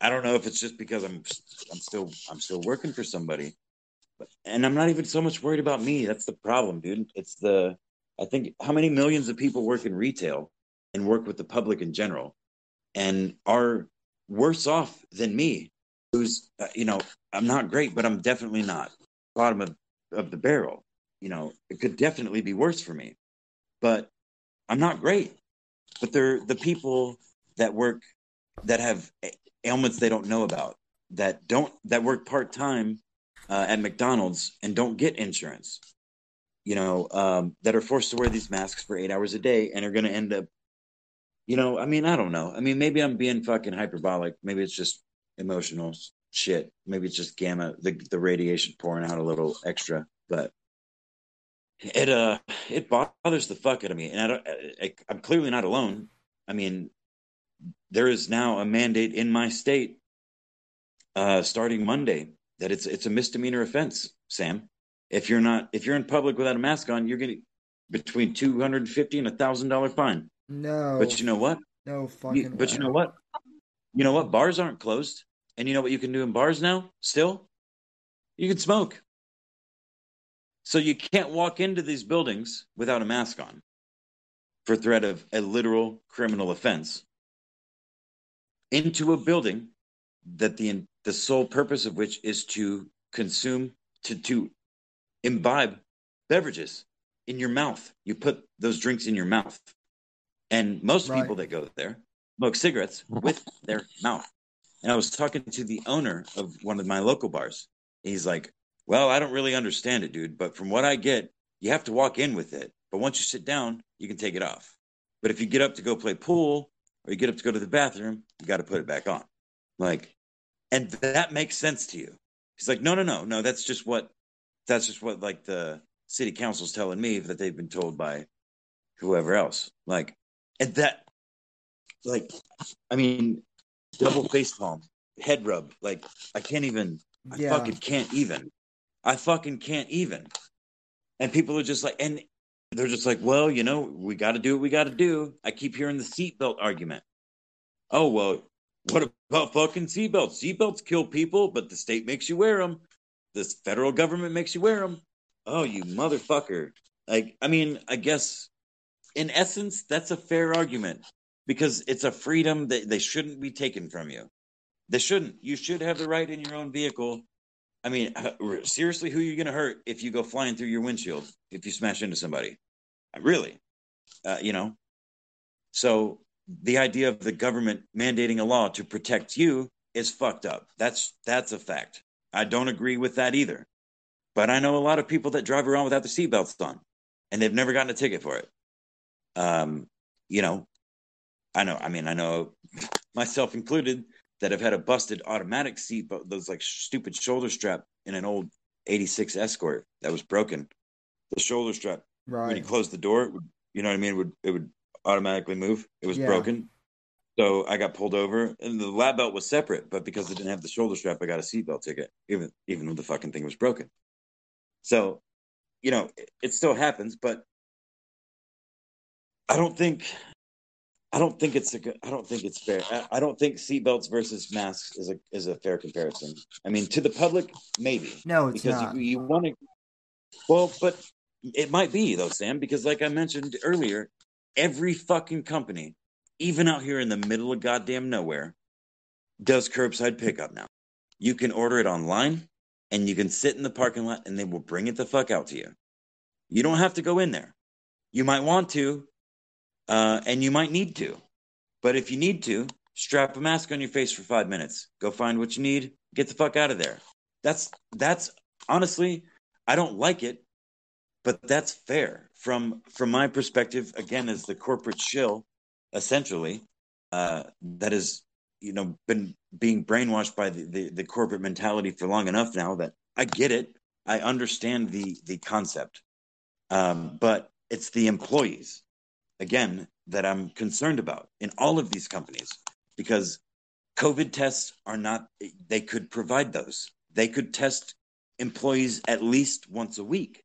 I don't know if it's just because I'm I'm still I'm still working for somebody, but and I'm not even so much worried about me. That's the problem, dude. It's the I think how many millions of people work in retail and work with the public in general, and are worse off than me. Who's uh, you know I'm not great, but I'm definitely not bottom of of the barrel you know, it could definitely be worse for me. But I'm not great. But they're the people that work that have ailments they don't know about, that don't that work part time uh, at McDonald's and don't get insurance. You know, um, that are forced to wear these masks for eight hours a day and are going to end up. You know, I mean, I don't know. I mean, maybe I'm being fucking hyperbolic. Maybe it's just emotional shit. Maybe it's just gamma, the the radiation pouring out a little extra. But it uh it bothers the fuck out of me and I don't, I, i'm clearly not alone. I mean there is now a mandate in my state uh starting monday that it's it's a misdemeanor offense sam. If you're not if you're in public without a mask on you're getting between 250 and a thousand dollar fine. No. But you know what? No fucking you, but you know what? You know what? Bars aren't closed. And you know what you can do in bars now still? You can smoke So you can't walk into these buildings without a mask on for threat of a literal criminal offense into a building that the the sole purpose of which is to consume to to imbibe beverages in your mouth. You put those drinks in your mouth. And most Right. people that go there smoke cigarettes with their mouth. And I was talking to the owner of one of my local bars. He's like, Well, I don't really understand it, dude. But from what I get, you have to walk in with it. But once you sit down, you can take it off. But if you get up to go play pool or you get up to go to the bathroom, you got to put it back on. Like, and that makes sense to you. He's like, No, no, no, no. That's just what, that's just what like the city council's telling me that they've been told by whoever else. Like, and that, like, I mean, double face palm, head rub. Like, I can't even. I Yeah. fucking can't even. I fucking can't even. And people are just like, and they're just like, well, you know, we got to do what we got to do. I keep hearing the seatbelt argument. Oh well, what about fucking seatbelts? Seatbelts kill people, but the state makes you wear them. This federal government makes you wear them. Oh, you motherfucker! Like, I mean, I guess in essence, that's a fair argument because it's a freedom that they shouldn't be taken from you. They shouldn't. You should have the right in your own vehicle. I mean, seriously, who are you going to hurt if you go flying through your windshield if you smash into somebody? Uh, Really? Uh, you know? So the idea of the government mandating a law to protect you is fucked up. That's that's a fact. I don't agree with that either. But I know a lot of people that drive around without the seatbelts on, and they've never gotten a ticket for it. Um, you know, I know. I mean, I know myself included that have had a busted automatic seat, but those like stupid shoulder strap in an old '86 Escort that was broken. The shoulder strap when you Right. close the door, it would, you know what I mean? It would it would automatically move. It was Yeah. broken. So I got pulled over, and the lap belt was separate, but because it didn't have the shoulder strap, I got a seatbelt ticket, even even when the fucking thing was broken. So, you know, it, it still happens, but I don't think I don't think it's a good, I don't think it's fair. I, I don't think seatbelts versus masks is a is a fair comparison. I mean, to the public, maybe No, it's because not. you, you want to. Well, but it might be though, Sam, because like I mentioned earlier, every fucking company, even out here in the middle of goddamn nowhere, does curbside pickup now. You can order it online, and you can sit in the parking lot, and they will bring it the fuck out to you. You don't have to go in there. You might want to, uh, and you might need to. But if you need to, strap a mask on your face for five minutes. Go find what you need. Get the fuck out of there. That's that's honestly, I don't like it, but that's fair from from my perspective. Again, as the corporate shill, essentially, uh, that is you know been being brainwashed by the, the the corporate mentality for long enough now that I get it. I understand the the concept, um, but it's the employees again that I'm concerned about in all of these companies because COVID tests are not, they could provide those. They could test employees at least once a week.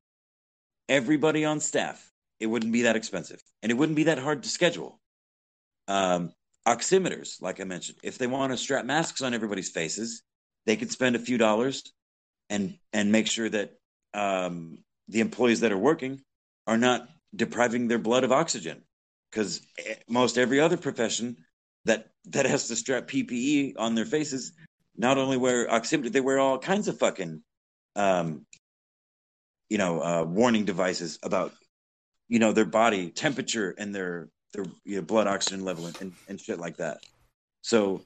Everybody on staff. It wouldn't be that expensive and it wouldn't be that hard to schedule. Um, oximeters, like I mentioned, if they want to strap masks on everybody's faces, they could spend a few dollars and and make sure that um, the employees that are working are not depriving their blood of oxygen because most every other profession that that has to strap PPE on their faces not only wear oximeter they wear all kinds of fucking um you know uh warning devices about you know their body temperature and their their you know, blood oxygen level and, and shit like that. So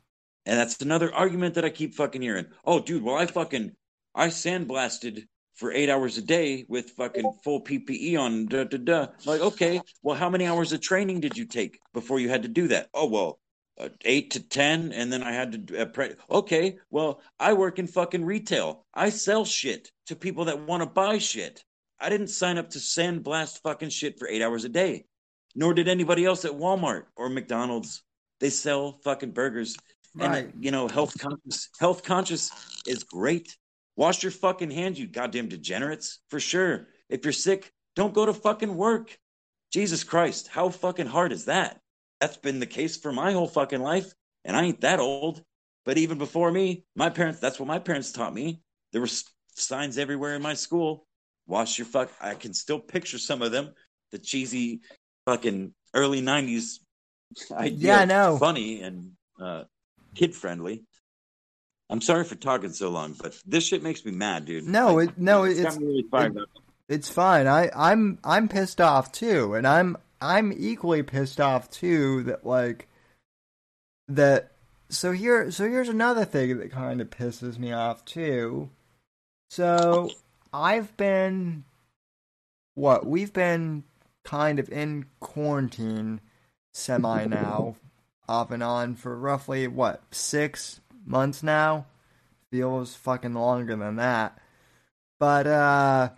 and that's another argument that I keep fucking hearing. Oh dude well I fucking I sandblasted for eight hours a day with fucking full PPE on. Da, da, da. Like, okay, well, how many hours of training did you take before you had to do that? Oh, well, uh, eight to 10. And then I had to, uh, pre- okay, well, I work in fucking retail. I sell shit to people that want to buy shit. I didn't sign up to sandblast fucking shit for eight hours a day, nor did anybody else at Walmart or McDonald's. They sell fucking burgers. Right. And, you know, health conscious, health conscious is great. Wash your fucking hands, you goddamn degenerates, for sure. If you're sick, don't go to fucking work. Jesus Christ, how fucking hard is that? That's been the case for my whole fucking life, and I ain't that old. But even before me, my parents, that's what my parents taught me. There were signs everywhere in my school Wash your fuck. I can still picture some of them. The cheesy fucking early '90s idea. Yeah, I know. Funny and uh, kid friendly. I'm sorry for talking so long, but this shit makes me mad, dude. No, Like, it no, it's it's really fired it- up. it's fine. I I'm I'm pissed off too, and I'm I'm equally pissed off too that like that. So here, so here's another thing that kind of pisses me off too. So I've been what we've been kind of in quarantine semi now, off and on for roughly what six months now. Feels fucking longer than that. But uh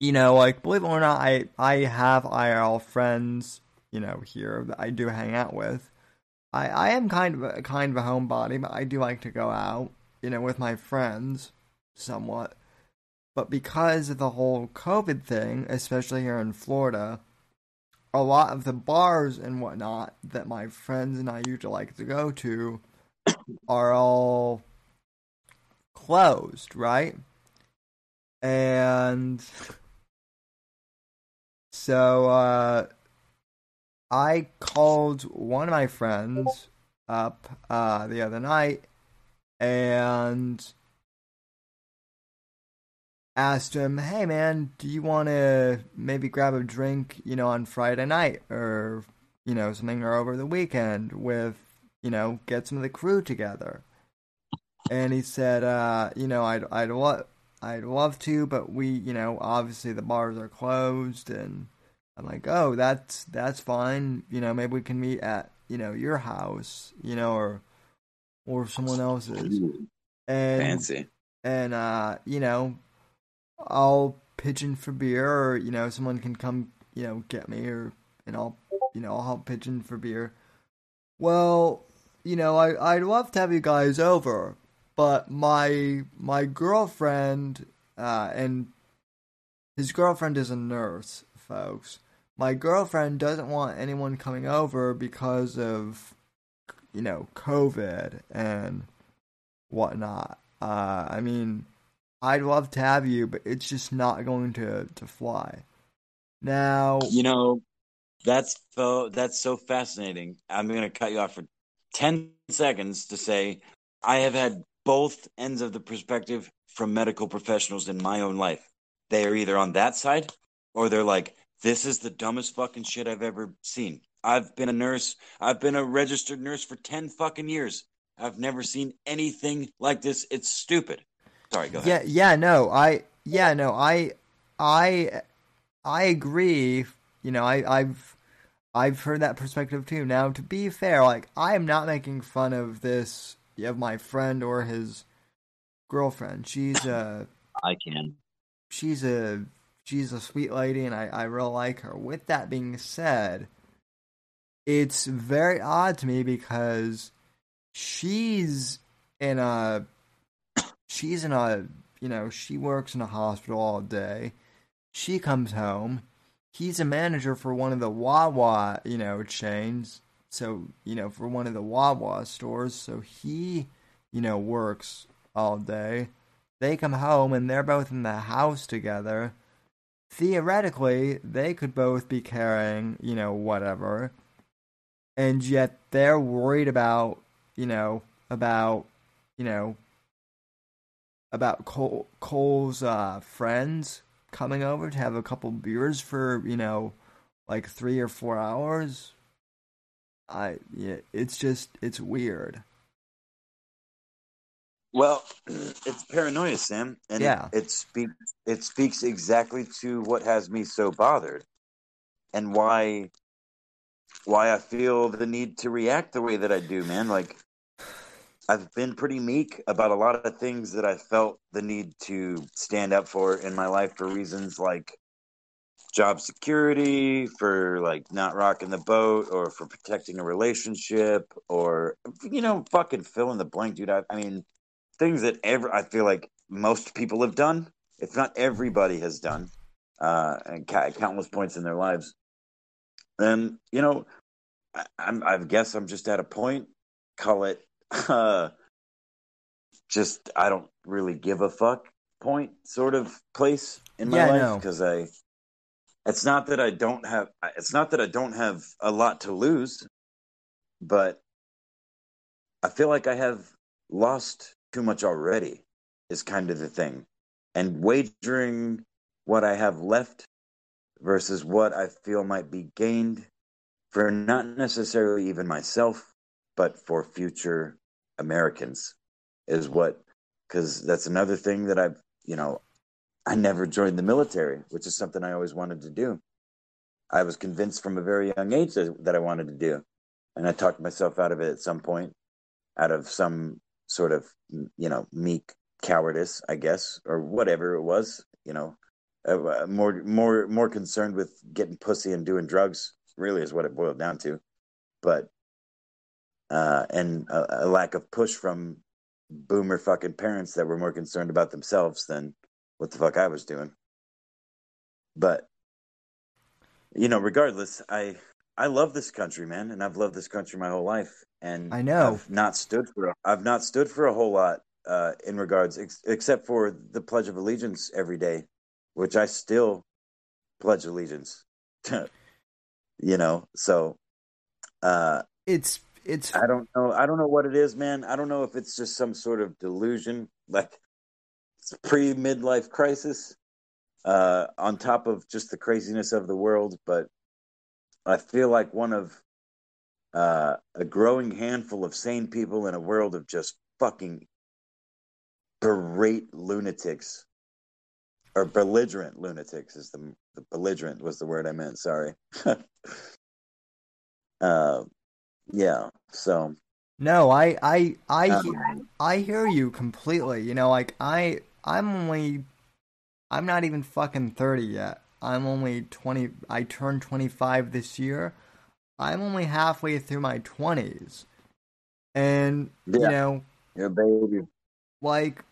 you know, like believe it or not, I I have IRL friends, you know, here that I do hang out with. I I am kind of a kind of a homebody, but I do like to go out, you know, with my friends somewhat. But because of the whole COVID thing, especially here in Florida, a lot of the bars and whatnot that my friends and I usually like to go to are all closed, right? And so uh I called one of my friends up uh the other night and asked him, "Hey man, do you want to maybe grab a drink, you know, on Friday night or you know, something or over the weekend with, you know, get some of the crew together?" And he said, uh, you know, I'd I'd love I'd love to, but we, you know, obviously the bars are closed and I'm like, "Oh, that's that's fine. You know, maybe we can meet at, you know, your house, you know, or or someone else's." And fancy. and uh, you know, I'll pigeon for beer, or you know, someone can come, you know, get me, or and I'll, you know, I'll help pigeon for beer. Well, you know, I I'd love to have you guys over, but my my girlfriend, uh, and his girlfriend is a nurse, folks. My girlfriend doesn't want anyone coming over because of, you know, COVID and whatnot. Uh, I mean, I'd love to have you, but it's just not going to to fly. Now, You know, that's so that's so fascinating. I'm going to cut you off for 10 seconds to say I have had both ends of the perspective from medical professionals in my own life. They are either on that side or they're like this is the dumbest fucking shit I've ever seen. I've been a nurse. I've been a registered nurse for 10 fucking years. I've never seen anything like this. It's stupid. Sorry, go ahead. yeah, yeah, no, I, yeah, no, I, I, I agree. You know, I, I've, I've heard that perspective too. Now, to be fair, like I am not making fun of this of my friend or his girlfriend. She's a, I can. she's a, she's a sweet lady, and I, I really like her. With that being said, it's very odd to me because she's in a she's in a you know she works in a hospital all day. She comes home. He's a manager for one of the wawa you know chains. So you know for one of the wawa stores. So he you know works all day. They come home and they're both in the house together. Theoretically they could both be carrying you know whatever. And yet they're worried about you know about you know about Cole, Cole's uh, friends coming over to have a couple beers for you know like three or four hours. I yeah, it's just it's weird. Well, it's paranoia, Sam, and Yeah. it, it speaks it speaks exactly to what has me so bothered, and why why I feel the need to react the way that I do, man. Like I've been pretty meek about a lot of things that I felt the need to stand up for in my life for reasons like job security, for like not rocking the boat, or for protecting a relationship, or you know, fucking fill in the blank, dude. I, I mean, things that ever I feel like most people have done, if not everybody has done, uh, ca- countless points in their lives. And you know, I, I'm I guess I'm just at a point. Call it, uh, just I don't really give a fuck point sort of place in my Yeah, life because I. It's not that I don't have. It's not that I don't have a lot to lose, but I feel like I have lost too much already. Is kind of the thing, and wagering what I have left versus what I feel might be gained for not necessarily even myself, but for future Americans is what because that's another thing that I've you know I never joined the military, which is something I always wanted to do. I was convinced from a very young age that, that I wanted to do, and I talked myself out of it at some point, out of some sort of you know meek cowardice, I guess, or whatever it was. You know, uh, more more more concerned with getting pussy and doing drugs. Really, is what it boiled down to. But uh, and a, a lack of push from boomer fucking parents that were more concerned about themselves than what the fuck I was doing. But you know, regardless, I I love this country, man, and I've loved this country my whole life. And I know. I've not stood for a, I've not stood for a whole lot uh, in regards, ex- except for the Pledge of Allegiance every day, which I still pledge allegiance. to. you know, so uh, It's it's I don't know. I don't know what it is, man. I don't know if it's just some sort of delusion, like pre midlife crisis, uh, on top of just the craziness of the world. But I feel like one of uh, a growing handful of sane people in a world of just fucking berate lunatics or belligerent lunatics is the, the belligerent was the word I meant. Sorry. uh, yeah. So no, I I I um, I hear you completely. You know, like I I'm only I'm not even fucking 30 yet. I'm only 20 I turned 25 this year. I'm only halfway through my 20s. And you Yeah. know, your baby. like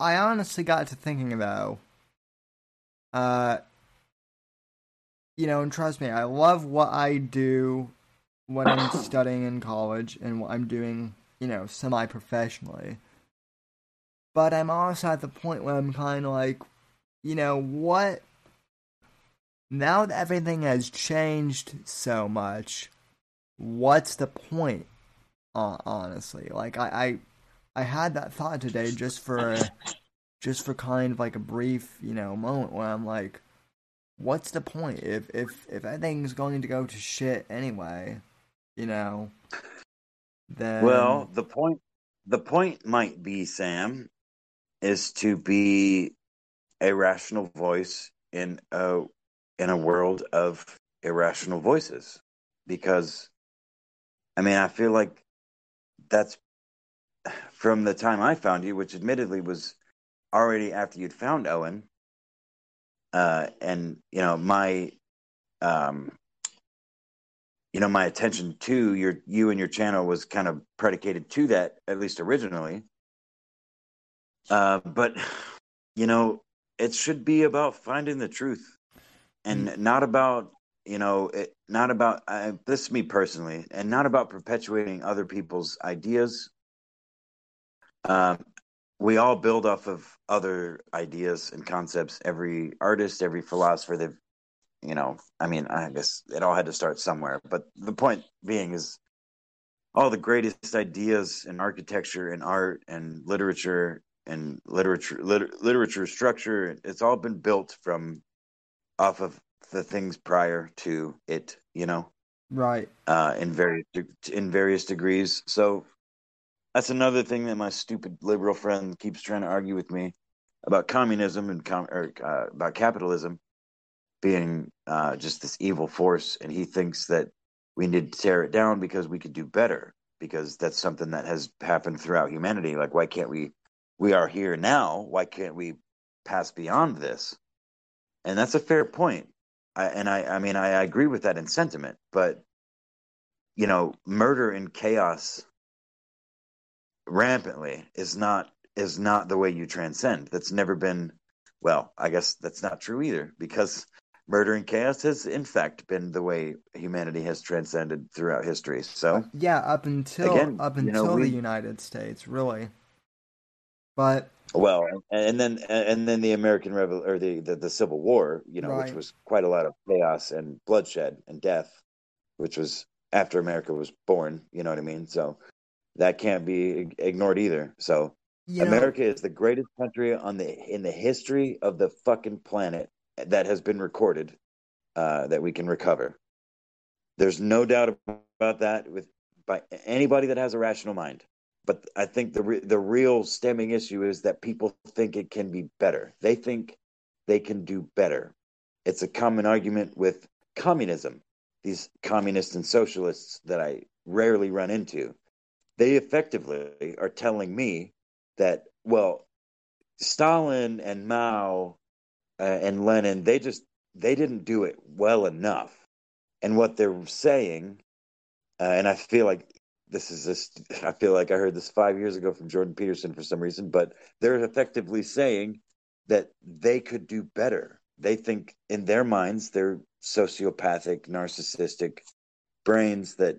I honestly got to thinking about uh you know, and trust me, I love what I do when I'm studying in college and what I'm doing, you know, semi professionally. But I'm also at the point where I'm kind of like, you know, what? Now that everything has changed so much, what's the point? Uh, honestly, like I, I, I had that thought today just for, just for kind of like a brief, you know, moment where I'm like, what's the point if if if everything's going to go to shit anyway? You know, then Well, the point the point might be, Sam, is to be a rational voice in a in a world of irrational voices. Because I mean, I feel like that's from the time I found you, which admittedly was already after you'd found Owen. Uh, and you know, my um you know my attention to your you and your channel was kind of predicated to that at least originally. Uh, but you know it should be about finding the truth and not about you know it, not about uh, this is me personally and not about perpetuating other people's ideas. Um, we all build off of other ideas and concepts. Every artist every philosopher they've you know, I mean, I guess it all had to start somewhere. But the point being is all the greatest ideas in architecture and art and literature and literature liter- literature structure it's all been built from off of the things prior to it you know right. uh in various de- in various degrees so that's another thing that my stupid liberal friend keeps trying to argue with me about communism and com- or, uh, about capitalism being uh, just this evil force, and he thinks that we need to tear it down because we could do better. Because that's something that has happened throughout humanity. Like, why can't we? We are here now. Why can't we pass beyond this? And that's a fair point. I, and I, I mean, I, I agree with that in sentiment. But you know, murder and chaos rampantly is not is not the way you transcend. That's never been. Well, I guess that's not true either because murder and chaos has in fact been the way humanity has transcended throughout history so uh, Yeah, up until Again, up you know, until we- the United States, really. But Well, and then and then the American Revol or the, the the Civil War, you know, which was quite a lot of chaos and bloodshed and death, which was after America was born. You know what I mean? So that can't be ignored either. So you know, America is the greatest country on the in the history of the fucking planet that has been recorded uh, that we can recover. There's no doubt about that with by anybody that has a rational mind. But I think the re- the real stemming issue is that people think it can be better. They think they can do better. It's a common argument with communism. These communists and socialists that I rarely run into, they effectively are telling me that well, Stalin and Mao uh, and Lenin, they just they didn't do it well enough. And what they're saying, uh, and I feel like this is this. I feel like I heard this five years ago from Jordan Peterson for some reason, but they're effectively saying that they could do better. They think in their minds they're sociopathic, narcissistic brains that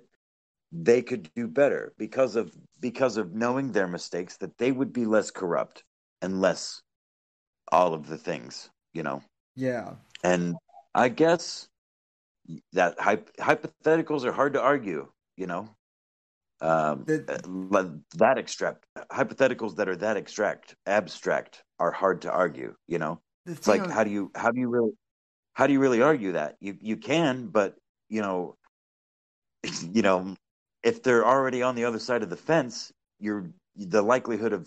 they could do better because of because of knowing their mistakes that they would be less corrupt and less all of the things you know? Yeah, and i guess that hyp- hypotheticals are hard to argue you know? Um The- uh, that extract hypotheticals that are that extract abstract are hard to argue you know? It's like how do you how do you really how do you really argue that? You you can but you know you know if they're already on the other side of the fence you're the likelihood of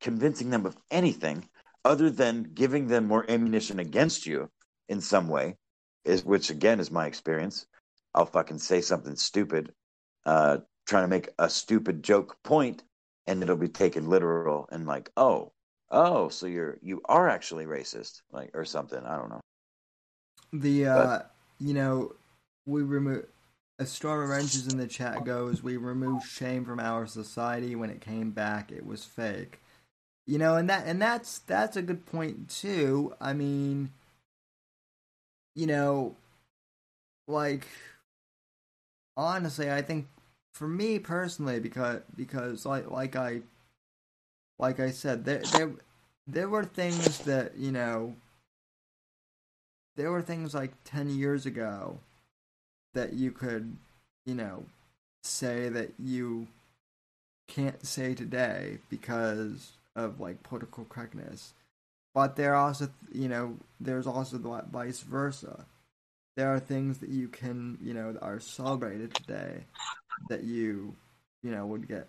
convincing them of anything other than giving them more ammunition against you in some way is which again is my experience i'll fucking say something stupid uh trying to make a stupid joke point and it'll be taken literal and like oh oh so you're you are actually racist like or something i don't know the uh, you know, we remove. A storm of wrenches in the chat goes. We removed shame from our society. When it came back, it was fake. You know, and that and that's that's a good point too. I mean, you know, like honestly, I think for me personally, because because like like I like I said, there there there were things that you know there were things like 10 years ago that you could, you know, say that you can't say today because of like political correctness. But there also, you know, there's also the vice versa. There are things that you can, you know, that are celebrated today that you, you know, would get,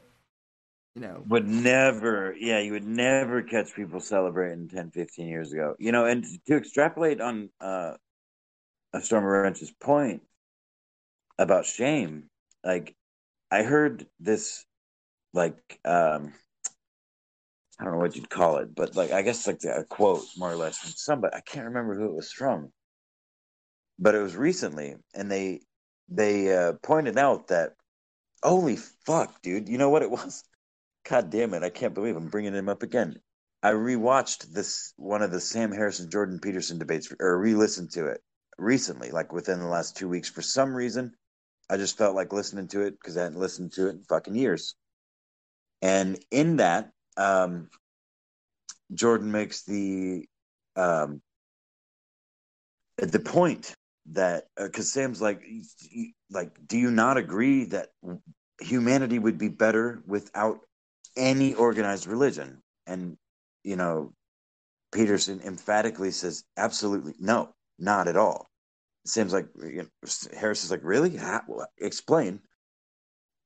you know, would never yeah you would never catch people celebrating 10 15 years ago you know and to extrapolate on uh a storm wrench's point about shame like i heard this like um i don't know what you'd call it but like i guess like a quote more or less from somebody i can't remember who it was from but it was recently and they they uh pointed out that holy fuck dude you know what it was God damn it! I can't believe I'm bringing him up again. I rewatched this one of the Sam Harris and Jordan Peterson debates, or re-listened to it recently, like within the last two weeks. For some reason, I just felt like listening to it because I hadn't listened to it in fucking years. And in that, um, Jordan makes the um, the point that because Sam's like, like, do you not agree that humanity would be better without any organized religion. And, you know, Peterson emphatically says, absolutely no, not at all. Seems like you know, Harris is like, really? How, explain.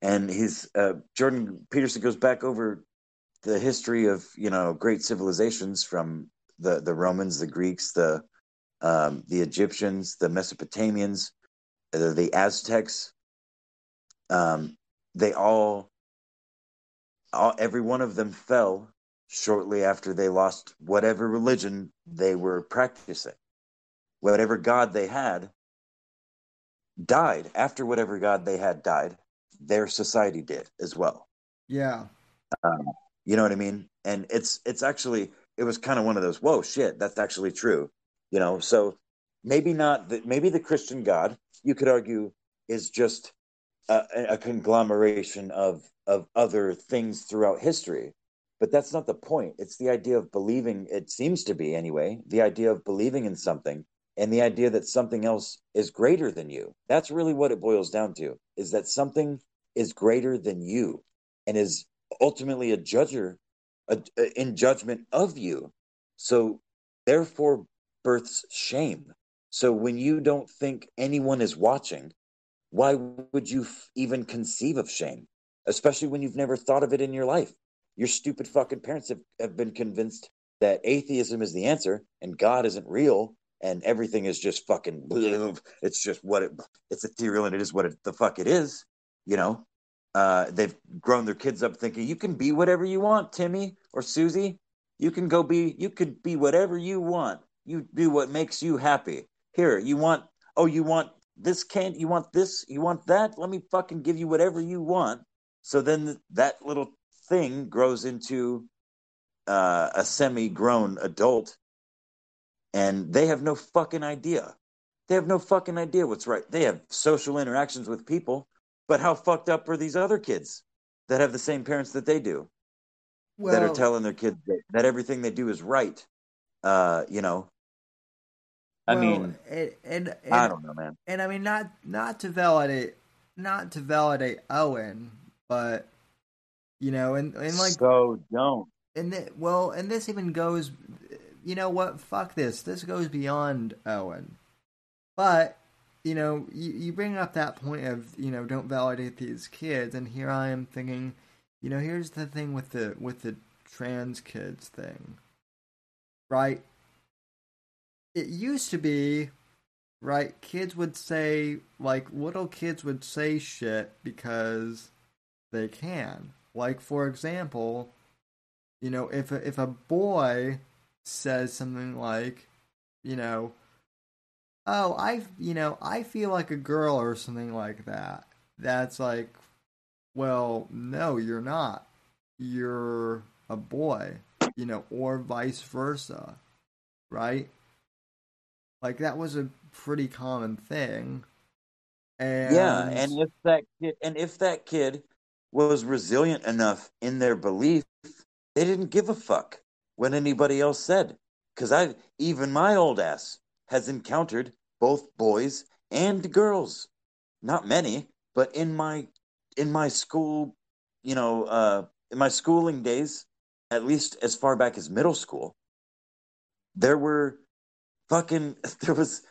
And he's, uh, Jordan Peterson goes back over the history of, you know, great civilizations from the, the Romans, the Greeks, the, um, the Egyptians, the Mesopotamians, the, the Aztecs. Um, they all all, every one of them fell shortly after they lost whatever religion they were practicing. Whatever God they had died. After whatever God they had died, their society did as well. yeah, Um, you know what I mean? And it's it's actually it was kind of one of those whoa shit that's actually true. You know, so maybe not the, maybe the Christian God you could argue is just a, a conglomeration of of other things throughout history. but that's not the point. It's the idea of believing, it seems to be anyway, the idea of believing in something and the idea that something else is greater than you. That's really what it boils down to is that something is greater than you and is ultimately a judger a, a, in judgment of you. So therefore births shame. So when you don't think anyone is watching, why would you f- even conceive of shame? Especially when you've never thought of it in your life. Your stupid fucking parents have, have been convinced that atheism is the answer and God isn't real and everything is just fucking it's just what it it's ethereal and it is what it, the fuck it is you know uh, they've grown their kids up thinking you can be whatever you want timmy or susie. You can go be you could be whatever you want. You do what makes you happy. Here you want oh you want this can't you want this you want that? Let me fucking give you whatever you want. So then that little thing grows into uh, a semi-grown adult and they have no fucking idea. They have no fucking idea what's right. They have social interactions with people, but how fucked up are these other kids that have the same parents that they do? Well, that are telling their kids that, that everything they do is right. Uh, you know. I well, mean, and, and, and, I don't know, man. And I mean, not not to validate, not to validate Owen, but you know, and and like so don't. And the, well, and this even goes you know what? Fuck this. This goes beyond Owen. But you know, you, you bring up that point of you know don't validate these kids, and here I am thinking, you know, here's the thing with the with the trans kids thing, right? It used to be, right? Kids would say like little kids would say shit because they can. Like for example, you know, if a, if a boy says something like, you know, oh, I, you know, I feel like a girl or something like that. That's like, well, no, you're not. You're a boy, you know, or vice versa, right? Like that was a pretty common thing. And yeah, and if that kid, and if that kid was resilient enough in their belief, they didn't give a fuck what anybody else said. Because I, even my old ass, has encountered both boys and girls. Not many, but in my in my school, you know, uh, in my schooling days, at least as far back as middle school, there were fucking there was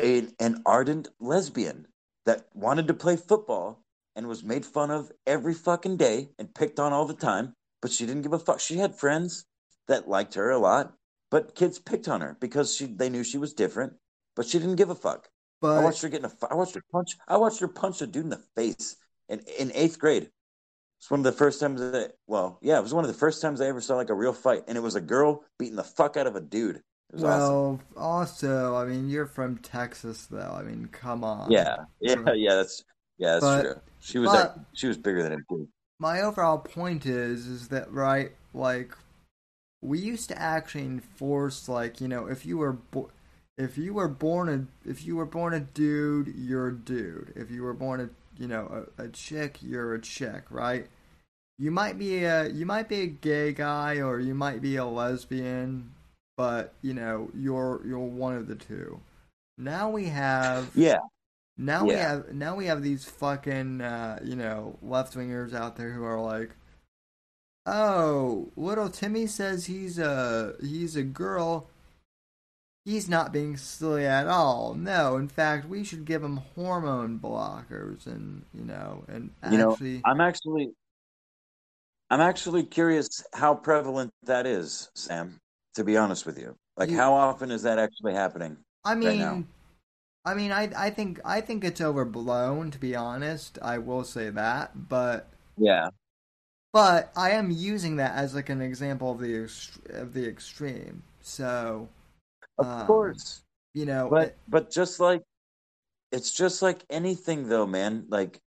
a, an ardent lesbian that wanted to play football and was made fun of every fucking day and picked on all the time, but she didn't give a fuck. She had friends that liked her a lot, but kids picked on her because she they knew she was different, but she didn't give a fuck. But I watched her get in a I watched her punch I watched her punch a dude in the face in in eighth grade. It's one of the first times that well, yeah, it was one of the first times I ever saw like a real fight, and it was a girl beating the fuck out of a dude. well, awesome. also, I mean, you're from Texas, though. I mean, come on. Yeah, yeah, yeah. That's yeah, that's but, true. She was like, she was bigger than him too. My overall point is, is that right? Like, we used to actually enforce like you know if you were bo- if you were born a if you were born a dude you're a dude if you were born a you know a, a chick you're a chick right you might be a you might be a gay guy or you might be a lesbian but you know you're you're one of the two now we have yeah now yeah. we have now we have these fucking uh, you know left wingers out there who are like oh, little Timmy says he's a he's a girl. He's not being silly at all. No, in fact, we should give him hormone blockers, and you know, and you actually, know, I'm actually, I'm actually curious how prevalent that is, Sam. To be honest with you, like, you, how often is that actually happening? I mean, right I mean, I I think I think it's overblown. To be honest, I will say that, but yeah, but I am using that as like an example of the of the extreme. So, of um, course, you know, but it, but just like it's just like anything, though, man. Like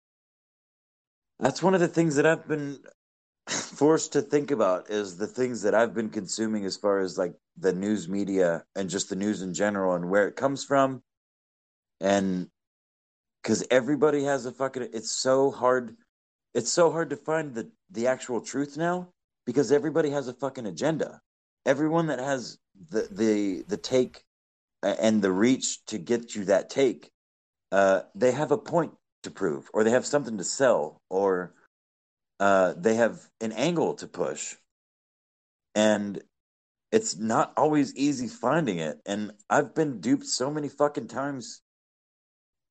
that's one of the things that I've been forced to think about is the things that I've been consuming as far as like the news media and just the news in general and where it comes from, and because everybody has a fucking. It's so hard it's so hard to find the the actual truth now because everybody has a fucking agenda. Everyone that has the the the take and the reach to get you that take, uh, they have a point to prove, or they have something to sell, or uh, they have an angle to push, and it's not always easy finding it. And I've been duped so many fucking times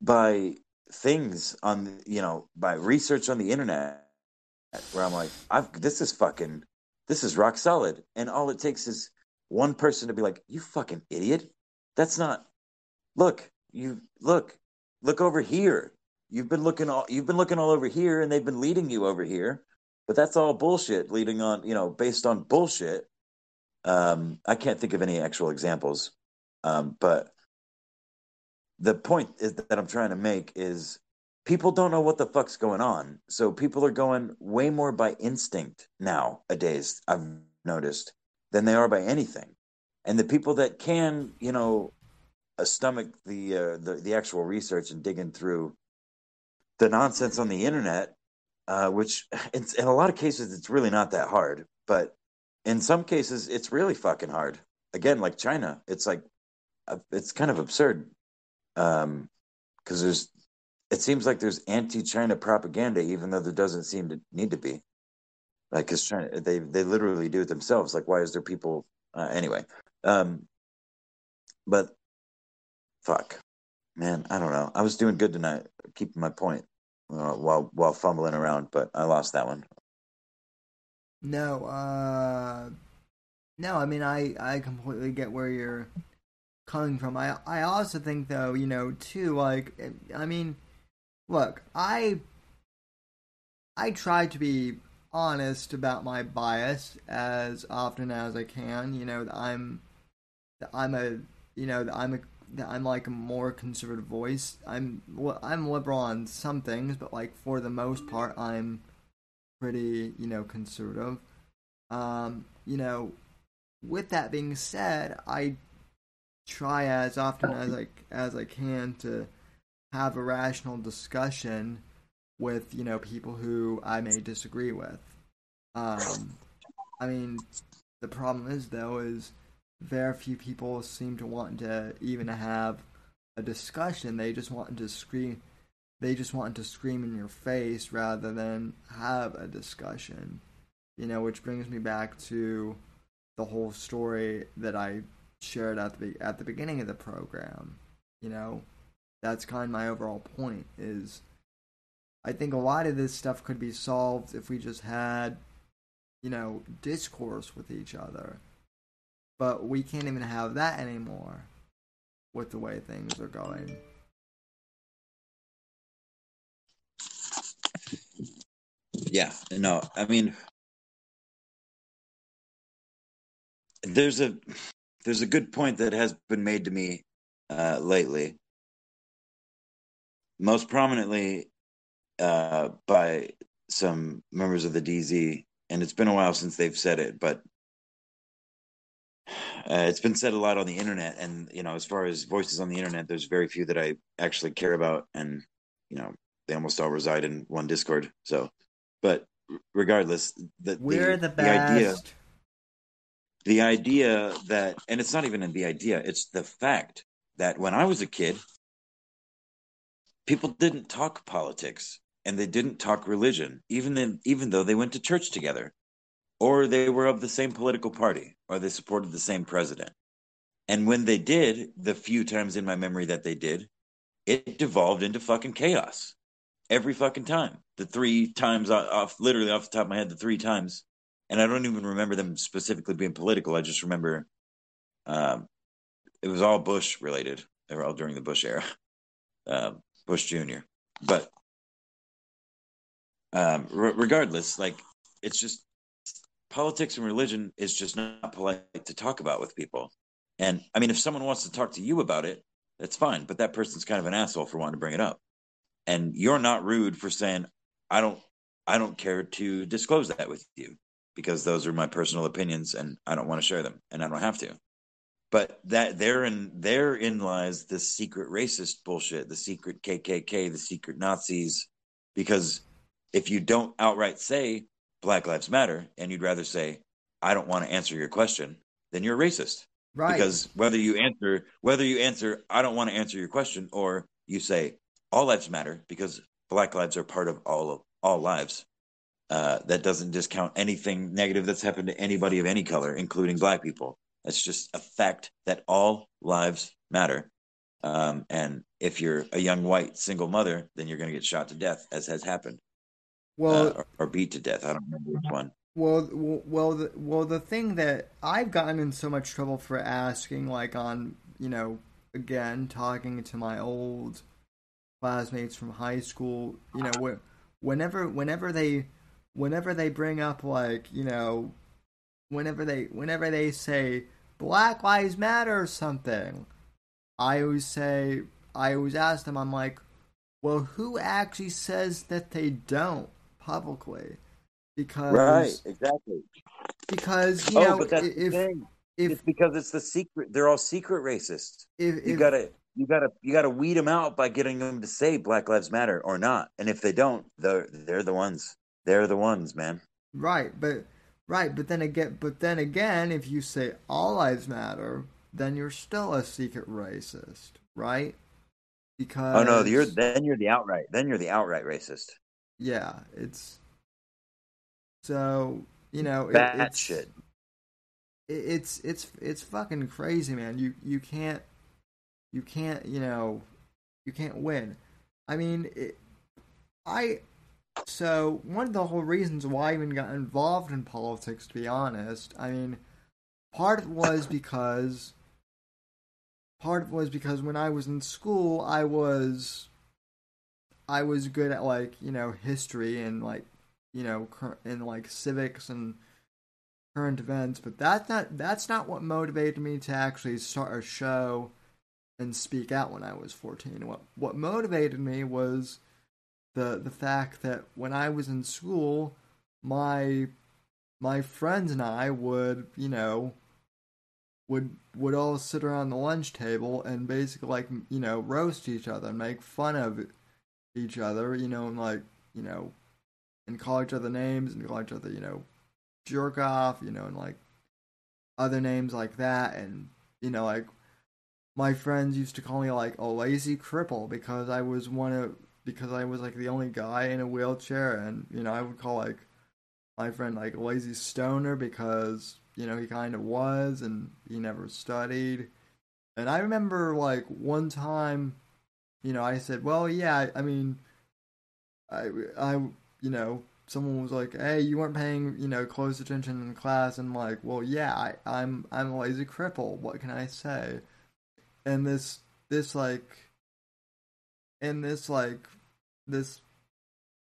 by things on you know by research on the internet where I'm like, I've this is fucking this is rock solid, and all it takes is one person to be like, "You fucking idiot! That's not. Look, you look, look over here. You've been looking all you've been looking all over here, and they've been leading you over here. But that's all bullshit. Leading on, you know, based on bullshit. Um, I can't think of any actual examples, um, but the point is that I'm trying to make is people don't know what the fuck's going on. So people are going way more by instinct nowadays, I've noticed, than they are by anything. And the people that can, you know, uh, stomach the, uh, the the actual research and digging through the nonsense on the internet, uh, which in, a lot of cases it's really not that hard, but in some cases it's really fucking hard. Again, like China, it's like uh, it's kind of absurd because um, there's it seems like there's anti-China propaganda, even though there doesn't seem to need to be. Like, because China, they they literally do it themselves. Like, why is there people uh, anyway? Um, but fuck, man, I don't know. I was doing good tonight, keeping my point uh, while while fumbling around, but I lost that one. No, uh, no. I mean, I I completely get where you're coming from. I I also think though, you know, too, like, I mean look, I I try to be honest about my bias as often as I can. You know, I'm I'm a you know I'm I'm like a more conservative voice. I'm I'm liberal on some things, but like for the most part, I'm pretty you know conservative. Um, you know, with that being said, I try as often as I as I can to have a rational discussion with you know people who I may disagree with. Um, I mean, the problem is though is very few people seem to want to even have a discussion. They just want to scream. They just want to scream in your face rather than have a discussion. You know, which brings me back to the whole story that I shared at the at the beginning of the program. You know, that's kind of my overall point is I think a lot of this stuff could be solved if we just had, you know, discourse with each other. But we can't even have that anymore with the way things are going. Yeah, no, I mean there's a there's a good point that has been made to me uh, lately most prominently uh, by some members of the DZ, and it's been a while since they've said it, but uh, it's been said a lot on the internet. And you know, as far as voices on the internet, there's very few that I actually care about, and you know, they almost all reside in one Discord. So, but regardless, the, we're the, the best. The idea, the idea that, and it's not even in the idea; it's the fact that when I was a kid, people didn't talk politics and they didn't talk religion, even then, even though they went to church together, or they were of the same political party, or they supported the same president. And when they did, the few times in my memory that they did, it devolved into fucking chaos every fucking time. The three times off, literally off the top of my head, the three times, and I don't even remember them specifically being political. I just remember um, it was all Bush related. They were all during the Bush era. Um, Bush Jr. But um, re- regardless, like it's just politics and religion is just not polite to talk about with people. And I mean, if someone wants to talk to you about it, that's fine. But that person's kind of an asshole for wanting to bring it up. And you're not rude for saying, I don't, I don't care to disclose that with you because those are my personal opinions and I don't want to share them and I don't have to but that therein therein lies the secret racist bullshit, the secret KKK, the secret Nazis. Because if you don't outright say Black Lives Matter and you'd rather say, I don't want to answer your question, then you're racist. Right. Because whether you answer whether you answer I don't want to answer your question or you say all lives matter because black lives are part of all of all lives. Uh, that doesn't discount anything negative that's happened to anybody of any color, including black people. That's just a fact that all lives matter. Um, and if you're a young white single mother, then you're going to get shot to death, as has happened, well, uh, or, or beat to death. I don't remember which one. Well, well, the, well, the thing that I've gotten in so much trouble for asking, like on, you know, again, talking to my old classmates from high school, you know, whenever, whenever they, whenever they bring up, like, you know, whenever they, whenever they say Black Lives Matter or something, I always say, I always ask them, I'm like, well, who actually says that they don't publicly? Because Right, exactly. because you oh, know but that's the thing. if it's because it's the secret. They're all secret racists. if, You if gotta, you gotta, you gotta weed them out by getting them to say Black Lives Matter or not. And if they don't, they're they're the ones. They're the ones, man. right, but right, but then again, but then again, if you say all lives matter, then you're still a secret racist, right? Because Oh no, you're then you're the outright. Then you're the outright racist. yeah, it's so you know it, Bad it's, shit. it- it's it's it's fucking crazy, man. You you can't you can't you know you can't win. I mean, it, I so one of the whole reasons why I even got involved in politics, to be honest, I mean, part was because part was because when I was in school, I was I was good at like you know history and like you know and like civics and current events, but that's not that's not what motivated me to actually start a show and speak out when I was 14. What what motivated me was the the fact that when I was in school, my my friends and I would, you know, would would all sit around the lunch table and basically like, you know, roast each other and make fun of each other, you know, and like, you know, and call each other names and call each other, you know, jerk off, you know, and like other names like that. And, you know, like my friends used to call me like a lazy cripple because I was one of, because I was like the only guy in a wheelchair. And, you know, I would call like my friend like lazy stoner because, you know, he kind of was and he never studied. And I remember like one time, you know, I said, well, yeah, I, I mean, I, I, you know, someone was like, "Hey, you weren't paying, you know, close attention in class," and like, "Well, yeah, I, I'm, I'm a lazy cripple. What can I say?" And this, this like, and this like, this,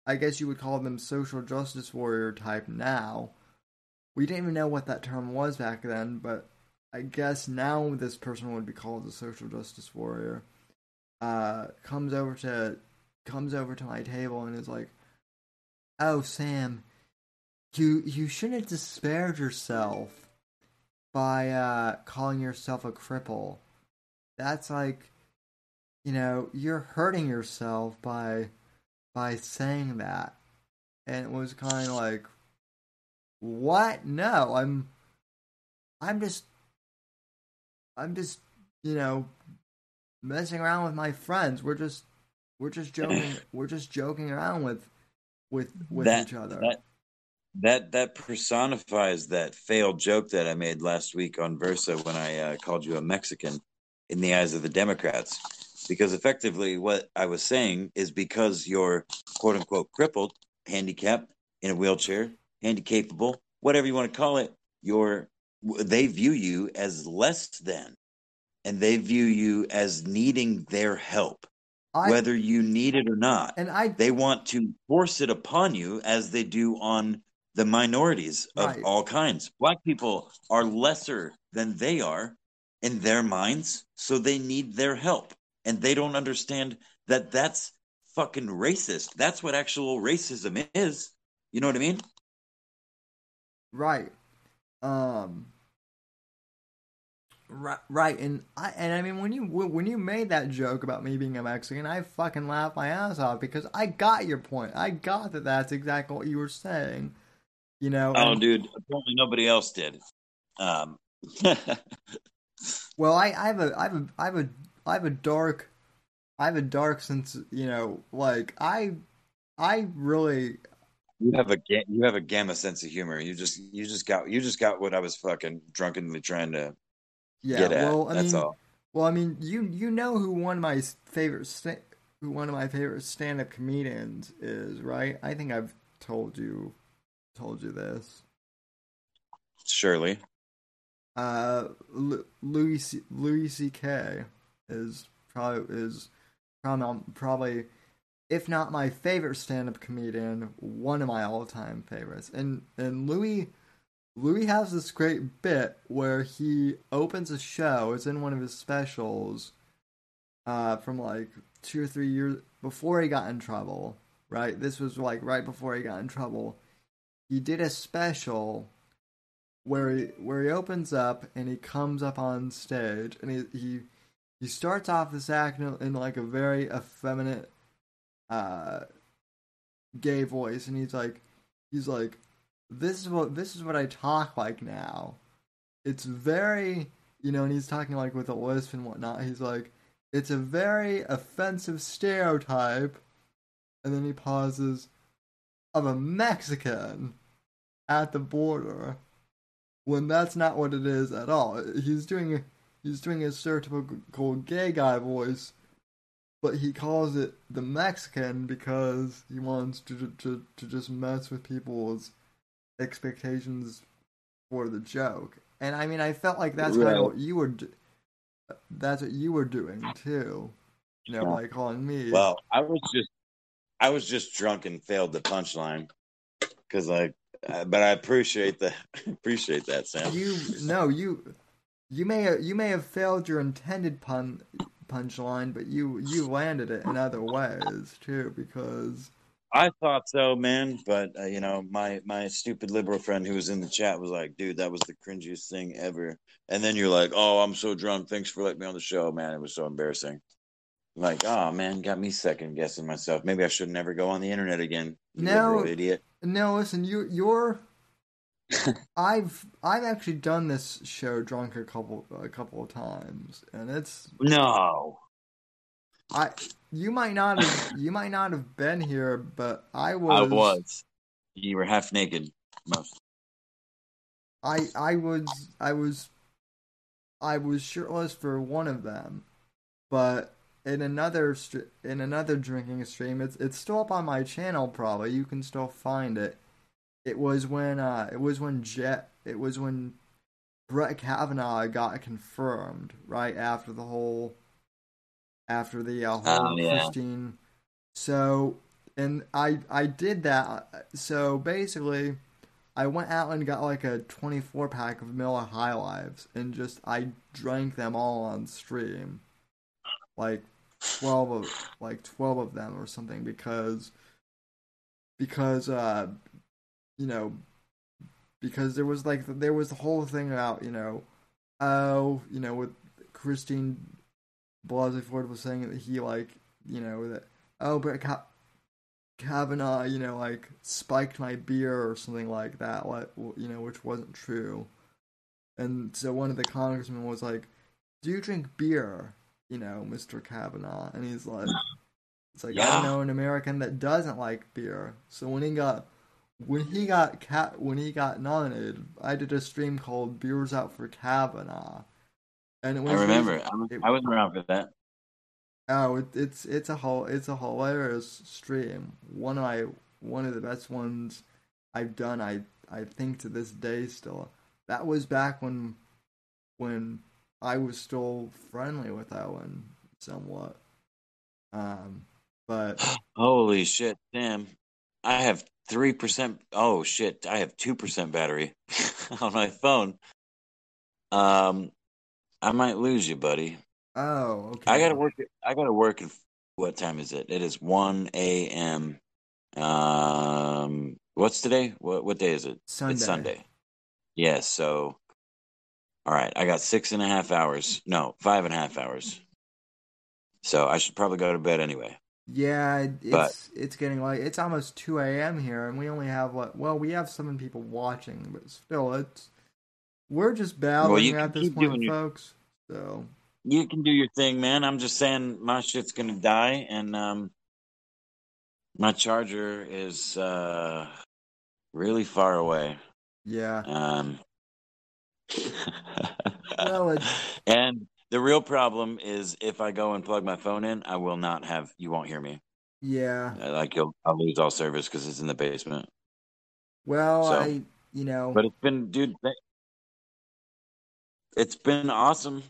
I guess you would call them social justice warrior type now. We didn't even know what that term was back then, but I guess now this person would be called a social justice warrior. Uh, comes over to, comes over to my table and is like oh sam you you shouldn't have despaired yourself by uh calling yourself a cripple that's like you know you're hurting yourself by by saying that and it was kind of like what no i'm i'm just i'm just you know messing around with my friends we're just we're just joking we're just joking around with with with that, each other. That, that that personifies that failed joke that I made last week on Versa when I uh, called you a Mexican in the eyes of the Democrats. Because effectively, what I was saying is because you're quote unquote crippled, handicapped, in a wheelchair, handicapable, whatever you want to call it, you're they view you as less than, and they view you as needing their help, I, whether you need it or not and I they want to force it upon you as they do on the minorities of Right. all kinds. Black people are lesser than they are in their minds, so they need their help. And they don't understand that that's fucking racist. That's what actual racism is. You know what I mean? Right. Um. Right, right, and I and I mean when you when you made that joke about me being a Mexican, I fucking laughed my ass off because I got your point. I got that that's exactly what you were saying, You know. Oh, and- dude, apparently nobody else did. Um, Well, I, I have a I have a I have a I have a dark I have a dark sense. You know, like I I really you have a ga- you have a gamma sense of humor. You just you just got you just got what I was fucking drunkenly trying to yeah. get at. well, I That's mean, all. well, I mean, you you know who one of my favorite sta- who one of my favorite stand up comedians is, right? I think I've told you told you this. Surely. Uh, Lu- Louis C- Louis C.K. is probably is probably if not my favorite stand-up comedian, one of my all-time favorites. And and Louis Louis has this great bit where he opens a show. It's in one of his specials, uh, from like two or three years before he got in trouble. Right, this was like right before he got in trouble. He did a special where he where he opens up and he comes up on stage and he he, he starts off this act in, in like a very effeminate uh gay voice and he's like he's like this is what this is what I talk like now. It's very you know, and he's talking like with a lisp and whatnot. He's like, it's a very offensive stereotype, and then he pauses of a Mexican at the border when that's not what it is at all. He's doing he's doing a stereotypical gay guy voice, but he calls it the Mexican because he wants to to to just mess with people's expectations for the joke. And I mean, I felt like that's kind of what you were. Do- that's what you were doing too. You know, by calling me. Well, I was just I was just drunk and failed the punchline because like, uh, but I appreciate the appreciate that, Sam. you no you you may have, you may have failed your intended pun punchline, but you you landed it in other ways too because I thought so, man. But uh, you know, my my stupid liberal friend who was in the chat was like, "Dude, that was the cringiest thing ever." And then you're like, "Oh, I'm so drunk. Thanks for letting me on the show, man. It was so embarrassing." I'm like, oh man, got me second guessing myself. Maybe I should never go on the internet again. No. idiot. no listen you you're I've I've actually done this show drunk a couple a couple of times and it's No. I you might not have you might not have been here but I was. I was. You were half naked most. I I was I was I was shirtless for one of them, but in another in another drinking stream, it's it's still up on my channel. Probably you can still find it. It was when uh it was when Jet it was when Brett Kavanaugh got confirmed right after the whole after the uh, whole Oh, yeah. Christine. So and I I did that. So basically. I went out and got like a 24 pack of Miller High Lives and just I drank them all on stream. Like 12 of like 12 of them or something because because uh you know because there was like there was the whole thing about, you know, oh, you know with Christine Blasey Ford was saying that he like, you know, that oh, but Ka- Kavanaugh, you know, like spiked my beer or something like that, like you know, which wasn't true. And so one of the congressmen was like, "Do you drink beer?" You know, Mr. Kavanaugh, and he's like, "It's like I Yeah. don't know an American that doesn't like beer." So when he got when he got cat when he got nominated, I did a stream called "Beers Out for Kavanaugh," and it was I remember. I was, it- I was around for that. Oh, it, it's it's a whole it's a hilarious stream. One of my one of the best ones I've done. I I think to this day still. That was back when when I was still friendly with Owen somewhat. Um, but Holy shit, Sam. I have 3%. Oh shit. I have 2% battery on my phone. Um, I might lose you, buddy. oh, okay. I gotta work. I gotta work. at- What time is it? It is one a.m. Um, what's today? What what day is it? Sunday. It's Sunday. Yes. so, all right. I got six and a half hours. No, five and a half hours. So I should probably go to bed anyway. Yeah, it's But- it's getting late. It's almost two a.m. here, and we only have what? well, we have seven people watching, but still, it's we're just battling you at this point, your- folks. So You can do your thing, man. I'm just saying my shit's gonna die, and um, my charger is uh really far away. yeah, Um, Well, and the real problem is if I go and plug my phone in, I will not have. You won't hear me. yeah. Uh, Like you'll, I'll lose all service because it's in the basement. Well, So- I you know But it's been, dude. It's been awesome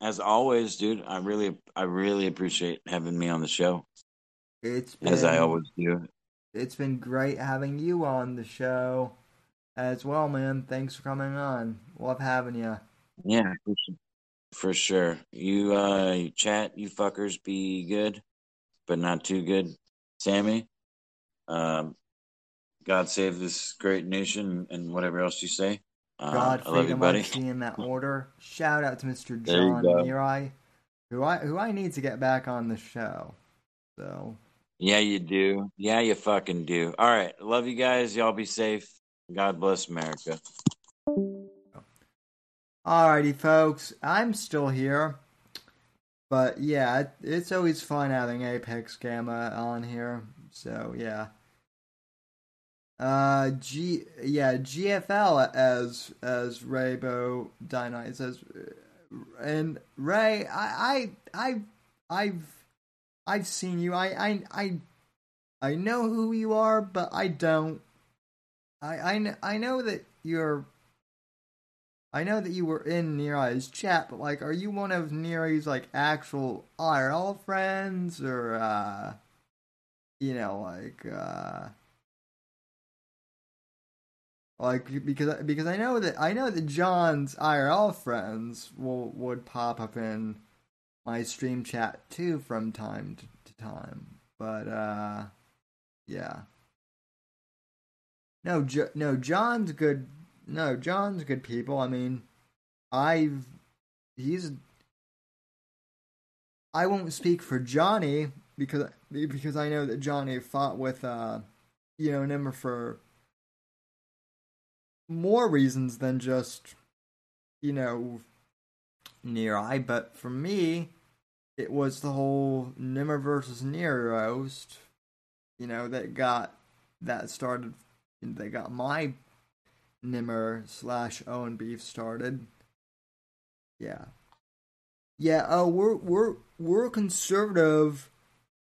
as always, dude. I really, I really appreciate having me on the show, it's been, as I always do. it's been great having you on the show as well, man. Thanks for coming on. Love having you. Yeah, for sure. You uh you chat, you fuckers be good, but not too good. Sammy, um God save this great nation and whatever else you say. Uh, God, I love you, buddy. in that order. Shout out to Mr. John. Mirai, who I who I need to get back on the show. So Yeah, you do. Yeah, you fucking do. All right. Love you guys. Y'all be safe. God bless America. Alrighty, folks, I'm still here. But yeah, it, it's always fun having Apex Gamma on here. So yeah. Uh, G yeah GFL as as Raybo Dynamite says, and Ray, I I I I've I've seen you. I I I I know who you are, but I don't. I I I know that you're I know that you were in Neri's chat, but like, are you one of Neri's like actual IRL friends, or uh, you know, like, uh, like because because I know that I know that John's IRL friends will would pop up in my stream chat too from time to, to time, but uh, yeah. No, jo- no, John's good no, John's good people. I mean, I've he's I won't speak for Johnny because because I know that Johnny fought with uh you know Nimmer for more reasons than just you know near eye, but for me it was the whole Nimmer versus Near you know, that got that started they got my Nimmer slash Owen beef started. Yeah. Yeah, oh we're we're we're conservative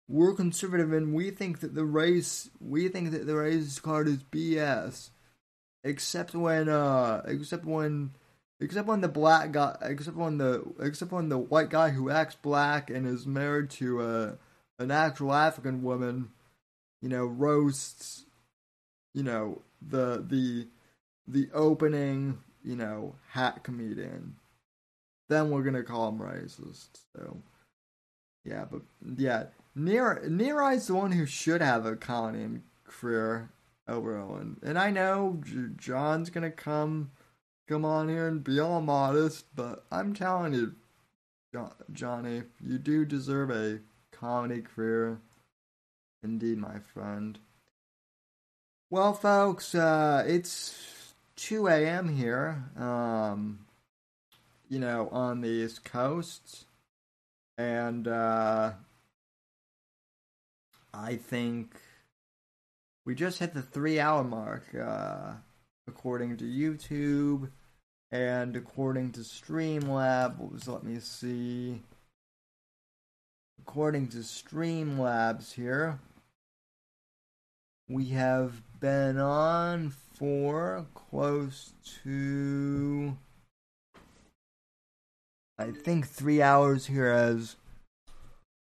we're conservative and we think that the race we think that the race card is BS. Except when uh except when except when the black guy except when the except when the white guy who acts black and is married to a an actual African woman, you know, roasts you know, the the the opening, you know, hat comedian, then we're gonna call him racist. So, yeah, but yeah, Near Nearai's the one who should have a comedy career over Owen, and I know John's gonna come come on here and be all modest, but I'm telling you, jo- Johnny, you do deserve a comedy career. Indeed, my friend. Well, folks, uh, it's 2 a.m. here, um, you know, on the East Coast. And uh, I think we just hit the three hour mark, uh, according to YouTube and according to Streamlabs. Let me see. According to Streamlabs here, we have been on for close to I think three hours here as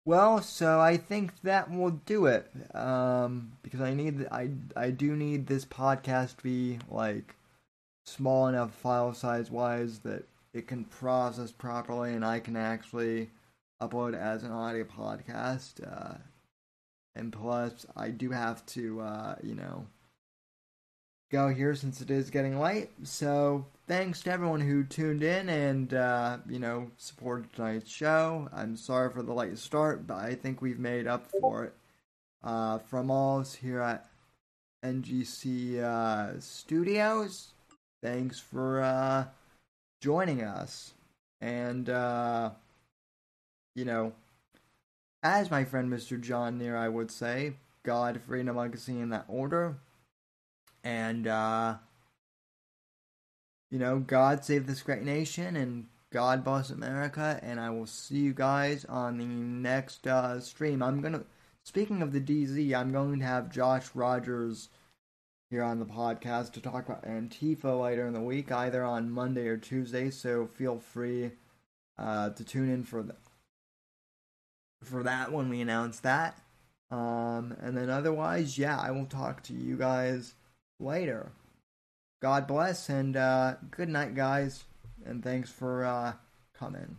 well, so I think that will do it. Um, because I need I I do need this podcast to be like small enough file size wise that it can process properly and I can actually upload as an audio podcast. Uh, and plus, I do have to, uh, you know, go here since it is getting late. So, thanks to everyone who tuned in and, uh, you know, supported tonight's show. I'm sorry for the late start, but I think we've made up for it uh, from all us here at NGC uh, Studios. Thanks for uh, joining us. And, uh, you know, as my friend Mr. John Neer, I would say, God, freedom, legacy in that order. And, uh, you know, God save this great nation and God bless America. And I will see you guys on the next uh, stream. I'm to, speaking of the DZ, I'm going to have Josh Rogers here on the podcast to talk about Antifa later in the week, either on Monday or Tuesday. So feel free uh, to tune in for the, for that when we announce that. Um, and then otherwise, yeah, I will talk to you guys later. God bless and uh, good night, guys. And thanks for uh, coming.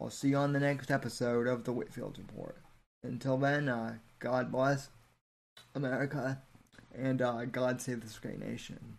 I'll see you on the next episode of the Whitfield Report. Until then, uh, God bless America and uh, God save the great nation.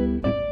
Thank you.